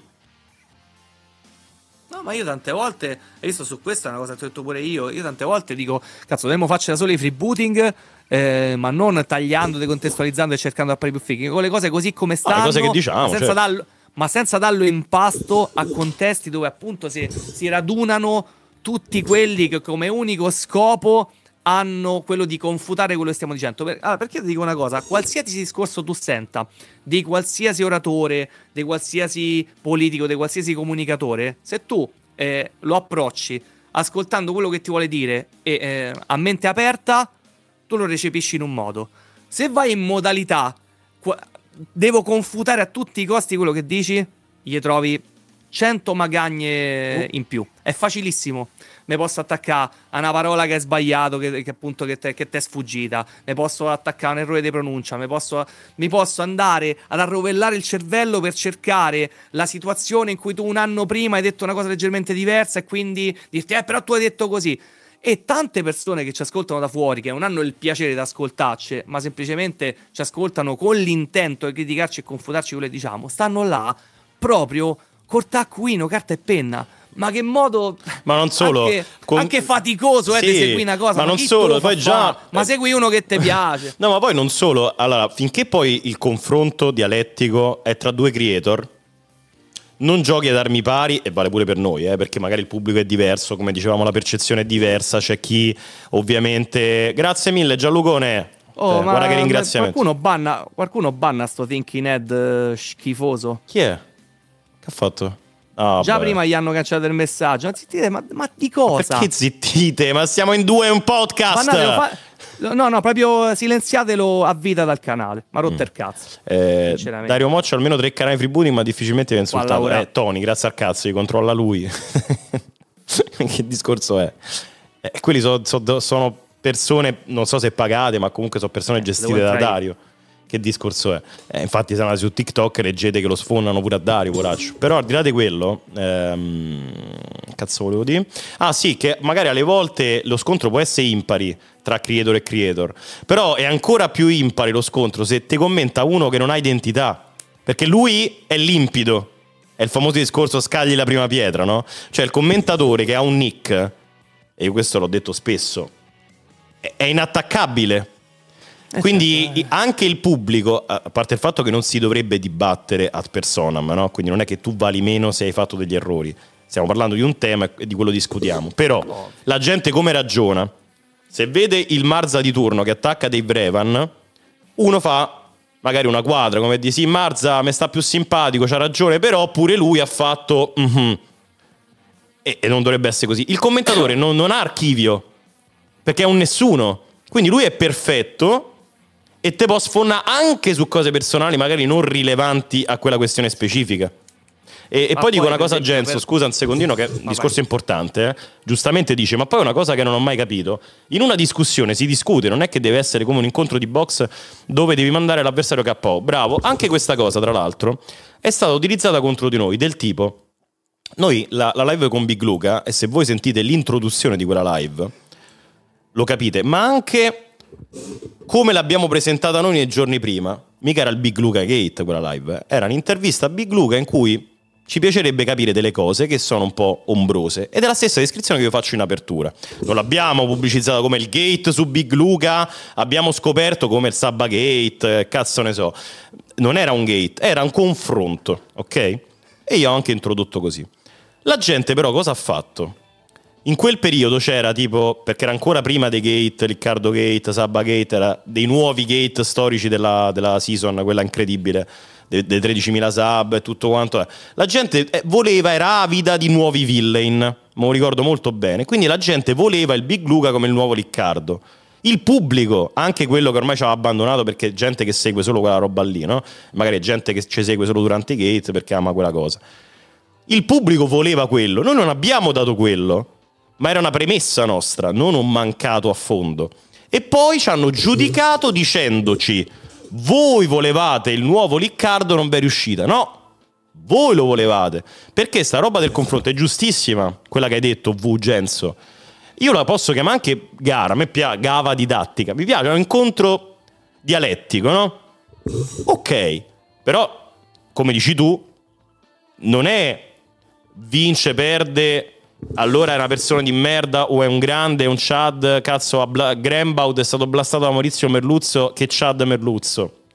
No, ma io tante volte, hai visto su questa è una cosa che ho detto pure io, io tante volte dico, cazzo, dovremmo farci da soli i freebooting, eh, ma non tagliando, decontestualizzando e cercando di apparire più fighi, con le cose così come stanno, cose che diciamo, ma senza, certo. darlo, ma senza darlo in pasto a contesti dove appunto si, si radunano tutti quelli che come unico scopo hanno quello di confutare quello che stiamo dicendo. Per- allora, perché ti dico una cosa? Qualsiasi discorso tu senta di qualsiasi oratore, di qualsiasi politico, di qualsiasi comunicatore, se tu eh, lo approcci ascoltando quello che ti vuole dire e eh, a mente aperta, tu lo recepisci in un modo. Se vai in modalità qua- devo confutare a tutti i costi quello che dici, gli trovi 100 magagne in più. È facilissimo. Mi posso attaccare a una parola che è sbagliato, che, che appunto che te, che te è sfuggita. Mi posso attaccare a un errore di pronuncia. Posso, mi posso andare ad arrovellare il cervello per cercare la situazione in cui tu un anno prima hai detto una cosa leggermente diversa e quindi dirti, eh, però tu hai detto così. E tante persone che ci ascoltano da fuori, che non hanno il piacere di ascoltarci, ma semplicemente ci ascoltano con l'intento di criticarci e confutarci quello che diciamo, stanno là proprio col taccuino, carta e penna. Ma che modo Ma non solo. anche, con- anche faticoso eh, Sì, di seguire una cosa. ma non chi te solo, lo fa poi già- fare? Ma segui uno che ti piace. No, ma poi non solo. Allora, finché poi il confronto dialettico è tra due creator, non giochi ad armi pari, e vale pure per noi, eh, perché magari il pubblico è diverso, come dicevamo, la percezione è diversa. C'è chi, ovviamente. Grazie mille, Gianlucone. Oh, Eh, ma guarda che ringraziamento. Qualcuno banna, qualcuno banna sto thinking head eh, schifoso. Chi è? Che ha fatto? Ah, Già vabbè. prima gli hanno cancellato il messaggio. Ma zittite, ma, ma di cosa? Perché zittite? Ma siamo in due, è un podcast. Bannatelo, fa- No, no, proprio silenziatelo a vita dal canale. Ma rotto il cazzo. Eh. Dario Moccio almeno tre canali freebooting, ma difficilmente viene insultato. Eh, Tony, grazie al cazzo, li controlla lui. che discorso è? Eh, quelli so- so- sono persone, non so se pagate, ma comunque sono persone gestite devo da Dario. Che discorso è? Eh, infatti, se andate su TikTok leggete che lo sfondano pure a Dario, poraccio. Però al di là di quello, ehm, cazzo volevo dire? Ah, sì, che magari alle volte lo scontro può essere impari tra creator e creator. Però è ancora più impari lo scontro se ti commenta uno che non ha identità. Perché lui è limpido. È il famoso discorso scagli la prima pietra, no? Cioè il commentatore che ha un nick, e io questo l'ho detto spesso, è- è inattaccabile. Quindi i- anche il pubblico, a parte il fatto che non si dovrebbe dibattere ad personam, no? quindi non è che tu vali meno se hai fatto degli errori, stiamo parlando di un tema e di quello discutiamo, però la gente come ragiona? Se vede il Marza di turno che attacca dei Brevan, uno fa magari una quadra come di sì, Marza mi sta più simpatico, c'ha ragione, però pure lui ha fatto... mhm. E, e non dovrebbe essere così. Il commentatore non, non ha archivio. perché è un nessuno. Quindi lui è perfetto e te può sfondare anche su cose personali, magari non rilevanti a quella questione specifica. E, e Ma poi dico poi, una cosa a Genso, per- scusa un secondino, che è un discorso importante. eh. Giustamente dice, ma poi una cosa che non ho mai capito. In una discussione si discute, non è che deve essere come un incontro di box dove devi mandare l'avversario KO. Bravo, anche questa cosa, tra l'altro, è stata utilizzata contro di noi, del tipo... Noi la, la live con Big Luca, e se voi sentite l'introduzione di quella live, lo capite, ma anche come l'abbiamo presentata noi nei giorni prima. Mica era il Big Luca Gate quella live, eh. era un'intervista a Big Luca in cui ci piacerebbe capire delle cose che sono un po' ombrose. Ed è la stessa descrizione che io faccio in apertura. Non l'abbiamo pubblicizzata come il gate su Big Luca, abbiamo scoperto come il Sabba Gate, eh, cazzo ne so. Non era un gate, era un confronto, ok? E io ho anche introdotto così. La gente però cosa ha fatto? In quel periodo c'era tipo, perché era ancora prima dei gate, Riccardo Gate, Sabba Gate, era dei nuovi gate storici della, della season, quella incredibile, dei, dei 13.000 sub e tutto quanto. è. La gente eh, voleva, era avida di nuovi villain, me lo ricordo molto bene, quindi la gente voleva il Big Luca come il nuovo Riccardo. Il pubblico, anche quello che ormai ci ha abbandonato perché gente che segue solo quella roba lì, no? Magari è gente che ci segue solo durante i gate perché ama quella cosa. Il pubblico voleva quello, noi non abbiamo dato quello, ma era una premessa nostra, non un mancato a fondo. E poi ci hanno giudicato dicendoci: voi volevate il nuovo Riccardo, non vi è riuscita. No, voi lo volevate. Perché sta roba del confronto è giustissima, quella che hai detto, V Genso. Io la posso chiamare anche gara, a me piace gava didattica, mi piace, è un incontro dialettico, no? Ok, però, come dici tu, non è vince, perde, allora è una persona di merda o è un grande, è un Chad, cazzo, a Bla- Grambaud è stato blastato da Maurizio Merluzzo, che Chad Merluzzo.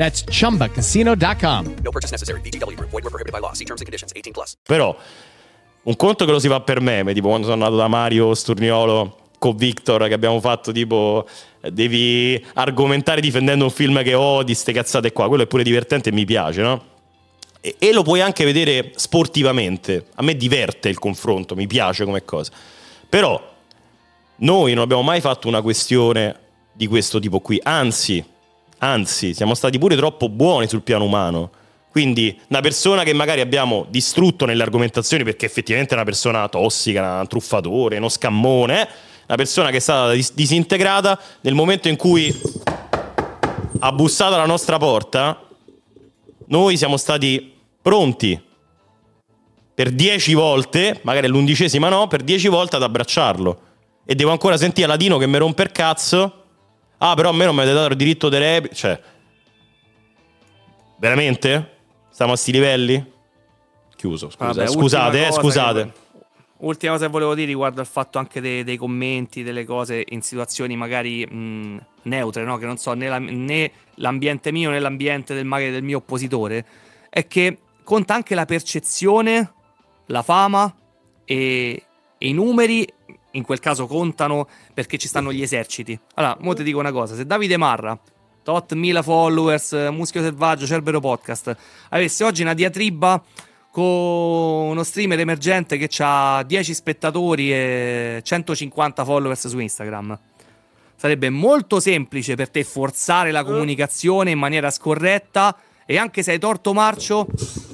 That's chumbacasino.com. No purchase necessary. VGW Group. Void were prohibited by law. See terms and conditions. 18 plus. Però un conto che lo si fa per meme, tipo quando sono andato da Mario Sturniolo con Victor che abbiamo fatto tipo devi argomentare difendendo un film che odi, ste cazzate qua, quello è pure divertente e mi piace, no? E, e lo puoi anche vedere sportivamente, a me diverte il confronto, mi piace come cosa. Però noi non abbiamo mai fatto una questione di questo tipo qui, anzi, anzi, siamo stati pure troppo buoni sul piano umano. Quindi una persona che magari abbiamo distrutto nelle argomentazioni perché effettivamente è una persona tossica, un truffatore, uno scammone, eh? una persona che è stata dis- disintegrata nel momento in cui ha bussato alla nostra porta, noi siamo stati pronti per dieci volte, magari l'undicesima no, per dieci volte ad abbracciarlo. E devo ancora sentire Ladino che mi rompe il cazzo. Ah, però a me non mi avete dato il diritto di replica. Cioè, veramente? Stiamo a sti livelli? Chiuso, scusa. Vabbè, scusate, eh, scusate. che- Ultima cosa che volevo dire riguardo al fatto anche dei, dei commenti, delle cose in situazioni magari mh, neutre, no? che non so né, la- né l'ambiente mio né l'ambiente del, magari del mio oppositore, è che conta anche la percezione, la fama e, e i numeri, in quel caso contano perché ci stanno gli eserciti. Allora, mo ti dico una cosa, se Davide Marra, tot mila followers, Muschio Selvaggio, Cerbero Podcast, avesse oggi una diatriba con uno streamer emergente che ha 10 spettatori e 150 followers su Instagram. Sarebbe molto semplice per te forzare la comunicazione in maniera scorretta e anche se hai torto marcio,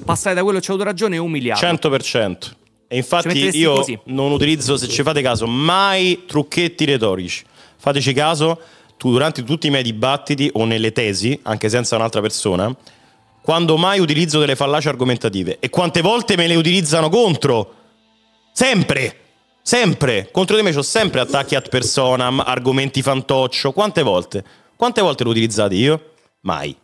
passare da quello che c'è avuto ragione e umiliare. 100%. E infatti io così? non utilizzo, se ci fate caso, mai trucchetti retorici. Fateci caso, tu durante tutti i miei dibattiti o nelle tesi, anche senza un'altra persona, quando mai utilizzo delle fallaci argomentative e quante volte me le utilizzano contro? Sempre! Sempre! Contro di me ho sempre attacchi ad personam, argomenti fantoccio. Quante volte? Quante volte l'ho utilizzato io? Mai.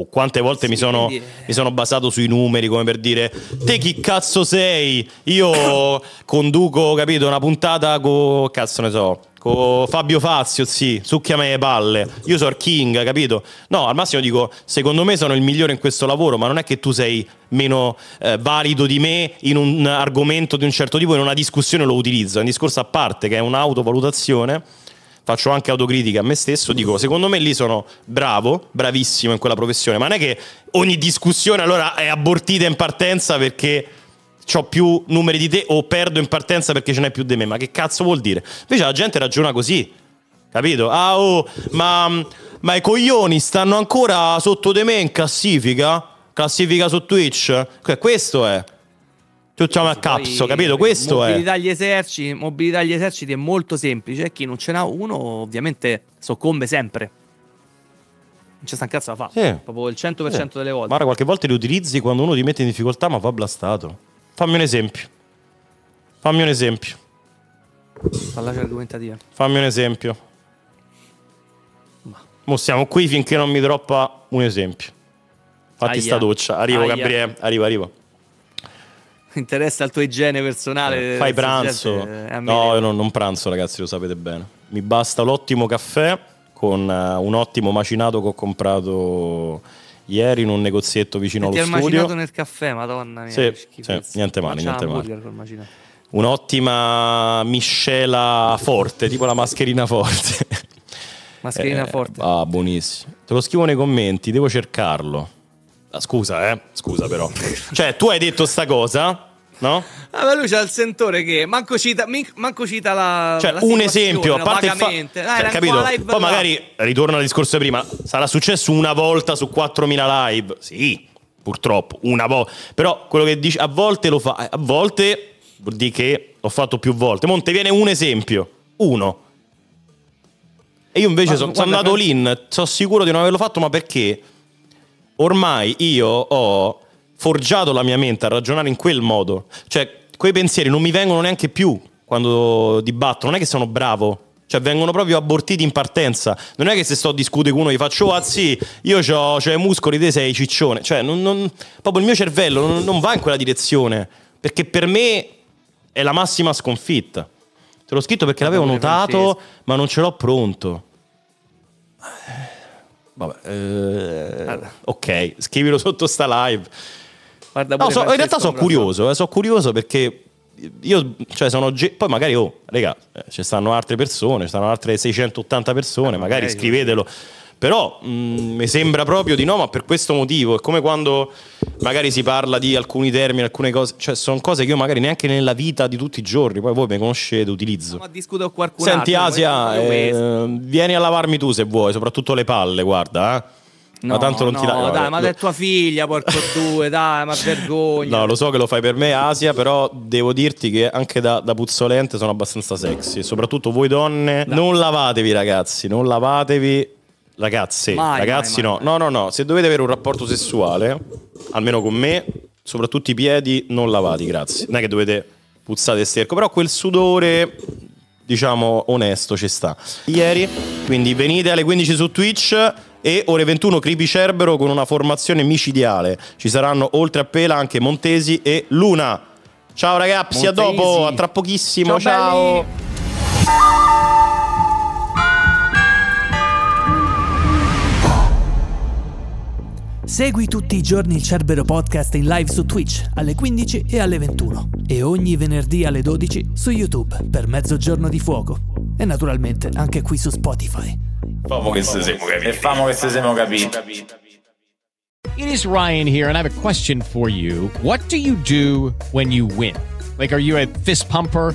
O quante volte mi, sono, quindi- mi sono basato sui numeri, come per dire, te chi cazzo sei? Io conduco, capito, una puntata con, cazzo ne so, Con Fabio Fazio, sì, succhiami le palle. Io sono il king, capito? No, al massimo dico, secondo me sono il migliore in questo lavoro, ma non è che tu sei meno eh, valido di me in un argomento di un certo tipo, in una discussione lo utilizzo. È un discorso a parte che è un'autovalutazione. Faccio anche autocritica a me stesso, dico, secondo me lì sono bravo, bravissimo in quella professione, ma non è che ogni discussione allora è abortita in partenza perché ho più numeri di te o perdo in partenza perché ce n'è più di me. Ma che cazzo vuol dire? Invece la gente ragiona così, capito? Ah, oh, ma, ma i coglioni stanno ancora sotto di me in classifica? Classifica su Twitch? Que- Questo è. Facciamo a capso, capito? Questo è. mobilità agli eserciti, mobilità agli eserciti è molto semplice. E chi non ce n'ha uno, ovviamente, soccombe sempre. Non c'è sta un cazzo da fare. Sì. Proprio il 100% Sì. delle volte. Guarda, qualche volta li utilizzi quando uno ti mette in difficoltà, ma va blastato. Fammi un esempio. Fammi un esempio. Fallacia argomentativa. Fammi un esempio. Mo siamo qui finché non mi droppa un esempio. Fatti Aia. sta doccia. Arrivo, Aia. Gabriele. Arrivo, arrivo. Interessa il tuo igiene personale. Fai eh, pranzo? gente, eh, No, io non, non pranzo, ragazzi, lo sapete bene. Mi basta l'ottimo caffè con eh, un ottimo macinato che ho comprato ieri in un negozietto vicino Ti allo ha macinato studio. nel caffè, madonna mia. Sì, sì, niente male, niente male. Un'ottima miscela forte, tipo la mascherina forte. Mascherina Eh, forte. Ah, buonissimo. Te lo scrivo nei commenti, devo cercarlo. Ah, scusa, eh. Scusa però. cioè, tu hai detto sta cosa, no? Ah, ma lui c'ha il sentore che manco cita, manco cita la. Cioè, la un esempio, a parte il fa-. Dai, cioè, capito? Poi là. magari ritorno al discorso di prima. Sarà successo una volta su 4.000 live. Sì, purtroppo, una volta. Però quello che dici, a volte lo fa, a volte vuol dire che l'ho fatto più volte. Monte viene un esempio, uno. E io invece sono guarda, andato per- lì, sono sicuro di non averlo fatto, ma perché ormai io ho forgiato la mia mente a ragionare in quel modo. Cioè, quei pensieri non mi vengono neanche più quando dibatto. Non è che sono bravo. Cioè, vengono proprio abortiti in partenza. Non è che se sto a discutere con uno gli faccio, ah, sì, io ho i muscoli, te sei ciccione. Cioè, non- non- proprio il mio cervello non, non va in quella direzione. Perché per me è la massima sconfitta. Te l'ho scritto perché l'avevo notato, ma non ce l'ho pronto. Vabbè, eh, ok, scrivilo sotto sta live. Guarda No, so- in realtà sono curioso, eh, sono curioso perché io, cioè, sono. ge- poi magari, oh, raga, eh, ci stanno altre persone, ci stanno altre 680 persone, magari magari, scrivetelo. Però mh, mi sembra proprio di no, ma per questo motivo. È come quando magari si parla di alcuni termini, alcune cose, cioè sono cose che io magari neanche nella vita di tutti i giorni, poi voi mi conoscete, utilizzo. Ma discuto con qualcun Senti Asia, eh, vieni a lavarmi tu se vuoi, soprattutto le palle, guarda, eh. No, ma tanto non ti no, la- dai, ma lo- è tua figlia, porco due, dai, ma vergogna. No, lo so che lo fai per me, Asia, però devo dirti che anche da, da puzzolente sono abbastanza sexy. Soprattutto voi donne, non lavatevi, ragazzi, non lavatevi. Ragazzi, Mai, ragazzi, mai, no, no, no, no. Se dovete avere un rapporto sessuale, almeno con me, soprattutto i piedi, non lavati, grazie. Non è che dovete puzzare sterco, però quel sudore, diciamo, onesto ci sta. Ieri, quindi venite alle 15 su Twitch e ore 21 Creepy Cerbero con una formazione micidiale. Ci saranno oltre a Pela anche Montesi e Luna. Ciao ragazzi, a Montesi. dopo, a tra pochissimo, Ciao, ciao. Segui tutti i giorni il Cerbero Podcast in live su Twitch alle 15 e alle 21 e ogni venerdì alle 12 su YouTube per Mezzogiorno di Fuoco e naturalmente anche qui su Spotify. Famo che se siamo capiti. E famo che se siamo capiti. It is Ryan here, and I have a question for you. What do you do when you win? Like, are you a fist pumper?